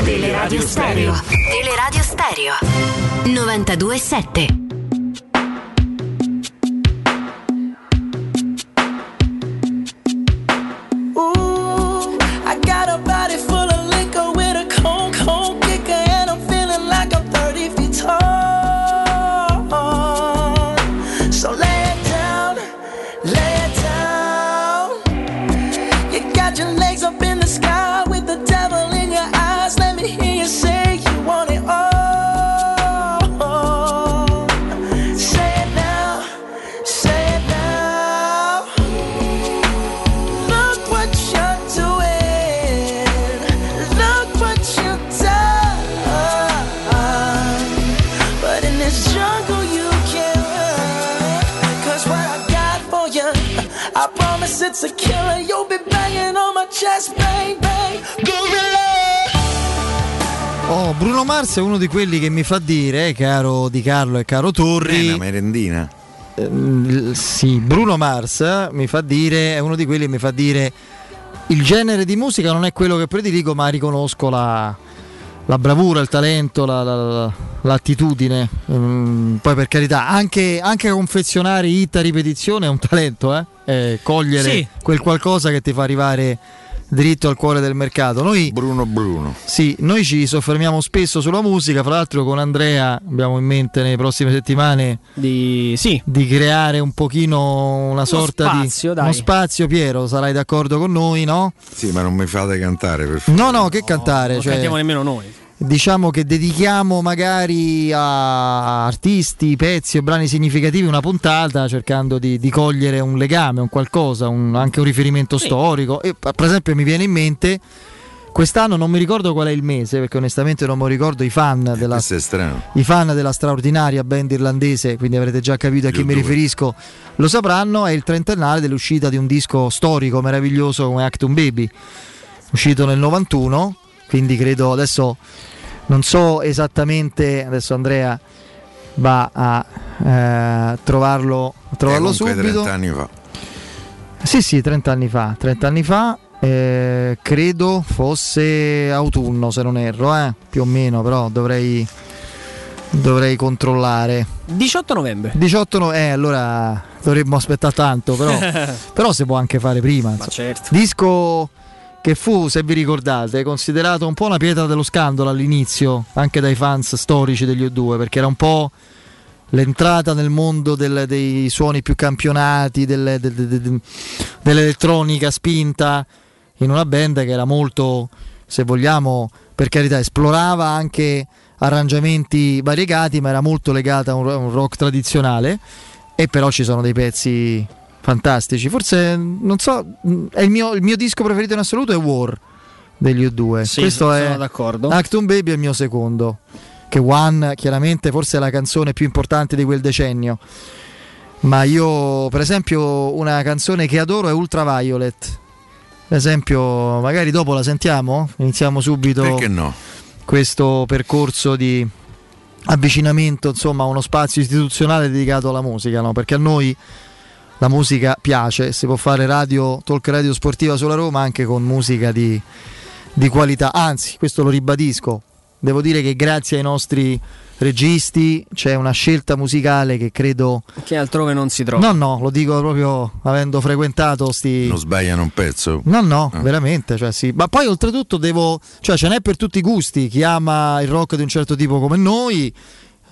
Teleradio Stereo. Teleradio Stereo. 92.7. a body full of liquor with a cold, cold kicker, and I'm feeling like I'm 30 feet tall. So lay it down, lay it down. You got your legs up in You'll be banging on my chest, bang, bang. Gorilla. Oh, Bruno Mars è uno di quelli che mi fa dire, caro Di Carlo e caro Torri. Una merendina. Ehm, sì, Bruno Mars eh, mi fa dire, è uno di quelli che mi fa dire il genere di musica non è quello che prediligo, ma riconosco la, la bravura, il talento, la- la- la- l'attitudine. Mm, poi per carità, anche, anche confezionare hit a ripetizione è un talento, eh? Eh, cogliere Sì. quel qualcosa che ti fa arrivare dritto al cuore del mercato. Noi, Bruno Bruno. sì, noi ci soffermiamo spesso sulla musica, fra l'altro con Andrea abbiamo in mente nelle prossime settimane di, creare un pochino una sorta spazio, di dai. uno spazio, Piero, sarai d'accordo con noi, no? Sì, ma non mi fate cantare per favore. No, no, che cantare, Non cioè, cantiamo nemmeno noi. Diciamo che dedichiamo magari a artisti, pezzi o brani significativi una puntata cercando di, di cogliere un legame, un qualcosa, un- anche un riferimento storico. E, per esempio mi viene in mente, quest'anno non mi ricordo qual è il mese, perché onestamente non mi ricordo i fan della, è strano. i fan della straordinaria band irlandese, quindi avrete già capito a chi mi riferisco, lo sapranno, è il trentennale dell'uscita di un disco storico meraviglioso come Actum Baby, uscito nel 91, quindi credo adesso non so esattamente, adesso Andrea va a eh, trovarlo, a trovarlo subito. 30 anni fa. Sì, sì, 30 anni fa, 30 anni fa, eh, credo fosse autunno se non erro, eh, più o meno, però dovrei, dovrei controllare. 18 novembre. 18 no- eh, allora dovremmo aspettare tanto, però, però si può anche fare prima. insomma. certo. Disco che fu, se vi ricordate, considerato un po' una pietra dello scandalo all'inizio, anche dai fans storici degli O2, perché era un po' l'entrata nel mondo del- dei suoni più campionati, delle- de- de- de- dell'elettronica spinta in una band che era molto, se vogliamo, per carità esplorava anche arrangiamenti variegati, ma era molto legata a un rock tradizionale e però ci sono dei pezzi fantastici. Forse non so, il mio, il mio disco preferito in assoluto è War degli U2. Sì, Questo sono è d'accordo. Acton Baby è il mio secondo. Che One chiaramente forse è la canzone più importante di quel decennio. Ma io, per esempio, una canzone che adoro è Ultraviolet. Per esempio, magari dopo la sentiamo? Iniziamo subito Perché no? questo percorso di avvicinamento insomma, a uno spazio istituzionale dedicato alla musica, no? perché a noi la musica piace, si può fare radio, talk radio sportiva sulla Roma anche con musica di, di qualità, anzi questo lo ribadisco, devo dire che grazie ai nostri registi c'è una scelta musicale che credo... Che altrove non si trova. No, no, lo dico proprio avendo frequentato sti... Non sbagliano un pezzo. No, no, Ah. veramente, cioè sì. Ma poi oltretutto devo, cioè ce n'è per tutti i gusti, chi ama il rock di un certo tipo come noi,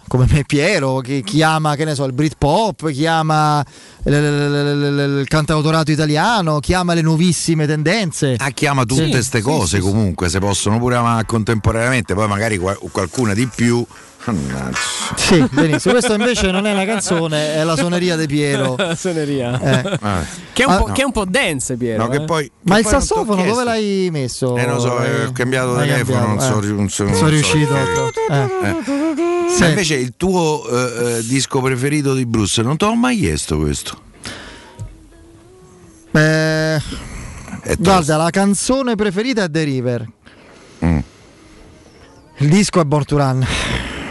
come me Piero, chi, chi ama, che ne so, il Britpop, chi ama l- l- l- l- il cantautorato italiano, chi ama le nuovissime tendenze. Ah, chiama tutte Sì, queste sì, cose sì, sì. comunque, se possono pure amare contemporaneamente, poi magari qual- qualcuna di più. Mannaggia. Sì, benissimo. Questa invece non è una canzone, è la suoneria di Piero. La suoneria. Eh. Ah. Che, è un Ah, po', no. che è un po' dance, Piero. No, che eh. poi, Ma che il non sassofono dove l'hai messo? Eh, non so, eh, ho cambiato telefono, non cambiato, so- eh. non so- Sono non so riuscito. che- eh. Ma Sì. invece il tuo eh, eh, disco preferito di Bruce, non te l'ho mai chiesto questo. Eh, guarda, la canzone preferita è The River. Mm. Il disco è Born to Run.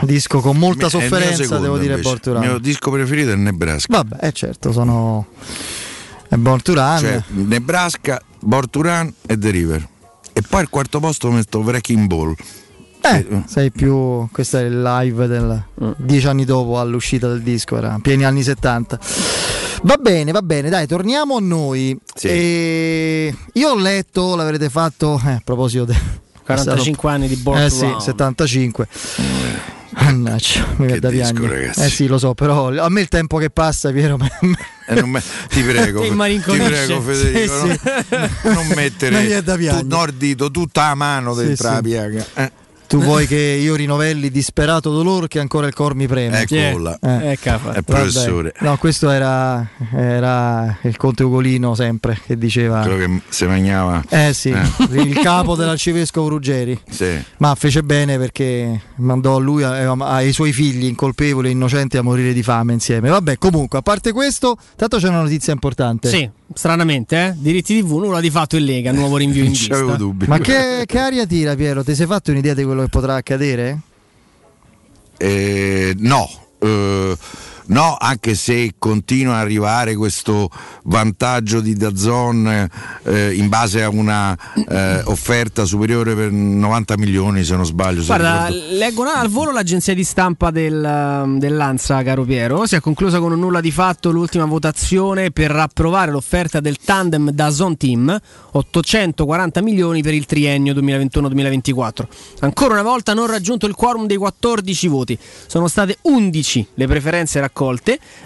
Disco con molta sofferenza, secondo, devo dire invece. Born to Il mio disco preferito è Nebraska. Vabbè, eh, certo, sono è Born to Run. Cioè, Nebraska, Born to Run e The River. E poi al quarto posto metto Wrecking Ball. Eh, sei più. Questo è il live del dieci anni dopo all'uscita del disco, era pieni anni 70. Va bene, va bene, dai, torniamo a noi. E io ho letto, l'avrete fatto eh, a proposito del 45 anni di Born Eh sì, Run. 75. Mannaggia, mi viene da disco. Eh sì, lo so, però a me il tempo che passa, Piero, Eh, non me- ti prego, Ti ti prego Federico, Sì, non, non mettere tu, no, il dito tutta a mano Sì, dentro sì. la piaga. Eh. Tu vuoi che io rinovelli disperato dolore che ancora il cor mi preme. Ecco là. Eh. Eh, capa. È il professore. Vabbè. No, questo era, era il conte Ugolino sempre che diceva. Quello che si mangiava. Eh sì, Eh. il capo dell'arcivescovo Ruggeri. Sì. Ma fece bene perché mandò lui a- a- ai suoi figli incolpevoli e innocenti a morire di fame insieme. Vabbè, comunque, a parte questo, tanto c'è una notizia importante. Sì, stranamente, eh? Diritti TV, nulla di fatto in Lega, nuovo rinvio in vista. dubbi. Ma che, che aria tira, Piero? Ti sei fatto un'idea di quello che potrà accadere? Eh, no, eh, no, anche se continua ad arrivare questo vantaggio di Dazon eh, in base a una eh, offerta superiore per 90 milioni, se non sbaglio. Guarda, leggo al volo l'agenzia di stampa del, dell'Ansa, caro Piero. Si è conclusa con un nulla di fatto l'ultima votazione per approvare l'offerta del tandem da Zone Team, 840 milioni per il triennio 2021-2024. Ancora una volta non raggiunto il quorum dei 14 voti. Sono state 11 le preferenze raccolte,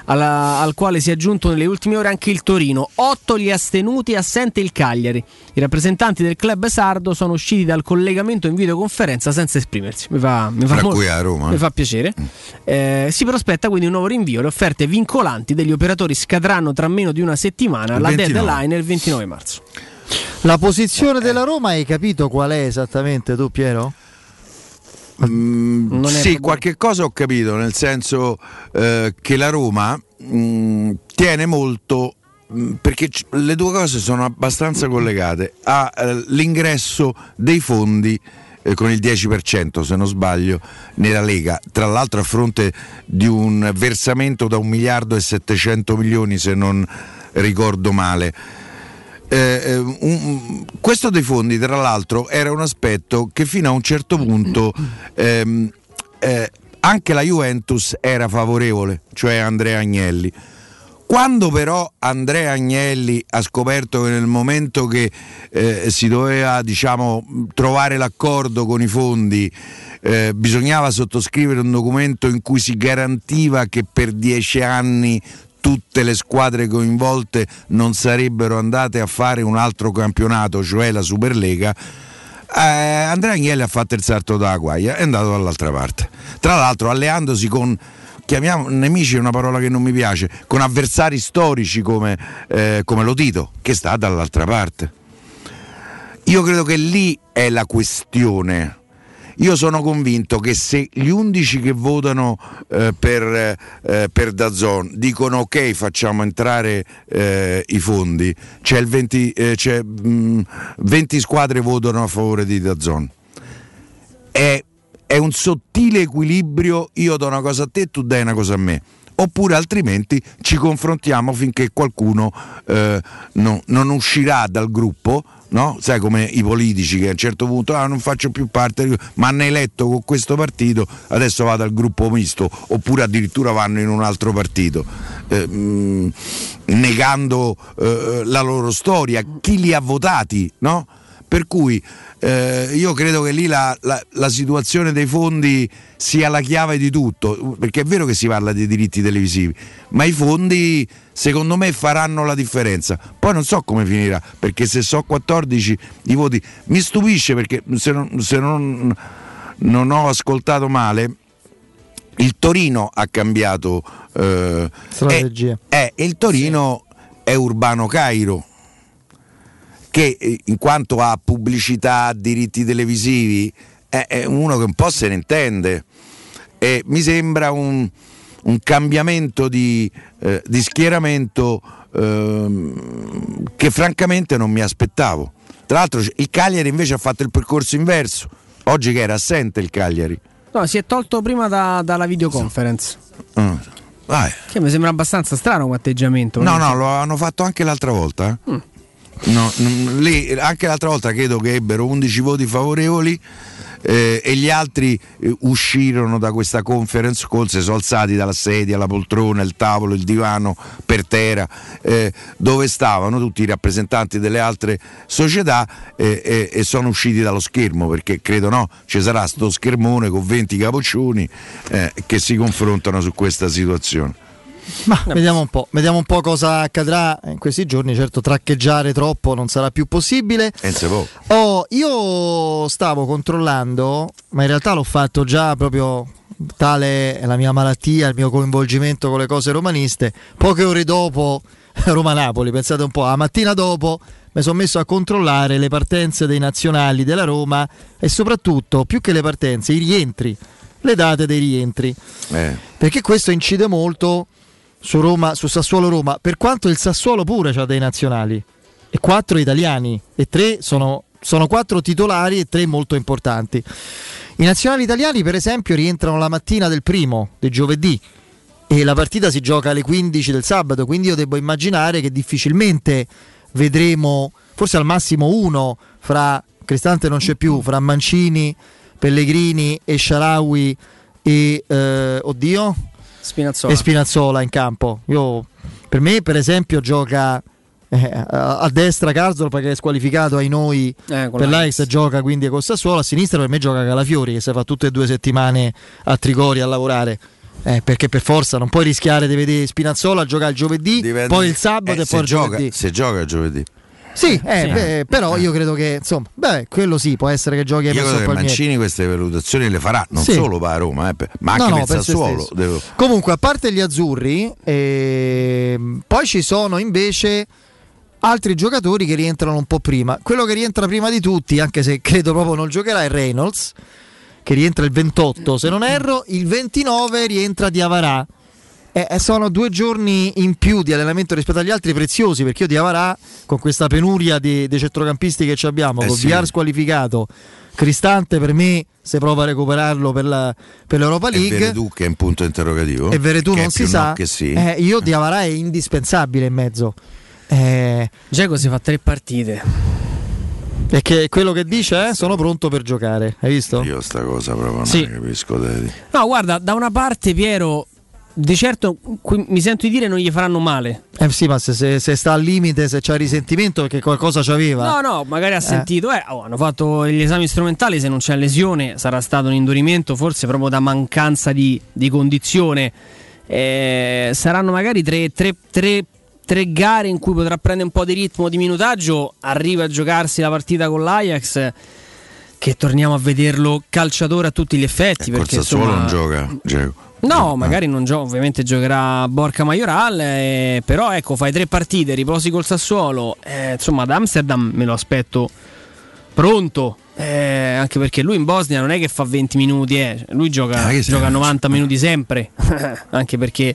alla- al quale si è aggiunto nelle ultime ore anche il Torino, 8 gli astenuti assente il Cagliari. I rappresentanti del club sardo sono usciti dal collegamento in videoconferenza senza esprimersi. Mi fa, mi fa molto- cui a Roma. mi fa piacere. Eh, si prospetta quindi un nuovo rinvio. Le offerte vincolanti degli operatori scadranno tra meno di una settimana. Il La 29. deadline è il 29 marzo. La posizione della Roma hai capito qual è esattamente tu, Piero? Mm, sì, proprio- qualche cosa ho capito, nel senso eh, che la Roma mm, tiene molto mm, perché le due cose sono abbastanza collegate. All'ingresso dei fondi eh, con il 10% se non sbaglio nella Lega. Tra l'altro a fronte di un versamento da un miliardo e 700 milioni se non ricordo male eh, eh, un- questo dei fondi, tra l'altro, era un aspetto che fino a un certo punto ehm, eh, anche la Juventus era favorevole, cioè Andrea Agnelli. Quando però Andrea Agnelli ha scoperto che nel momento che eh, si doveva diciamo, trovare l'accordo con i fondi eh, bisognava sottoscrivere un documento in cui si garantiva che per dieci anni tutte le squadre coinvolte non sarebbero andate a fare un altro campionato, cioè la Superlega, Eh, Andrea Agnelli ha fatto il salto da guaia, è andato dall'altra parte. Tra l'altro alleandosi con chiamiamo nemici è una parola che non mi piace, con avversari storici come, eh, come Lotito, che sta dall'altra parte. Io credo che lì è la questione. Io sono convinto che se gli 11 che votano eh, per, eh, per Dazon dicono ok facciamo entrare eh, i fondi, c'è il 20, eh, c'è, mh, 20 squadre votano a favore di Dazon. È, è un sottile equilibrio, io do una cosa a te, tu dai una cosa a me. Oppure altrimenti ci confrontiamo finché qualcuno eh, no- non uscirà dal gruppo no? Sai come i politici che a un certo punto ah, non faccio più parte, ma hanno eletto con questo partito, adesso vado al gruppo misto, oppure addirittura vanno in un altro partito, eh, mh, negando eh, la loro storia, chi li ha votati, no? Per cui eh, io credo che lì la, la- la situazione dei fondi sia la chiave di tutto, perché è vero che si parla di diritti televisivi, ma i fondi secondo me faranno la differenza. Poi non so come finirà, perché se so 14 i voti mi stupisce perché se non, se non- non ho ascoltato male, il Torino ha cambiato eh, Strategia. è- è- il Torino è Urbano Cairo che eh, in quanto a pubblicità, diritti televisivi, è, uno che un po' se ne intende. E mi sembra un, un cambiamento di, eh, di schieramento ehm, che francamente non mi aspettavo. Tra l'altro il Cagliari invece ha fatto il percorso inverso, oggi che era assente il Cagliari. No, si è tolto prima da- dalla videoconference. Mm. Vai. Che mi sembra abbastanza strano come atteggiamento. No, no, lo hanno fatto anche l'altra volta. eh. No, mm, lì, anche l'altra volta credo che ebbero 11 voti favorevoli eh, e gli altri eh, uscirono da questa conference call, si sono alzati dalla sedia, la poltrona, il tavolo, il divano per terra, eh, dove stavano tutti i rappresentanti delle altre società eh, eh, e sono usciti dallo schermo perché credo no, ci sarà sto schermone con 20 capoccioni eh, che si confrontano su questa situazione. Ma vediamo un po', vediamo un po' cosa accadrà in questi giorni. Certo, traccheggiare troppo non sarà più possibile. Poco. Oh, io stavo controllando, ma in realtà l'ho fatto già proprio tale è la mia malattia, il mio coinvolgimento con le cose romaniste. Poche ore dopo Roma-Napoli, pensate un po', la mattina dopo mi sono messo a controllare le partenze dei nazionali della Roma e soprattutto, più che le partenze, i rientri, le date dei rientri. Eh. Perché questo incide molto su, Roma, su Sassuolo Roma, per quanto il Sassuolo pure ha dei nazionali, e quattro italiani, e tre sono, sono quattro titolari e tre molto importanti. I nazionali italiani, per esempio, rientrano la mattina del primo, del giovedì, e la partita si gioca alle 15 del sabato, quindi io devo immaginare che difficilmente vedremo, forse al massimo uno fra Cristante non c'è più, fra Mancini, Pellegrini e Sharawi e eh, oddio Spinazzola. e Spinazzola in campo. Io, per me, per esempio, gioca eh, a destra Carzol perché è squalificato ai noi Eh, per l'Ajax. l'Ajax gioca quindi con Sassuolo, a sinistra per me gioca Calafiori che si fa tutte e due settimane a Trigori a lavorare. Eh, perché per forza non puoi rischiare di vedere Spinazzola giocare il giovedì, Dipende- poi il sabato eh, e poi il se gioca, giovedì. se gioca il giovedì. Sì, eh, Sì. beh, però io credo che insomma, beh, quello sì, può essere che giochi a Io credo che. Mancini queste valutazioni le farà, non Sì. solo per Roma, eh, ma anche No, no, per Sassuolo. devo- Comunque, a parte gli azzurri, ehm, poi ci sono invece altri giocatori che rientrano un po' prima. Quello che rientra prima di tutti, anche se credo proprio non giocherà, è Reynolds, che rientra il 28 se non erro, il 29 rientra Diavarà. Eh, eh, sono due giorni in più di allenamento rispetto agli altri preziosi perché io Diavarà con questa penuria di, dei centrocampisti che ci abbiamo, Eh con sì. Viar squalificato, Cristante per me se prova a recuperarlo per, la- per l'Europa E League Veredù che è un punto interrogativo. e Veretù è non si sa. no sì. Eh, io Diavarà è indispensabile in mezzo. Eh, si fa tre partite. e che quello che dice eh, sono pronto per giocare. Hai visto? Io sta cosa proprio non Sì. la capisco. Teddy. No, guarda, da una parte Piero, di certo qui- mi sento di dire non gli faranno male. Eh sì, ma se, se- se sta al limite, se c'ha risentimento, perché qualcosa c'aveva. No, no, magari ha Eh. sentito, eh, oh, hanno fatto gli esami strumentali, se non c'è lesione sarà stato un indurimento, forse proprio da mancanza di, di condizione. Eh, saranno magari tre, tre- tre- tre gare in cui potrà prendere un po' di ritmo, di minutaggio, arriva a giocarsi la partita con l'Ajax. che torniamo a vederlo calciatore a tutti gli effetti. Col perché, Sassuolo insomma, non gioca, Dzeko. No, magari non gioca, ovviamente giocherà Borca Majoral, eh, però ecco, fai tre partite, riposi col Sassuolo, eh, insomma ad Amsterdam me lo aspetto pronto, eh, anche perché lui in Bosnia non è che fa 20 minuti, eh, lui gioca, Ah, sei- gioca 90 minuti sempre, anche perché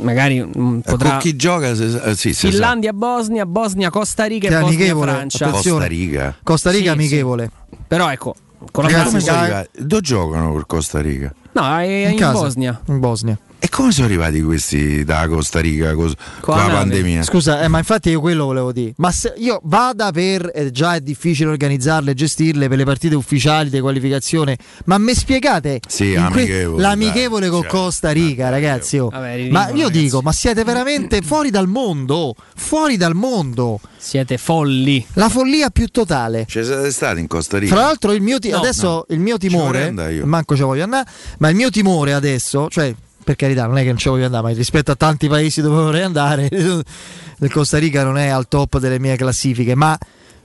magari mm, Eh, potrà... Con chi gioca? Se, eh, sì, se sa. Finlandia, Bosnia, Bosnia, Costa Rica Che e Bosnia, amichevole, Francia. attenzione. Costa Rica. Costa Rica Sì, amichevole. Però ecco, con la Ragazzi, Francia-? Dove giocano per Costa Rica? No, è in, casa. Bosnia. In Bosnia. E come sono arrivati questi da Costa Rica cos- con, la pandemia? Scusa, eh, ma infatti io quello volevo dire. Ma se io vada per. eh, già è difficile organizzarle, gestirle per le partite ufficiali di qualificazione. Ma mi spiegate Sì, in que- amichevole, l'amichevole con dai, Costa Rica, ragazzi? oh. Vabbè, ma io ragazzi. dico, ma siete veramente fuori dal mondo? Fuori dal mondo. Siete folli. La follia più totale. Ci siete stati in Costa Rica? Fra l'altro, il mio ti- No, adesso no. il mio timore, manco ci voglio andare, ma il mio timore adesso, cioè per carità, non è che non ci voglio andare, ma rispetto a tanti paesi dove vorrei andare, il Costa Rica non è al top delle mie classifiche, ma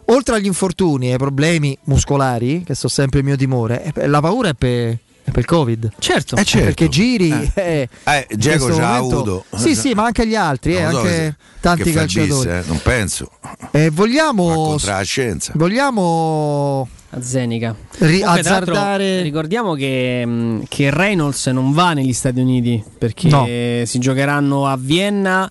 oltre agli infortuni e ai problemi muscolari, che sono sempre il mio timore, eh, la paura è per, è per il Covid. Certo, Eh, certo. perché giri. eh, Eh, Dzeko questo ci ha avuto. Sì, sì, ma anche gli altri, eh, so anche se- tanti calciatori. eh, non penso. Eh, vogliamo, Contro la scienza. vogliamo a Zenica. Ri- azzardare- ricordiamo che, mh, che Reynolds non va negli Stati Uniti perché No. si giocheranno a Vienna,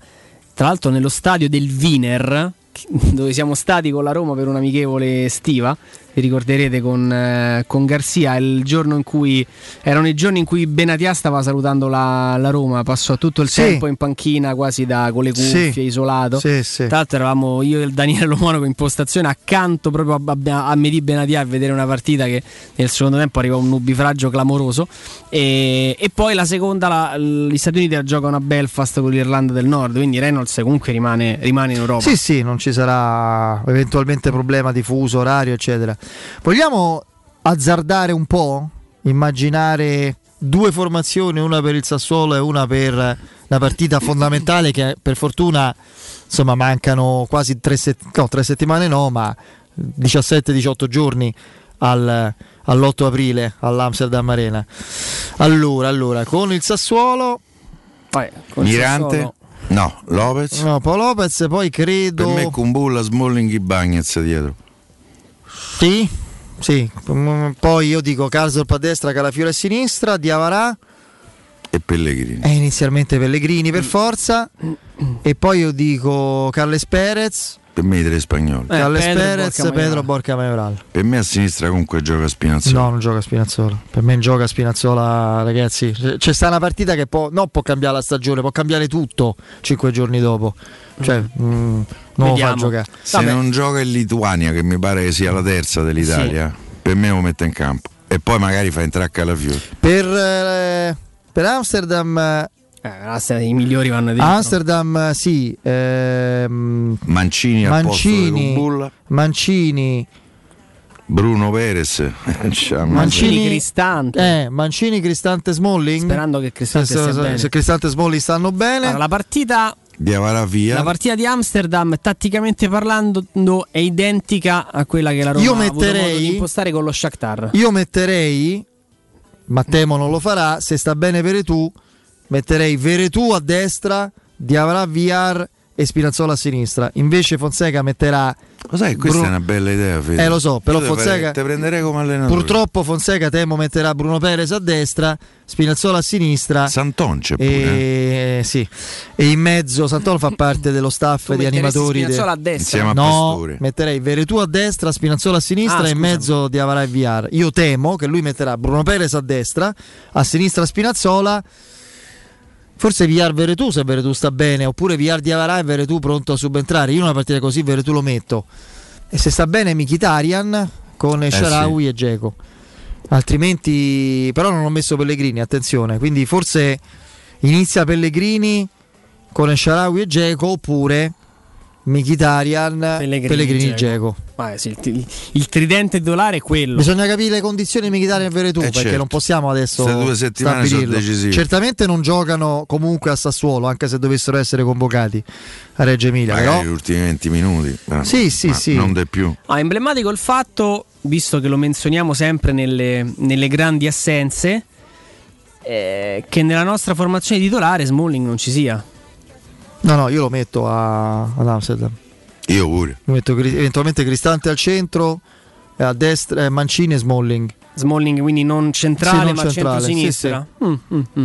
tra l'altro nello stadio del Wiener, dove siamo stati con la Roma per un'amichevole estiva. Vi ricorderete con, eh, con Garzia il giorno in cui erano i giorni in cui Benatia stava salutando la, la Roma, passò tutto il Sì. tempo in panchina quasi da, con le cuffie, Sì. isolato. Sì, sì. Tra l'altro eravamo io e Daniele Lomonaco in postazione accanto proprio a, a, a Medi Benatia a vedere una partita che nel secondo tempo arriva un nubifragio clamoroso e, e poi la seconda la- gli Stati Uniti la giocano a Belfast con l'Irlanda del Nord quindi Reynolds comunque rimane, rimane in Europa Sì, sì, non ci sarà eventualmente problema di fuso orario, eccetera. Vogliamo azzardare un po'? Immaginare due formazioni, una per il Sassuolo e una per la partita fondamentale che per fortuna insomma mancano quasi tre, set- no, tre settimane no, ma 17-18 giorni al- all'8 aprile all'Amsterdam Arena. Allora, allora, con il Sassuolo Poi, con il Mirante? Sassuolo- No, Lopez? No, poi Lopez, poi credo. Per me Kumbulla, Smalling e Bagnez dietro. Sì, sì. Mm, Poi io dico Karsdorp a destra, Calafiore a sinistra, Diavarà E Pellegrini. e inizialmente Pellegrini per forza. E poi io dico Carles Perez, Per me i tre spagnoli. Carles Pedro, Perez, Borca Pedro. Borca Majoral. Per me a sinistra comunque gioca Spinazzola. No, non gioca Spinazzola. Per me gioca Spinazzola, ragazzi. C'è sta una partita che può, non può cambiare la stagione, può cambiare tutto cinque giorni dopo. Cioè, mm, non lo fa Vediamo. giocare. Se non gioca in Lituania, che mi pare che sia la terza dell'Italia, per me lo mette in campo. E poi magari fa entrare Calafiore. Per, eh, per Amsterdam, eh, i migliori vanno dentro Amsterdam, eh, sì. ehm, Mancini, al posto di Mancini. Mancini, Bruno Perez. Ciao, Mancini, Cristante. eh, Mancini, Cristante, Smalling. Sperando che Cristante se, se- bene. se Cristante e Smalling stanno bene. Allora, la partita. La partita di Amsterdam, tatticamente parlando, no, è identica a quella che la Roma Io ha avuto modo metterei- di impostare con lo Shakhtar. Io metterei, ma temo non lo farà, se sta bene Veretù, metterei Veretù a destra, Diavara Viar e Spinazzola a sinistra. Invece Fonseca metterà... Lo sai, questa Bruno- è una bella idea, Fede. Eh lo so, però Io Fonseca... Te prenderei come allenatore. Purtroppo Fonseca temo metterà Bruno Perez a destra, Spinazzola a sinistra. Santonce pure. E, sì. e in mezzo Santoro fa parte dello staff di metteresti animatori. de- Spinazzola a destra? Insieme a no, Pastore. metterei Veretù a destra, Spinazzola a sinistra Ah, e in mezzo di Avarà e Viar. Io temo che lui metterà Bruno Perez a destra, a sinistra Spinazzola. Forse Viar Veretù se Veretù sta bene, oppure Viar di Avarà e Veretù pronto a subentrare. Io una partita così Veretù lo metto. E se sta bene Mkhitaryan con Eh, Sharawi e Geco. Altrimenti, però non ho messo Pellegrini, attenzione. Quindi forse inizia Pellegrini con Sharawi e Geco oppure Mkhitaryan, Pellegrini, Pellegrini. Geco. Ma sì, il, il- il tridente titolare è quello. Bisogna capire le condizioni di Mkhitaryan e Veretù Eh, perché certo. non possiamo adesso Queste due settimane sono stabilirlo. decisive. Certamente non giocano comunque a Sassuolo, anche se dovessero essere convocati a Reggio Emilia. Magari Però gli ultimi 20 minuti. però- Sì, sì, ma sì. Non di più. Ah, emblematico il fatto visto che lo menzioniamo sempre nelle, nelle grandi assenze, eh, che nella nostra formazione titolare Smalling non ci sia. No, no, io lo metto a, ad Amsterdam. Io pure. Lo metto eventualmente Cristante al centro, e a destra eh, Mancini e Smalling. Smalling quindi non centrale Sì, non ma centrale, centro-sinistra. Mm, mm, mm.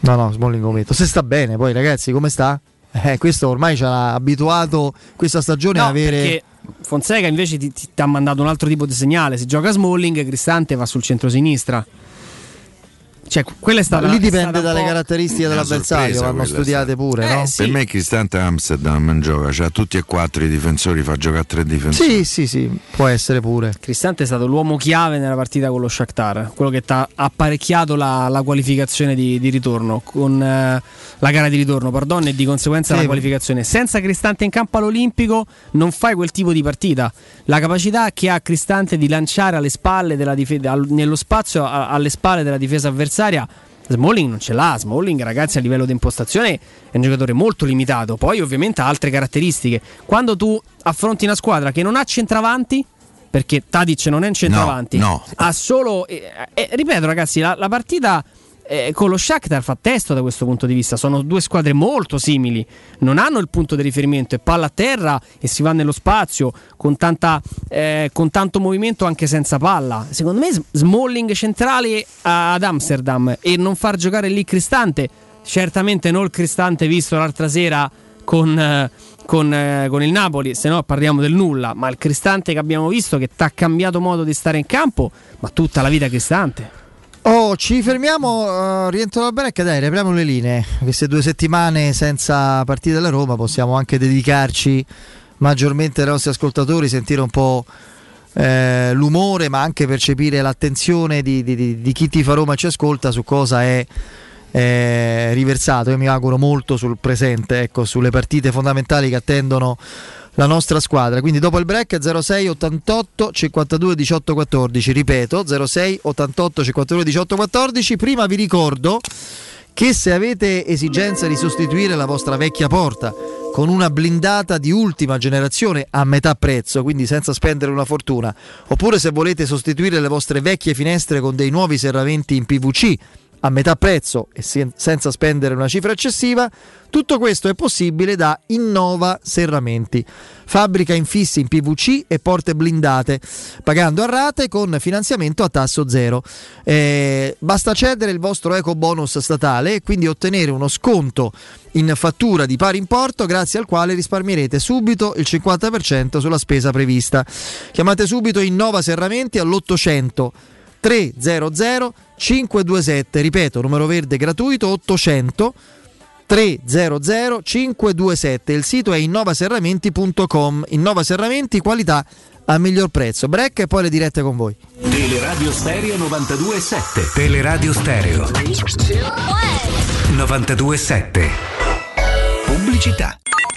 No, no, Smalling lo metto. Se sta bene, poi ragazzi, come sta? Eh, questo ormai ci ha abituato questa stagione No, a avere... perché Fonseca invece ti, ti- ti ha mandato un altro tipo di segnale. Se gioca Smalling, Cristante va sul centro-sinistra. Cioè, quella è stata lì è dipende dalle caratteristiche dell'avversario, vanno studiate pure, Eh, no? Per me Cristante Amsterdam gioca, cioè tutti e quattro i difensori, fa giocare tre difensori. Sì, sì, sì, può essere pure. Cristante è stato l'uomo chiave nella partita con lo Shakhtar, quello che ti ha apparecchiato la, la qualificazione di, di ritorno, con eh, la gara di ritorno, pardon, e di conseguenza Sì. la qualificazione. Senza Cristante in campo all'Olimpico non fai quel tipo di partita. La capacità che ha Cristante di lanciare alle spalle della dife- al- nello spazio a- alle spalle della difesa avversaria. Smalling non ce l'ha, Smalling ragazzi a livello di impostazione è un giocatore molto limitato, poi ovviamente ha altre caratteristiche. Quando tu affronti una squadra che non ha centravanti, perché Tadic non è un centravanti, No, no. ha solo. eh, eh, ripeto, ragazzi, la, la partita eh, con lo Shakhtar fa testo da questo punto di vista. Sono due squadre molto simili, non hanno il punto di riferimento, è palla a terra e si va nello spazio con, tanta, eh, con tanto movimento anche senza palla. Secondo me, Smalling centrale ad Amsterdam e non far giocare lì Cristante, certamente non il Cristante visto l'altra sera con. eh, con, eh, con il Napoli, se no parliamo del nulla, ma il Cristante che abbiamo visto che ti ha cambiato modo di stare in campo, ma tutta la vita Cristante. Oh, ci fermiamo, eh, rientro dal break, dai, riapriamo le linee. Queste due settimane senza partite della Roma possiamo anche dedicarci maggiormente ai nostri ascoltatori, sentire un po' eh, l'umore, ma anche percepire l'attenzione di, di- di- di chi tifa Roma ci ascolta su cosa è eh, riversato. Io mi auguro molto sul presente, ecco, sulle partite fondamentali che attendono la nostra squadra. Quindi dopo il break 06 88 52 18 14, ripeto 06 88 52 18 14. Prima vi ricordo che se avete esigenza di sostituire la vostra vecchia porta con una blindata di ultima generazione a metà prezzo, quindi senza spendere una fortuna, oppure se volete sostituire le vostre vecchie finestre con dei nuovi serramenti in PVC a metà prezzo e sen- senza spendere una cifra eccessiva, tutto questo è possibile da Innova Serramenti. Fabbrica infissi in PVC e porte blindate, pagando a rate con finanziamento a tasso zero. Eh, basta cedere il vostro eco bonus statale e quindi ottenere uno sconto in fattura di pari importo grazie al quale risparmierete subito il 50% sulla spesa prevista. Chiamate subito Innova Serramenti all'800 300 527, ripeto, numero verde gratuito 800 300 527. Il sito è innovaserramenti.com. Innova Serramenti, qualità a miglior prezzo. Break e poi le dirette con voi. Teleradio Stereo 92.7 Teleradio Stereo 92.7 Pubblicità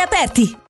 aperti.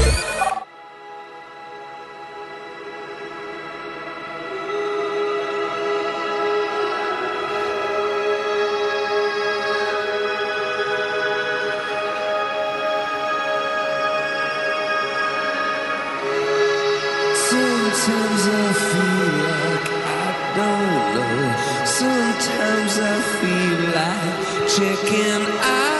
chicken eye.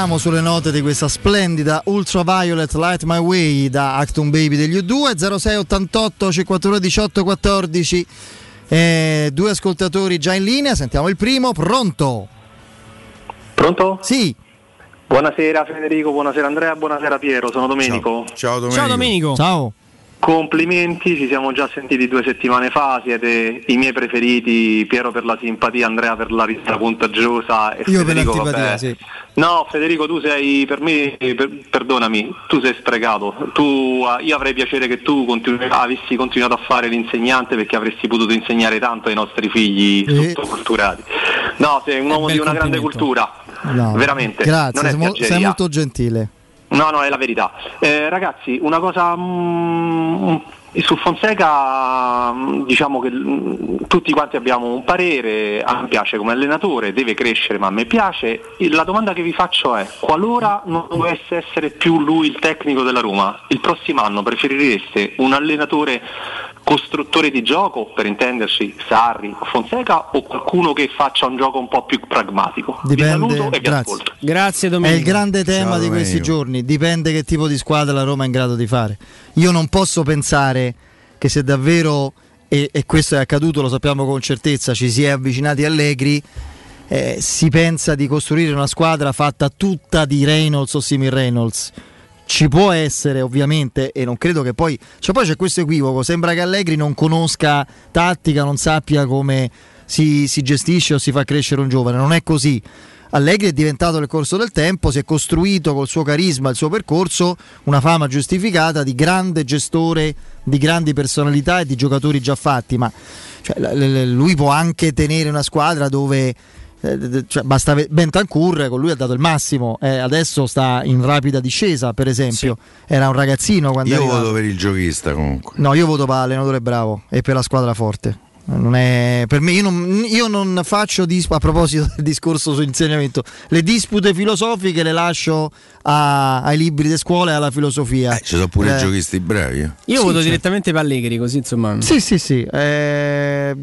Rientriamo sulle note di questa splendida Ultraviolet Light My Way da Acton Baby degli U2 0688 52 18 14 eh, due ascoltatori già in linea, sentiamo il primo, pronto? Pronto? Sì. Buonasera Federico, buonasera Andrea, buonasera Piero, sono Domenico. Ciao, Ciao Domenico. Ciao. Complimenti, ci siamo già sentiti due settimane fa, siete i miei preferiti, Piero per la simpatia, Andrea per la vista contagiosa e Io per Federico l'antipatia, vabbè. sì. No, Federico, tu sei per me, per- perdonami, tu sei sprecato. Tu, eh, io avrei piacere che tu continu- avessi continuato a fare l'insegnante perché avresti potuto insegnare tanto ai nostri figli Eh. sottoculturali. No, sei un uomo di una grande cultura, No. veramente. Grazie, sei, mo- sei molto gentile. No, no, è la verità. Eh, ragazzi, una cosa mm, su Fonseca, mm, diciamo che mm, tutti quanti abbiamo un parere, a me piace come allenatore, deve crescere, ma a me piace. La domanda che vi faccio è, qualora non dovesse essere più lui il tecnico della Roma, il prossimo anno preferireste un allenatore costruttore di gioco, per intenderci Sarri o Fonseca, o qualcuno che faccia un gioco un po' più pragmatico? Vi saluto Dipende, e vi grazie. ascolto. Grazie È Domenico. il grande tema Ciao, di questi Domenico. giorni, dipende che tipo di squadra la Roma è in grado di fare. Io non posso pensare che se davvero, e, e questo è accaduto, lo sappiamo con certezza, ci si è avvicinati Allegri, eh, si pensa di costruire una squadra fatta tutta di Reynolds o simil Reynolds. Ci può essere ovviamente e non credo che poi... Cioè poi c'è questo equivoco, sembra che Allegri non conosca tattica, non sappia come si, si gestisce o si fa crescere un giovane, non è così. Allegri è diventato nel corso del tempo, si è costruito col suo carisma, il suo percorso, una fama giustificata di grande gestore, di grandi personalità e di giocatori già fatti, ma cioè, lui può anche tenere una squadra dove eh, cioè, basta Bentancur con lui ha dato il massimo, eh, adesso sta in rapida discesa per esempio, era un ragazzino quando Io voto per il giochista comunque. No, io voto per l'allenatore bravo e per la squadra forte. Non è, per me, io non, io non faccio dis- a proposito del discorso sull'insegnamento, le dispute filosofiche le lascio a- ai libri di scuola e alla filosofia. Ci sono pure Eh, i giochisti bravi. eh. Io Sì, voto certo. direttamente per Allegri, così insomma. Sì, sì, sì. eh,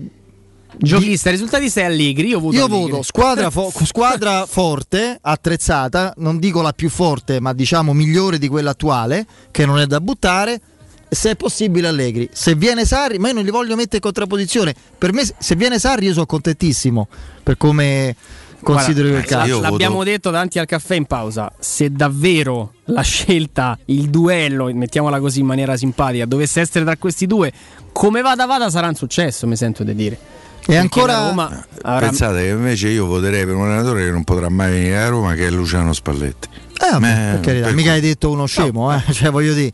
Giochista, risultatista è Allegri. Io voto Io Allegri. voto squadra, fo- squadra forte, attrezzata, non dico la più forte, ma diciamo migliore di quella attuale, che non è da buttare. Se è possibile Allegri, se viene Sarri, ma io non li voglio mettere in contrapposizione. Per me, se viene Sarri, io sono contentissimo per come considero io il Guarda, calcio. la- l'abbiamo detto davanti al caffè in pausa. Se davvero la scelta, il duello, mettiamola così in maniera simpatica, dovesse essere tra questi due, come vada vada sarà un successo, mi sento di dire. E ancora- Roma avrà- Pensate che invece io voterei per un allenatore che non potrà mai venire a Roma, che è Luciano Spalletti. Eh, vabbè, Eh, per carità, per mica cui- hai detto uno scemo, eh, cioè voglio dire.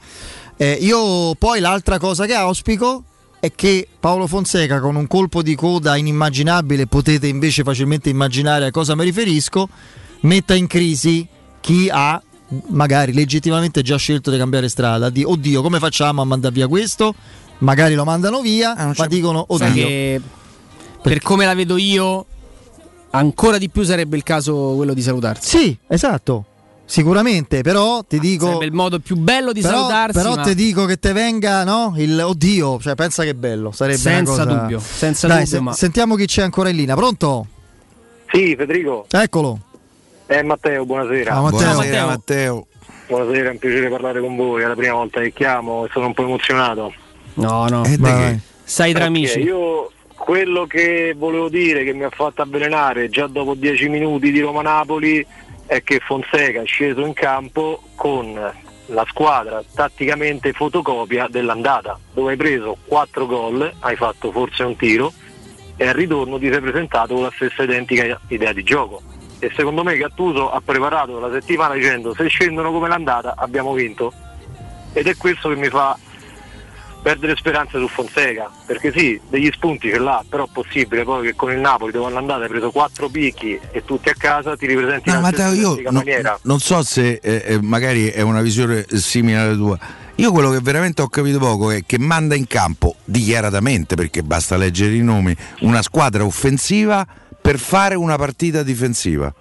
Eh, io poi l'altra cosa che auspico è che Paolo Fonseca con un colpo di coda inimmaginabile, potete invece facilmente immaginare a cosa mi riferisco, metta in crisi chi ha magari legittimamente già scelto di cambiare strada, di oddio come facciamo a mandare via questo? Magari lo mandano via, ma dicono oddio. Per come la vedo io, ancora di più sarebbe il caso quello di salutarsi. Sì, esatto. Sicuramente, però ti dico. Sarebbe il modo più bello di però, salutarsi. Però ma- ti dico che te venga, no? Il oddio, cioè pensa che bello. Sarebbe Senza una cosa... dubbio, senza Dai, dubbio, se- ma- Sentiamo chi c'è ancora in linea. Pronto? Sì, Federico. Eccolo. È Matteo, buonasera. Ciao, Matteo. Buonasera Matteo. Buonasera, è un piacere parlare con voi. È la prima volta che chiamo e sono un po' emozionato. No, no. Eh? Sai tra Ok, amici. Io quello che volevo dire che mi ha fatto avvelenare già dopo dieci minuti di Roma-Napoli è che Fonseca è sceso in campo con la squadra tatticamente fotocopia dell'andata, dove hai preso quattro gol, hai fatto forse un tiro e al ritorno ti sei presentato con la stessa identica idea di gioco. E secondo me Gattuso ha preparato la settimana dicendo se scendono come l'andata abbiamo vinto. Ed è questo che mi fa perdere speranze su Fonseca, perché sì, degli spunti ce l'ha, però è possibile poi che con il Napoli dove all'andata hai preso quattro picchi e tutti a casa ti ripresenti No, in Matteo, io identica no- maniera. non so se eh, eh, magari è una visione simile alla tua. Io quello che veramente ho capito poco è che manda in campo dichiaratamente, perché basta leggere i nomi, una squadra offensiva per fare una partita difensiva.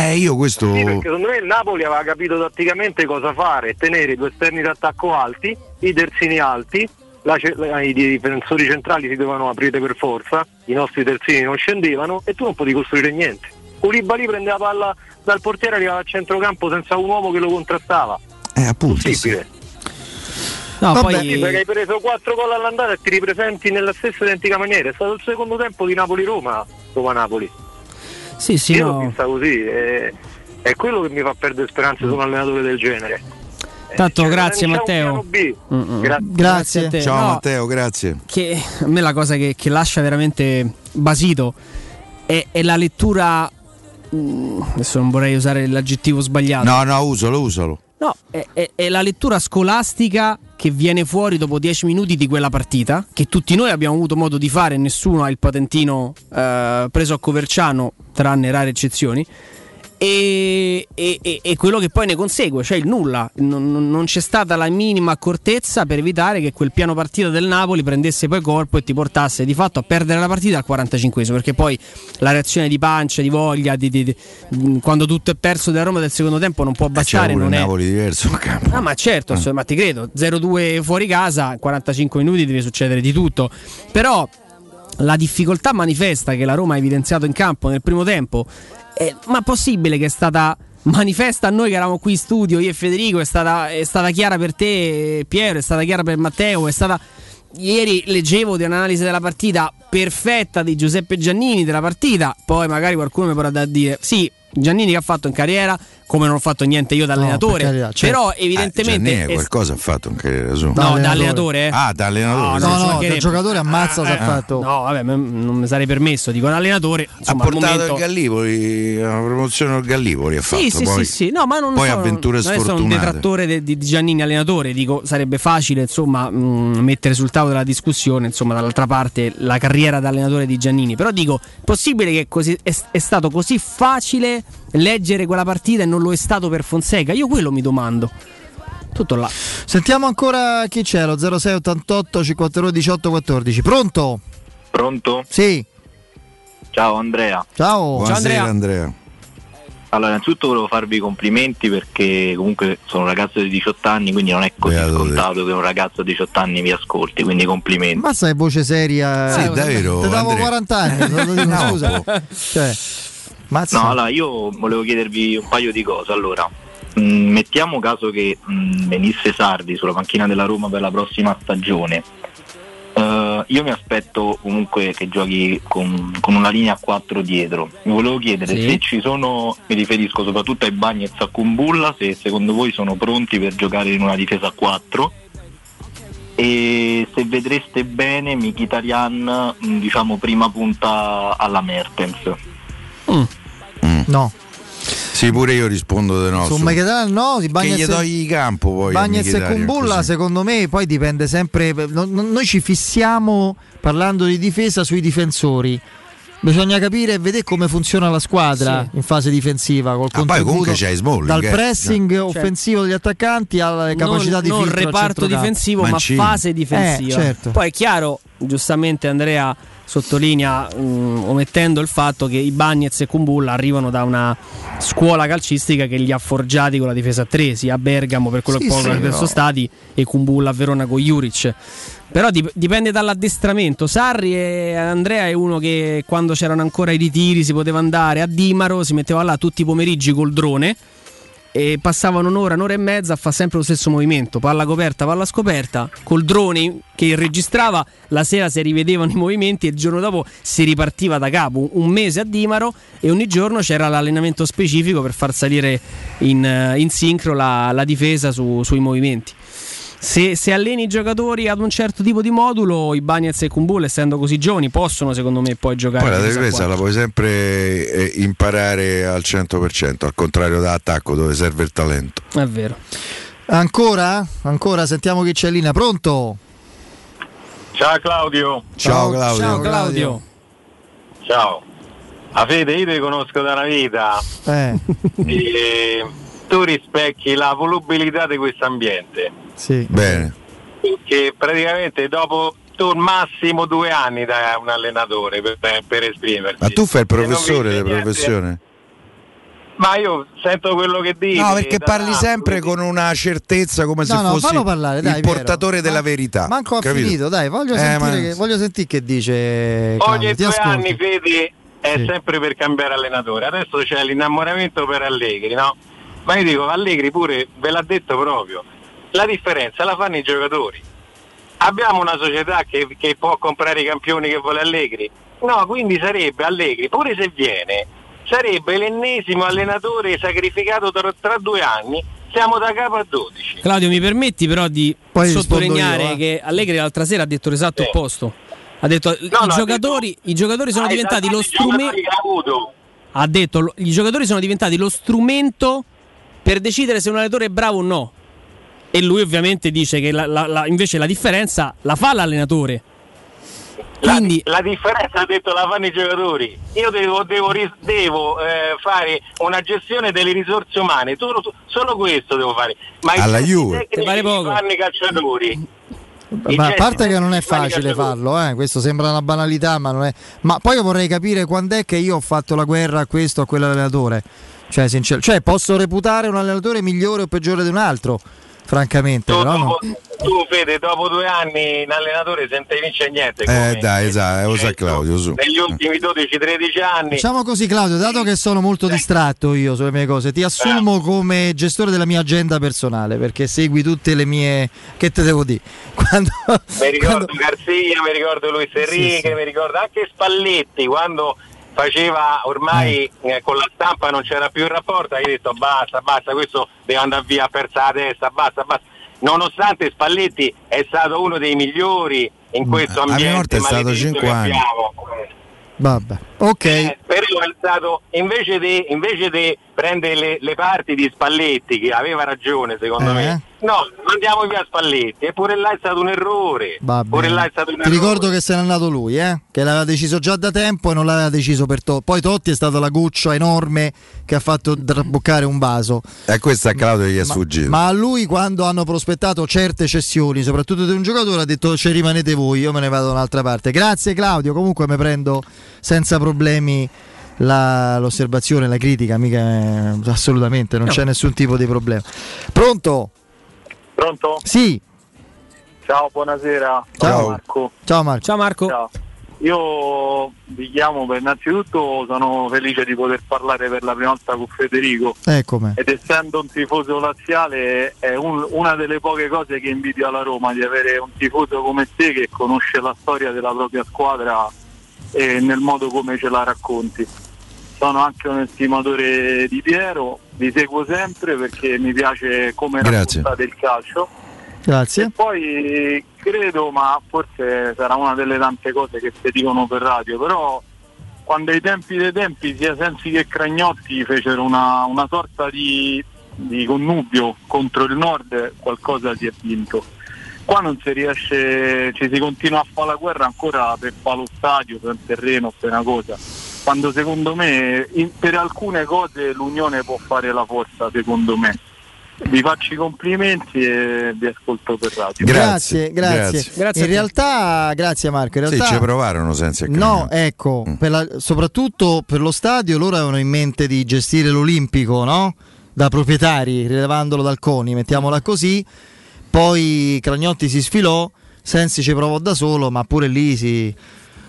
Eh, io questo. Sì, perché secondo me il Napoli aveva capito tatticamente cosa fare, tenere i due esterni d'attacco alti, i terzini alti, la ce- la- i difensori centrali si dovevano aprire per forza, i nostri terzini non scendevano e tu non potevi costruire niente. Koulibaly prendeva la palla dal portiere e arrivava a centrocampo senza un uomo che lo contrastava. Eh, appunto. Possibile. No, Vabbè, poi- sì, perché hai preso quattro gol all'andata e ti ripresenti nella stessa identica maniera. È stato il secondo tempo di Napoli-Roma, Roma-Napoli. Sì, sì, Io no. l'ho vista così, è, è quello che mi fa perdere speranze su un allenatore del genere. Tanto Cioè, grazie Matteo. Mm-mm. Gra- Grazie a te. Ciao No, Matteo, grazie. che a me la cosa che, che lascia veramente basito è, è la lettura. mm, adesso non vorrei usare l'aggettivo sbagliato. No, no, usalo, usalo. No, è, è- è la lettura scolastica che viene fuori dopo 10 minuti di quella partita, che tutti noi abbiamo avuto modo di fare, nessuno ha il patentino eh, preso a Coverciano, tranne rare eccezioni. E, e- e- quello che poi ne consegue, cioè il nulla. Non, non- c'è stata la minima accortezza per evitare che quel piano partita del Napoli prendesse poi corpo e ti portasse di fatto a perdere la partita al 45 perché poi la reazione di pancia, di voglia, di- di- di- quando tutto è perso della Roma del secondo tempo non può C'è bastare. Non un è, Napoli diverso campo. Ah, ma certo, Mm. ma ti credo. 0-2 fuori casa, 45 minuti deve succedere di tutto. Però la difficoltà manifesta che la Roma ha evidenziato in campo nel primo tempo, è, ma possibile che è stata manifesta a noi che eravamo qui in studio, io e Federico, è stata, è stata chiara per te, Piero, è stata chiara per Matteo, è stata... Ieri leggevo di un'analisi della partita perfetta di Giuseppe Giannini della partita, poi magari qualcuno mi potrà da dire sì, Giannini che ha fatto in carriera, come non ho fatto niente io da No, allenatore, per carità, certo. però Eh, evidentemente... Giannini è- qualcosa ha fatto in carriera sua. No, da allenatore. eh? Ah, da allenatore. No, no, no, da giocatore ammazza se ha fatto. No, vabbè, non mi sarei permesso. Dico un allenatore. Ha Insomma, al portato momento... il Gallipoli, la promozione del Gallipoli ha fatto. Sì, sì, poi, sì, sì. No, ma non poi sono, avventure non è sono un sfortunate. detrattore de- di di Giannini allenatore. Dico, sarebbe facile, insomma, mh, mettere sul tavolo della discussione, insomma, dall'altra parte la carriera da allenatore di Giannini. Però dico, possibile che così, è, è stato così facile leggere quella partita e non lo è stato per Fonseca? Io quello mi domando. Tutto là. Sentiamo ancora chi c'è, lo 0688 52 18 14. Pronto? Pronto? Sì. Ciao Andrea. Ciao. Buonasera Andrea. Allora, innanzitutto volevo farvi i complimenti perché comunque sono un ragazzo di 18 anni, quindi non è così scontato che un ragazzo di 18 anni vi ascolti, quindi complimenti. Mazza che voce seria. Sì, davvero, Ti davo Andrea. 40 anni, te No, scusa. Cioè, mazza. No, allora io volevo chiedervi un paio di cose. Allora, mh, mettiamo caso che mh, venisse Sardi sulla panchina della Roma per la prossima stagione. Eh, io mi aspetto comunque che giochi con, con una linea a 4 dietro. Mi volevo chiedere Sì. se ci sono, mi riferisco soprattutto ai Bagnets a Kumbulla, se secondo voi sono pronti per giocare in una difesa a 4 e se vedreste bene Mkhitaryan mh, diciamo prima punta alla Mertens. No. Sì, pure io rispondo di no. Su su- Mkhitaryan no, di che Bagnez gli togli campo poi. Bagnez e Kumbulla secondo me poi dipende sempre no- no- noi ci fissiamo parlando di difesa sui difensori bisogna capire e vedere come funziona la squadra Sì. in fase difensiva col Ah, poi comunque c'hai Smalling, dal eh. pressing Cioè. offensivo degli attaccanti alle capacità non, di non filtro al reparto difensivo, Mancini. ma fase difensiva. Eh, certo. Poi è chiaro, giustamente Andrea sottolinea, mh, omettendo il fatto che i Bagnets e Kumbulla arrivano da una scuola calcistica che li ha forgiati con la difesa a tre, sia a Bergamo per quello Sì, che poi sì, sono però- stati e Kumbulla a Verona con Juric. Però dip- dipende dall'addestramento. Sarri e Andrea è uno che quando c'erano ancora i ritiri si poteva andare a Dimaro, si metteva là tutti i pomeriggi col drone e passavano un'ora, un'ora e mezza a fare sempre lo stesso movimento, palla coperta, palla scoperta, col drone che registrava, la sera si rivedevano i movimenti e il giorno dopo si ripartiva da capo, un mese a Dimaro e ogni giorno c'era l'allenamento specifico per far salire in, eh, in sincro la, la difesa su- sui movimenti. Se, se alleni i giocatori ad un certo tipo di modulo, i Bagnets e Kumbull, essendo così giovani, possono secondo me poi giocare. Poi la difesa la puoi sempre eh, imparare al 100%, al contrario da attacco dove serve il talento. È vero. ancora? ancora sentiamo chi c'è in linea pronto? Ciao Claudio. Ciao Claudio. Ciao Claudio. Ciao. A Fede io ti conosco da una vita Eh, e tu rispecchi la volubilità di questo ambiente. sì. Bene. Che praticamente dopo tu massimo due anni da un allenatore per, per, esprimerti. Ma tu fai il professore niente. professione? Ma io sento quello che dici. No, perché parli sempre con una certezza come se No, no, fossi parlare, dai, il Piero. portatore della verità. Manco ha capito? finito, dai, voglio, Eh, sentire ma- che, voglio sentire che dice. Ogni Ti due anni Fede è è Sì. sempre per cambiare allenatore. Adesso c'è l'innamoramento per Allegri, no? Ma io dico, Allegri pure ve l'ha detto proprio, la differenza la fanno i giocatori. Abbiamo una società che, che può comprare i campioni che vuole Allegri? No, quindi sarebbe Allegri, pure se viene, sarebbe l'ennesimo allenatore sacrificato tra, tra due anni, siamo da capo a 12. Claudio, mi permetti però di Poi sottolineare io, eh. che Allegri l'altra sera ha detto l'esatto opposto. Ha detto i, no, giocatori, i giocatori sono Ah, diventati lo strumento. ha detto i giocatori sono diventati lo strumento per decidere se un allenatore è bravo o no. E lui ovviamente dice che la- la- la- invece la differenza la fa l'allenatore. Quindi La differenza ha detto la fanno i giocatori. Io devo, devo devo, eh, fare una gestione delle risorse umane, solo, solo questo devo fare. Ma Alla Juve. tecnici Vale fanno i calciatori. Ma a parte che non è facile farlo, eh, questo sembra una banalità, ma non è. Ma poi io vorrei capire quando è che io ho fatto la guerra a questo o a quell'allenatore. Cioè, sincer- cioè, posso reputare un allenatore migliore o peggiore di un altro, francamente. Tu, Però no. dopo- tu, Fede, dopo due anni in allenatore senza vince niente. Eh come- dai, esatto, lo sa Claudio, su. Negli ultimi 12-13 anni. Diciamo così, Claudio, dato che sono molto distratto io sulle mie cose, ti assumo come gestore della mia agenda personale perché segui tutte le mie. Che te devo dire? Quando, Mi ricordo Garzia, mi ricordo Luis Enrique, sì. mi ricordo anche Spalletti quando faceva ormai eh, con la stampa non c'era più il rapporto, hai detto basta, basta, questo deve andare via persa la testa, basta, basta. Nonostante Spalletti è stato uno dei migliori in questo a mia ambiente morte è stato maledetto cinque che anni. abbiamo. Vabbè, ok. Eh, però è stato invece di, prendere le, le parti di Spalletti che aveva ragione secondo Eh? me no mandiamo via Spalletti eppure là è stato un errore pure là è stato un Ti errore ricordo che se n'è andato lui, eh? che l'aveva deciso già da tempo e non l'aveva deciso per Totti. Poi Totti è stata la goccia enorme che ha fatto traboccare un vaso. E questo a Claudio gli è Ma, sfuggito. ma a lui quando hanno prospettato certe cessioni, soprattutto di un giocatore, ha detto ci rimanete voi, io me ne vado da un'altra parte. Grazie Claudio, comunque mi prendo senza problemi la- l'osservazione, la critica, mica eh, assolutamente, non No. c'è nessun tipo di problema. Pronto? Pronto? Sì. Ciao, buonasera. Ciao. Marco. Ciao Marco. Ciao Marco. Ciao. Io vi chiamo per innanzitutto sono felice di poter parlare per la prima volta con Federico Eccomi. ed essendo un tifoso laziale è un- una delle poche cose che invidio alla Roma di avere un tifoso come te che conosce la storia della propria squadra e nel modo come ce la racconti. Sono anche un estimatore di Piero, vi seguo sempre perché mi piace come Grazie. raccontate il calcio. Grazie. E poi credo, ma forse sarà una delle tante cose che si dicono per radio, però quando ai tempi dei tempi sia Sensi che Cragnotti fecero una, una sorta di, di connubio contro il nord, qualcosa si è vinto. Qua non si riesce, ci si continua a fare la guerra ancora per fare lo stadio, per un terreno, per una cosa. Quando secondo me in- per alcune cose l'unione può fare la forza, secondo me. Vi faccio i complimenti e vi ascolto per radio. Grazie, grazie. in realtà, grazie Marco. In Sì, realtà, ci provarono senza il No, ecco, per la- soprattutto per lo stadio loro avevano in mente di gestire l'Olimpico, no? Da proprietari, rilevandolo dal CONI, mettiamola così. Poi Cragnotti si sfilò, Sensi ci provò da solo, ma pure lì si,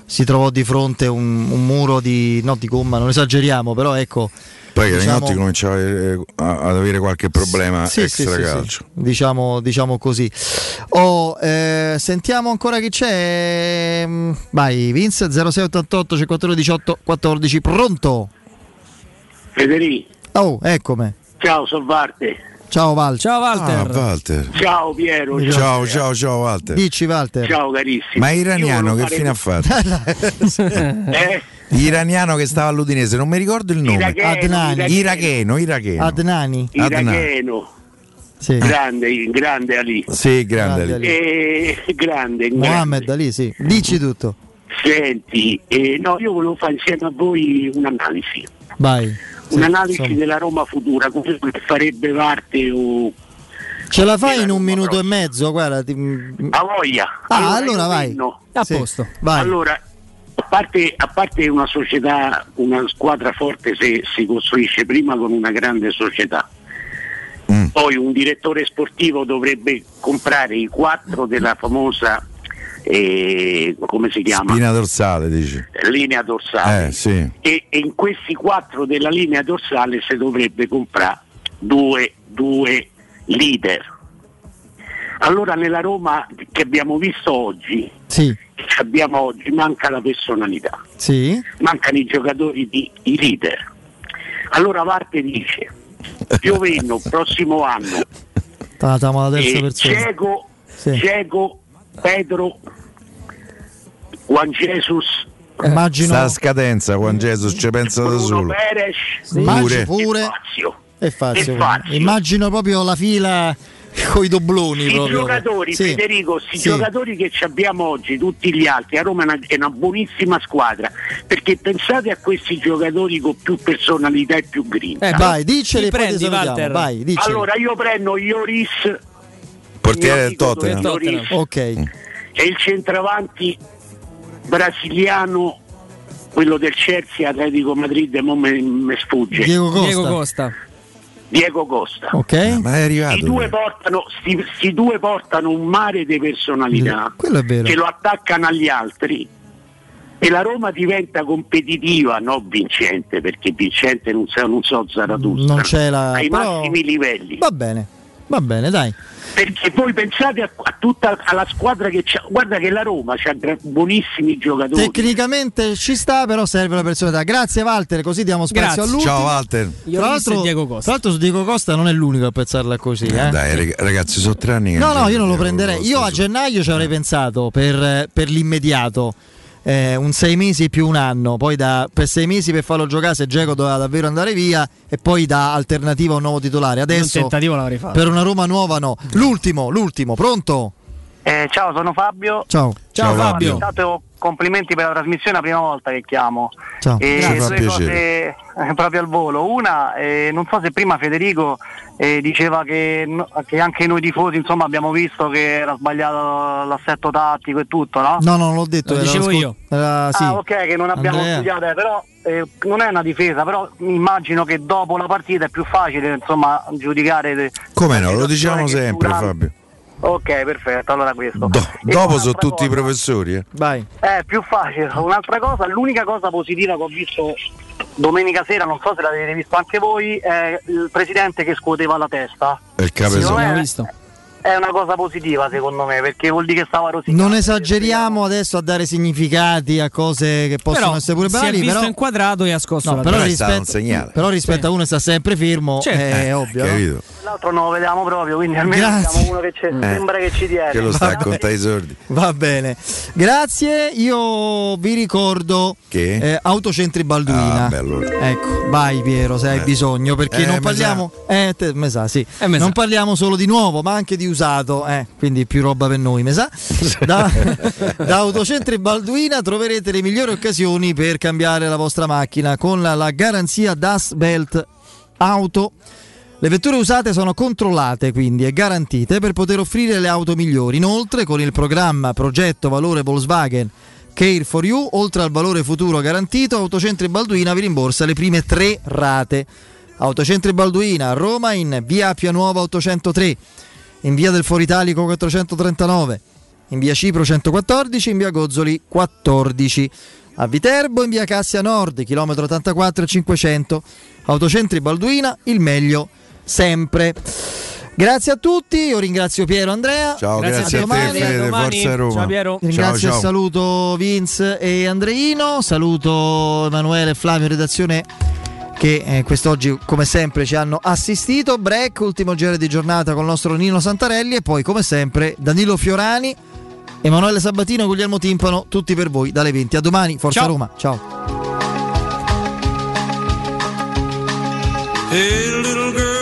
si trovò di fronte un, un muro di, no, di gomma, non esageriamo, però ecco. Poi diciamo- Cragnotti cominciava eh, ad avere qualche problema Sì, sì, extra sì, sì. calcio. Diciamo, diciamo così. Oh, eh, sentiamo ancora chi c'è. Mm, Vai, Vince 0688 54 18 14. Pronto? Federico, Oh, eccomi. ciao Solvarte. Ciao Walter. Ciao Ah, Walter. Ciao Piero. Ciao, ciao, ciao Walter. Dici Walter. Ciao carissimo. Ma iraniano che fine ha fatto? Eh? Iraniano che stava all'Udinese, non mi ricordo il nome. Iracheno, Adnani. Iracheno, Iracheno. Adnani. Adnani. Iracheno. Sì. Grande, grande Ali. Sì, grande Grande Ali. Eh, grande, grande. Mohamed Ali, sì. Dici tutto. Senti, eh, no, io volevo fare insieme a voi un'analisi. Vai. Sì, un'analisi insomma. della Roma futura, come farebbe parte o Ce la fai in un minuto e mezzo? Guarda, ti- a voglia. Ah, allora io vai. A Sì. posto. Vai. Allora, a parte, a parte una società, una squadra forte se si costruisce prima con una grande società. Poi un direttore sportivo dovrebbe comprare i quattro della famosa eh, come si chiama? Spina dorsale, dici. Linea dorsale. Eh, sì. E, e in questi quattro della linea dorsale si dovrebbe comprare due, due leader. Allora nella Roma che abbiamo visto oggi, Sì, che abbiamo oggi, manca la personalità, sì. mancano i giocatori di i leader. Allora Varte dice, Pioveno prossimo anno, Siamo la terza eh, persona. Cieco, Sì. Cieco, Pedro, Juan Jesus, Immagino- Sta a scadenza, Juan Jesus ci pensa da solo. Perez, Immagino pure. e Fazio. E Fazio. E Fazio. Immagino proprio la fila con i dobloni. I proprio. giocatori, Sì. Federico, questi Sì. giocatori che ci abbiamo oggi, tutti gli altri, a Roma è una, è una buonissima squadra, perché pensate a questi giocatori con più personalità e più grinta. Eh, vai, dicceli poi ti salutiamo. Vai, dicceli. Allora io prendo Ioris, Portiere del amico Tottenham. Ioris, Ok. e il centravanti brasiliano, quello del Chelsea, Atletico Madrid, mo me, me sfugge. Diego Costa. Diego Costa. Diego Costa. Ok. Ma è arrivato. I due portano, sti, sti due portano un mare di personalità Quello è vero. che lo attaccano agli altri e la Roma diventa competitiva, non vincente, perché vincente non so, non so Zarathustra, Non c'è la- ai però- massimi livelli. Va bene, va bene, dai. Perché voi pensate a, a tutta alla squadra che c'ha, guarda che la Roma ha buonissimi giocatori. Tecnicamente ci sta, però serve la personalità. Grazie Walter, così diamo spazio Grazie. all'ultimo. Ciao, Walter. Tra Ioris l'altro, e Diego Costa. tra l'altro su Diego Costa non è l'unico a pensarla così. Eh? Dai, reg- ragazzi, sono tre anni. No, no, io non lo prenderei. Io a gennaio ci avrei pensato per, per l'immediato. Eh, un sei mesi più un anno, poi da, per sei mesi per farlo giocare se Geco doveva davvero andare via e poi da alternativa a un nuovo titolare. Un Adesso fatto. per una Roma nuova no. L'ultimo, l'ultimo, pronto? Eh, ciao, sono Fabio. Ciao. Ciao, Fabio. Intanto complimenti per la trasmissione, è la prima volta che chiamo. Ciao. E Ci fa due piacere. cose eh, proprio al volo. Una, eh, non so se prima Federico eh, diceva che, no- che anche noi tifosi insomma, abbiamo visto che era sbagliato l'assetto tattico e tutto, no? No, no, non l'ho detto. Lo dicevo io. era- sì. Ah, ok, che non abbiamo Andrea. studiato, eh, però eh, non è una difesa, però immagino che dopo la partita è più facile insomma giudicare. le- Come no, lo diciamo sempre, durante- Fabio. Ok, perfetto, allora questo. Do- dopo sono tutti i cosa- professori. Eh. Vai. Eh, più facile. Un'altra cosa, l'unica cosa positiva che ho visto domenica sera, non so se l'avete visto anche voi, è il presidente che scuoteva la testa. È il me L'ho visto. È una cosa positiva secondo me, perché vuol dire che stava rosicando. Non esageriamo adesso a dare significati a cose che possono Però essere pure si è banali, visto però, inquadrato e ha scosso no, però Però rispetto, però rispetto Sì. a uno che sta sempre fermo Certo. è Eh, ovvio. no? Capito? L'altro non lo vediamo proprio, quindi almeno Grazie. abbiamo uno che ci, sembra che ci tiene. Che lo sta a contare i sordi. Va bene, grazie. Io vi ricordo Che? eh, Autocentri Balduina. Ah. Ecco, vai Piero se hai Eh. bisogno, perché Eh, non me parliamo. Eh, te- sa, sì. Eh, sa. non parliamo solo di nuovo, ma anche di usato. Eh, quindi più roba per noi, me sa. Da, da Autocentri Balduina troverete le migliori occasioni per cambiare la vostra macchina con la, la garanzia Das Belt Auto. Le vetture usate sono controllate quindi e garantite per poter offrire le auto migliori. Inoltre, con il programma Progetto Valore Volkswagen Care for You, oltre al valore futuro garantito, Autocentri Balduina vi rimborsa le prime tre rate. Autocentri Balduina a Roma in via Appia Nuova 803, in via del Foritalico 439, in via Cipro 114, in via Gozzoli 14. A Viterbo in via Cassia Nord, chilometro 84 e 500. Autocentri Balduina, il meglio sempre. Grazie a tutti, io ringrazio Piero e Andrea. Ciao, Grazie grazie, a a te, domani. Fede, Domani. Forza Roma. Ciao, Piero. Ringrazio Ciao, e ciao. saluto Vince e Andreino, saluto Emanuele e Flavio in redazione che eh, quest'oggi come sempre ci hanno assistito. Break, ultimo giro di giornata con il nostro Nino Santarelli e poi come sempre Danilo Fiorani, Emanuele Sabatino e Guglielmo Timpano, tutti per voi dalle 20 a domani. Forza Ciao. Roma, ciao. Hey, little girl.